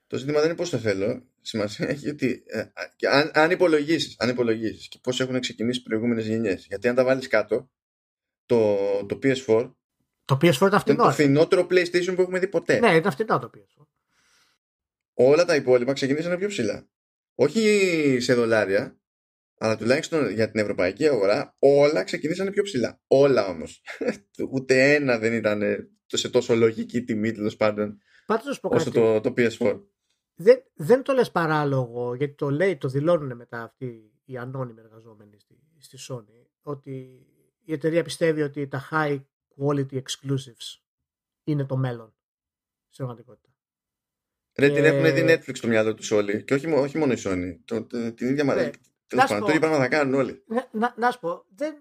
Το ζήτημα δεν είναι πώς το θέλω. Σημασία έχει ότι ε, α, και αν, αν υπολογίσεις, αν υπολογίσεις και πώς έχουν ξεκινήσει οι προηγούμενες γενιές. Γιατί αν τα βάλεις κάτω, το, το PS4 Το PS4 ήταν είναι φτηνό. το ε. φθηνότερο PlayStation που έχουμε δει ποτέ. Ναι, ήταν φτηνό το PS4. Όλα τα υπόλοιπα ξεκίνησαν πιο ψηλά. Όχι σε δολάρια, αλλά τουλάχιστον για την ευρωπαϊκή αγορά, όλα ξεκινήσανε πιο ψηλά. Όλα όμως. Ούτε ένα δεν ήταν ε, σε τόσο λογική τιμή τέλος πάντων όσο το, το PS4. Δεν, δεν το λες παράλογο, γιατί το λέει, το δηλώνουν μετά αυτοί οι ανώνυμοι εργαζόμενοι στη, στη Sony, ότι η εταιρεία πιστεύει ότι τα high quality exclusives είναι το μέλλον στην πραγματικότητα. Ρε, την έχουν δει Netflix στο μυαλό τους όλοι. Και όχι, όχι μόνο η Sony. Το, το, την ίδια μαλακή. Ναι. Τέλος πάντων, το είπαμε να κάνουν όλοι. Να, να, να σου πω, δεν,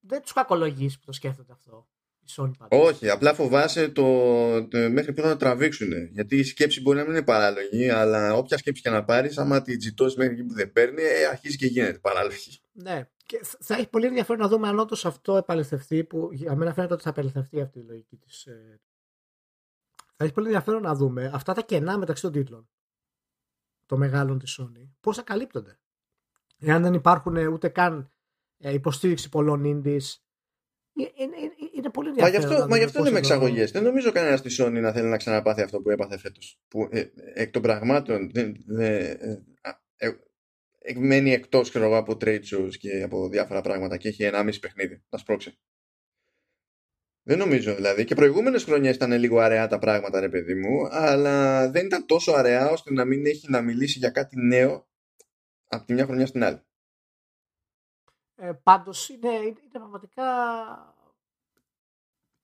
δεν τους κακολογεί που το σκέφτονται αυτό. Η Sony Όχι, απλά φοβάσαι το, το, μέχρι που θα το τραβήξουν. Γιατί η σκέψη μπορεί να μην είναι παράλογη, αλλά όποια σκέψη και να πάρεις, άμα τη τζιτώσει μέχρι εκεί που δεν παίρνει, ε, αρχίζει και γίνεται παράλογη. Ναι. Και θα έχει πολύ ενδιαφέρον να δούμε αν όντως αυτό επαληθευτεί, που για μένα φαίνεται ότι θα επαληθευτεί αυτή η λογική της. Ε, θα έχει πολύ ενδιαφέρον να δούμε αυτά τα κενά μεταξύ των τίτλων των μεγάλων της Sony, πώς θα καλύπτονται. Εάν δεν υπάρχουν ούτε καν ε, υποστήριξη πολλών indies, είναι, είναι πολύ ενδιαφέρον. Μα γι' αυτό, μα γι αυτό είναι με εξαγωγές. Δεν νομίζω κανένας στη Sony να θέλει να ξαναπάθει αυτό που έπαθε φέτος. Που ε, εκ των πραγμάτων δεν, δεν, ε, μένει εκτός από trade shows και από διάφορα πράγματα και έχει ένα μισή παιχνίδι να σπρώξει. Δεν νομίζω δηλαδή. Και προηγούμενες χρονιές ήταν λίγο αραιά τα πράγματα, ρε παιδί μου, αλλά δεν ήταν τόσο αραιά ώστε να μην έχει να μιλήσει για κάτι νέο από τη μια χρονιά στην άλλη. Ε, Πάντως είναι, είναι, πραγματικά.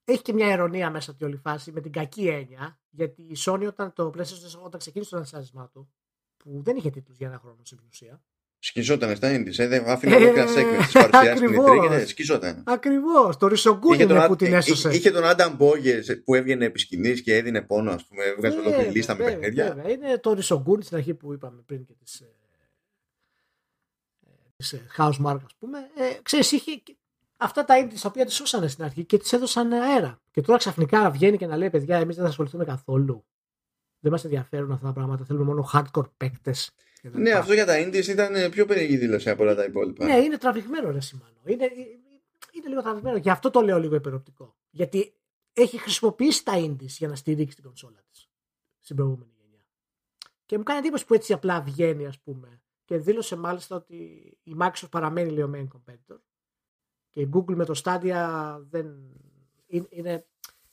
Έχει και μια ειρωνία μέσα από τη όλη φάση με την κακή έννοια. Γιατί η Sony όταν το PlayStation όταν ξεκίνησε το ανασάρισμά του, που δεν είχε τίτλους για ένα χρόνο στην ουσία, Σκιζόταν στα Ινδι. Ε, άφηνε ολόκληρα segment τη παρουσιάση στην E3 και σκιζόταν. Ακριβώς. Το Ρισογκούν είναι που την έσωσε. Είχε τον Άνταμ Μπόγκερ που έβγαινε επί σκηνή και έδινε πόνο, ας πούμε. Έβγαζε ολόκληρη λίστα με παιχνίδια. Είναι το Ρισογκούν στην αρχή που είπαμε πριν και της. Της House Mark, ας πούμε. Ε, ξέρεις, είχε αυτά τα indie τα οποία τη σώσανε στην αρχή και τη έδωσαν αέρα. Και τώρα ξαφνικά βγαίνει και να λέει: Παιδιά, εμείς δεν θα ασχοληθούμε καθόλου. Δεν μας ενδιαφέρουν αυτά τα πράγματα. Θέλουμε μόνο hardcore παίκτες ναι, αυτό για τα Indies ήταν πιο περίεργη δήλωση από όλα τα υπόλοιπα. Ναι, είναι τραβηγμένο ρε Σιμάνο. Είναι, είναι λίγο τραβηγμένο. Γι' αυτό το λέω λίγο υπεροπτικό. Γιατί έχει χρησιμοποιήσει τα Indies για να στηρίξει την κονσόλα της στην προηγούμενη γενιά. Και μου κάνει εντύπωση που έτσι απλά βγαίνει, ας πούμε. Και δήλωσε μάλιστα ότι η Microsoft παραμένει λίγο main competitor. Και η Google με το Stadia δεν είναι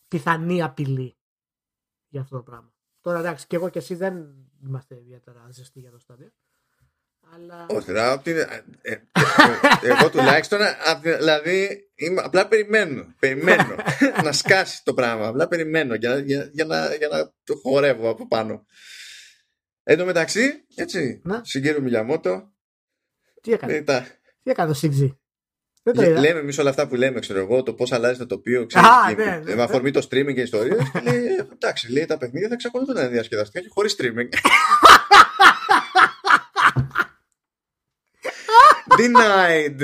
πιθανή απειλή για αυτό το πράγμα. Τώρα εντάξει, και εγώ και εσύ δεν είμαστε ιδιαίτερα ζεστοί για το στάδιο. Αλλά... Όχι, δηλαδή, ε, ε, εγώ τουλάχιστον, δηλαδή, είμαι, απλά περιμένω, περιμένω να σκάσει το πράγμα, απλά περιμένω για, για, για, να, για να το χορεύω από πάνω. Εν τω μεταξύ, έτσι, συγκύρω Μιλιαμότο. Τι έκανε, τι έκανε το 6 δεν λέμε εμείς όλα αυτά που λέμε, ξέρω εγώ, το πώς αλλάζει το τοπίο, ξέρω Α, ναι, ναι, με αφορμή το streaming και ιστορίες. και λέει, εντάξει, λέει τα παιχνίδια θα εξακολουθούν να είναι διασκεδαστικά και χωρίς streaming. Denied.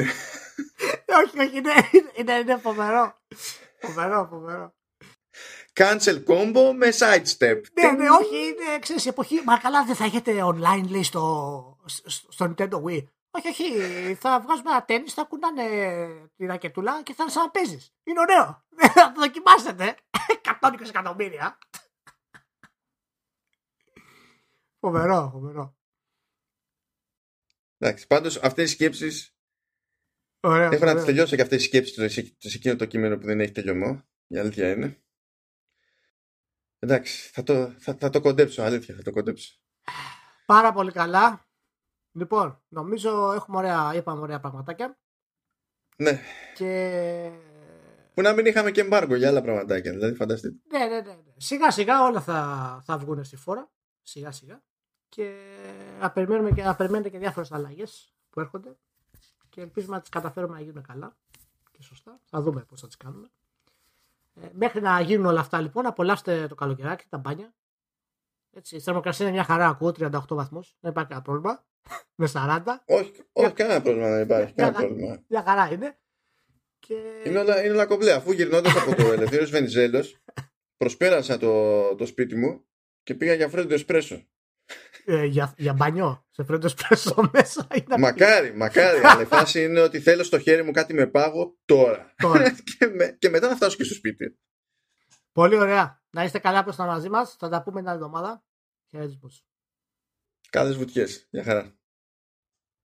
όχι, όχι, είναι, είναι, είναι φοβερό. Φοβερό, φοβερό. Cancel combo με sidestep. Ναι, ναι, όχι, είναι, ξέρεις, η εποχή. Μα καλά, δεν θα έχετε online, λέει, στο, στο Nintendo Wii. Όχι, όχι. Θα βγάζουμε ένα τέννη, θα κουνάνε τη ρακετούλα και θα σαν παίζει. Είναι ωραίο. Θα το δοκιμάσετε. 120 εκατομμύρια. Φοβερό, φοβερό. Εντάξει, πάντως αυτές οι σκέψει. Έχω να τι τελειώσω και αυτές οι σκέψεις σε εκείνο το κείμενο που δεν έχει τελειωμό. Η αλήθεια είναι. Εντάξει, θα το, θα, θα το κοντέψω, αλήθεια, θα το κοντέψω. Πάρα πολύ καλά. Λοιπόν, νομίζω έχουμε ωραία, είπαμε ωραία πραγματάκια. Ναι. Και... Που να μην είχαμε και εμπάργκο για άλλα πραγματάκια, δηλαδή φανταστείτε. Ναι, ναι, ναι. ναι. Σιγά σιγά όλα θα, θα βγουν στη φόρα. Σιγά σιγά. Και να, περιμένουμε και, να περιμένετε και διάφορες αλλαγές που έρχονται. Και ελπίζουμε να τις καταφέρουμε να γίνουν καλά και σωστά. Θα δούμε πώς θα τις κάνουμε. Ε, μέχρι να γίνουν όλα αυτά λοιπόν, απολαύστε το καλοκαιράκι, τα μπάνια. Έτσι, η θερμοκρασία είναι μια χαρά, ακούω 38 βαθμούς. Δεν υπάρχει κανένα πρόβλημα με 40. Όχι, όχι κανένα πρόβλημα δεν υπάρχει. Κανένα πρόβλημα. Μια χαρά είναι. Και... Είναι, όλα, είναι όλα κομπλέ. Αφού γυρνώντας από το Ελευθέρω Βενιζέλος, προσπέρασα το, το σπίτι μου και πήγα για φρέντο εσπρέσο. Ε, για, για μπανιό, σε φρέντο εσπρέσο μέσα. Είναι μακάρι, μακάρι. αλλά η φάση είναι ότι θέλω στο χέρι μου κάτι με πάγο τώρα. τώρα. και, με, και μετά να φτάσω και στο σπίτι. Πολύ ωραία. Να είστε καλά προς τα μαζί μας. Θα τα πούμε την άλλη εβδομάδα. Χαιρετισμούς. Καλές βουτιές. Γεια χαρά.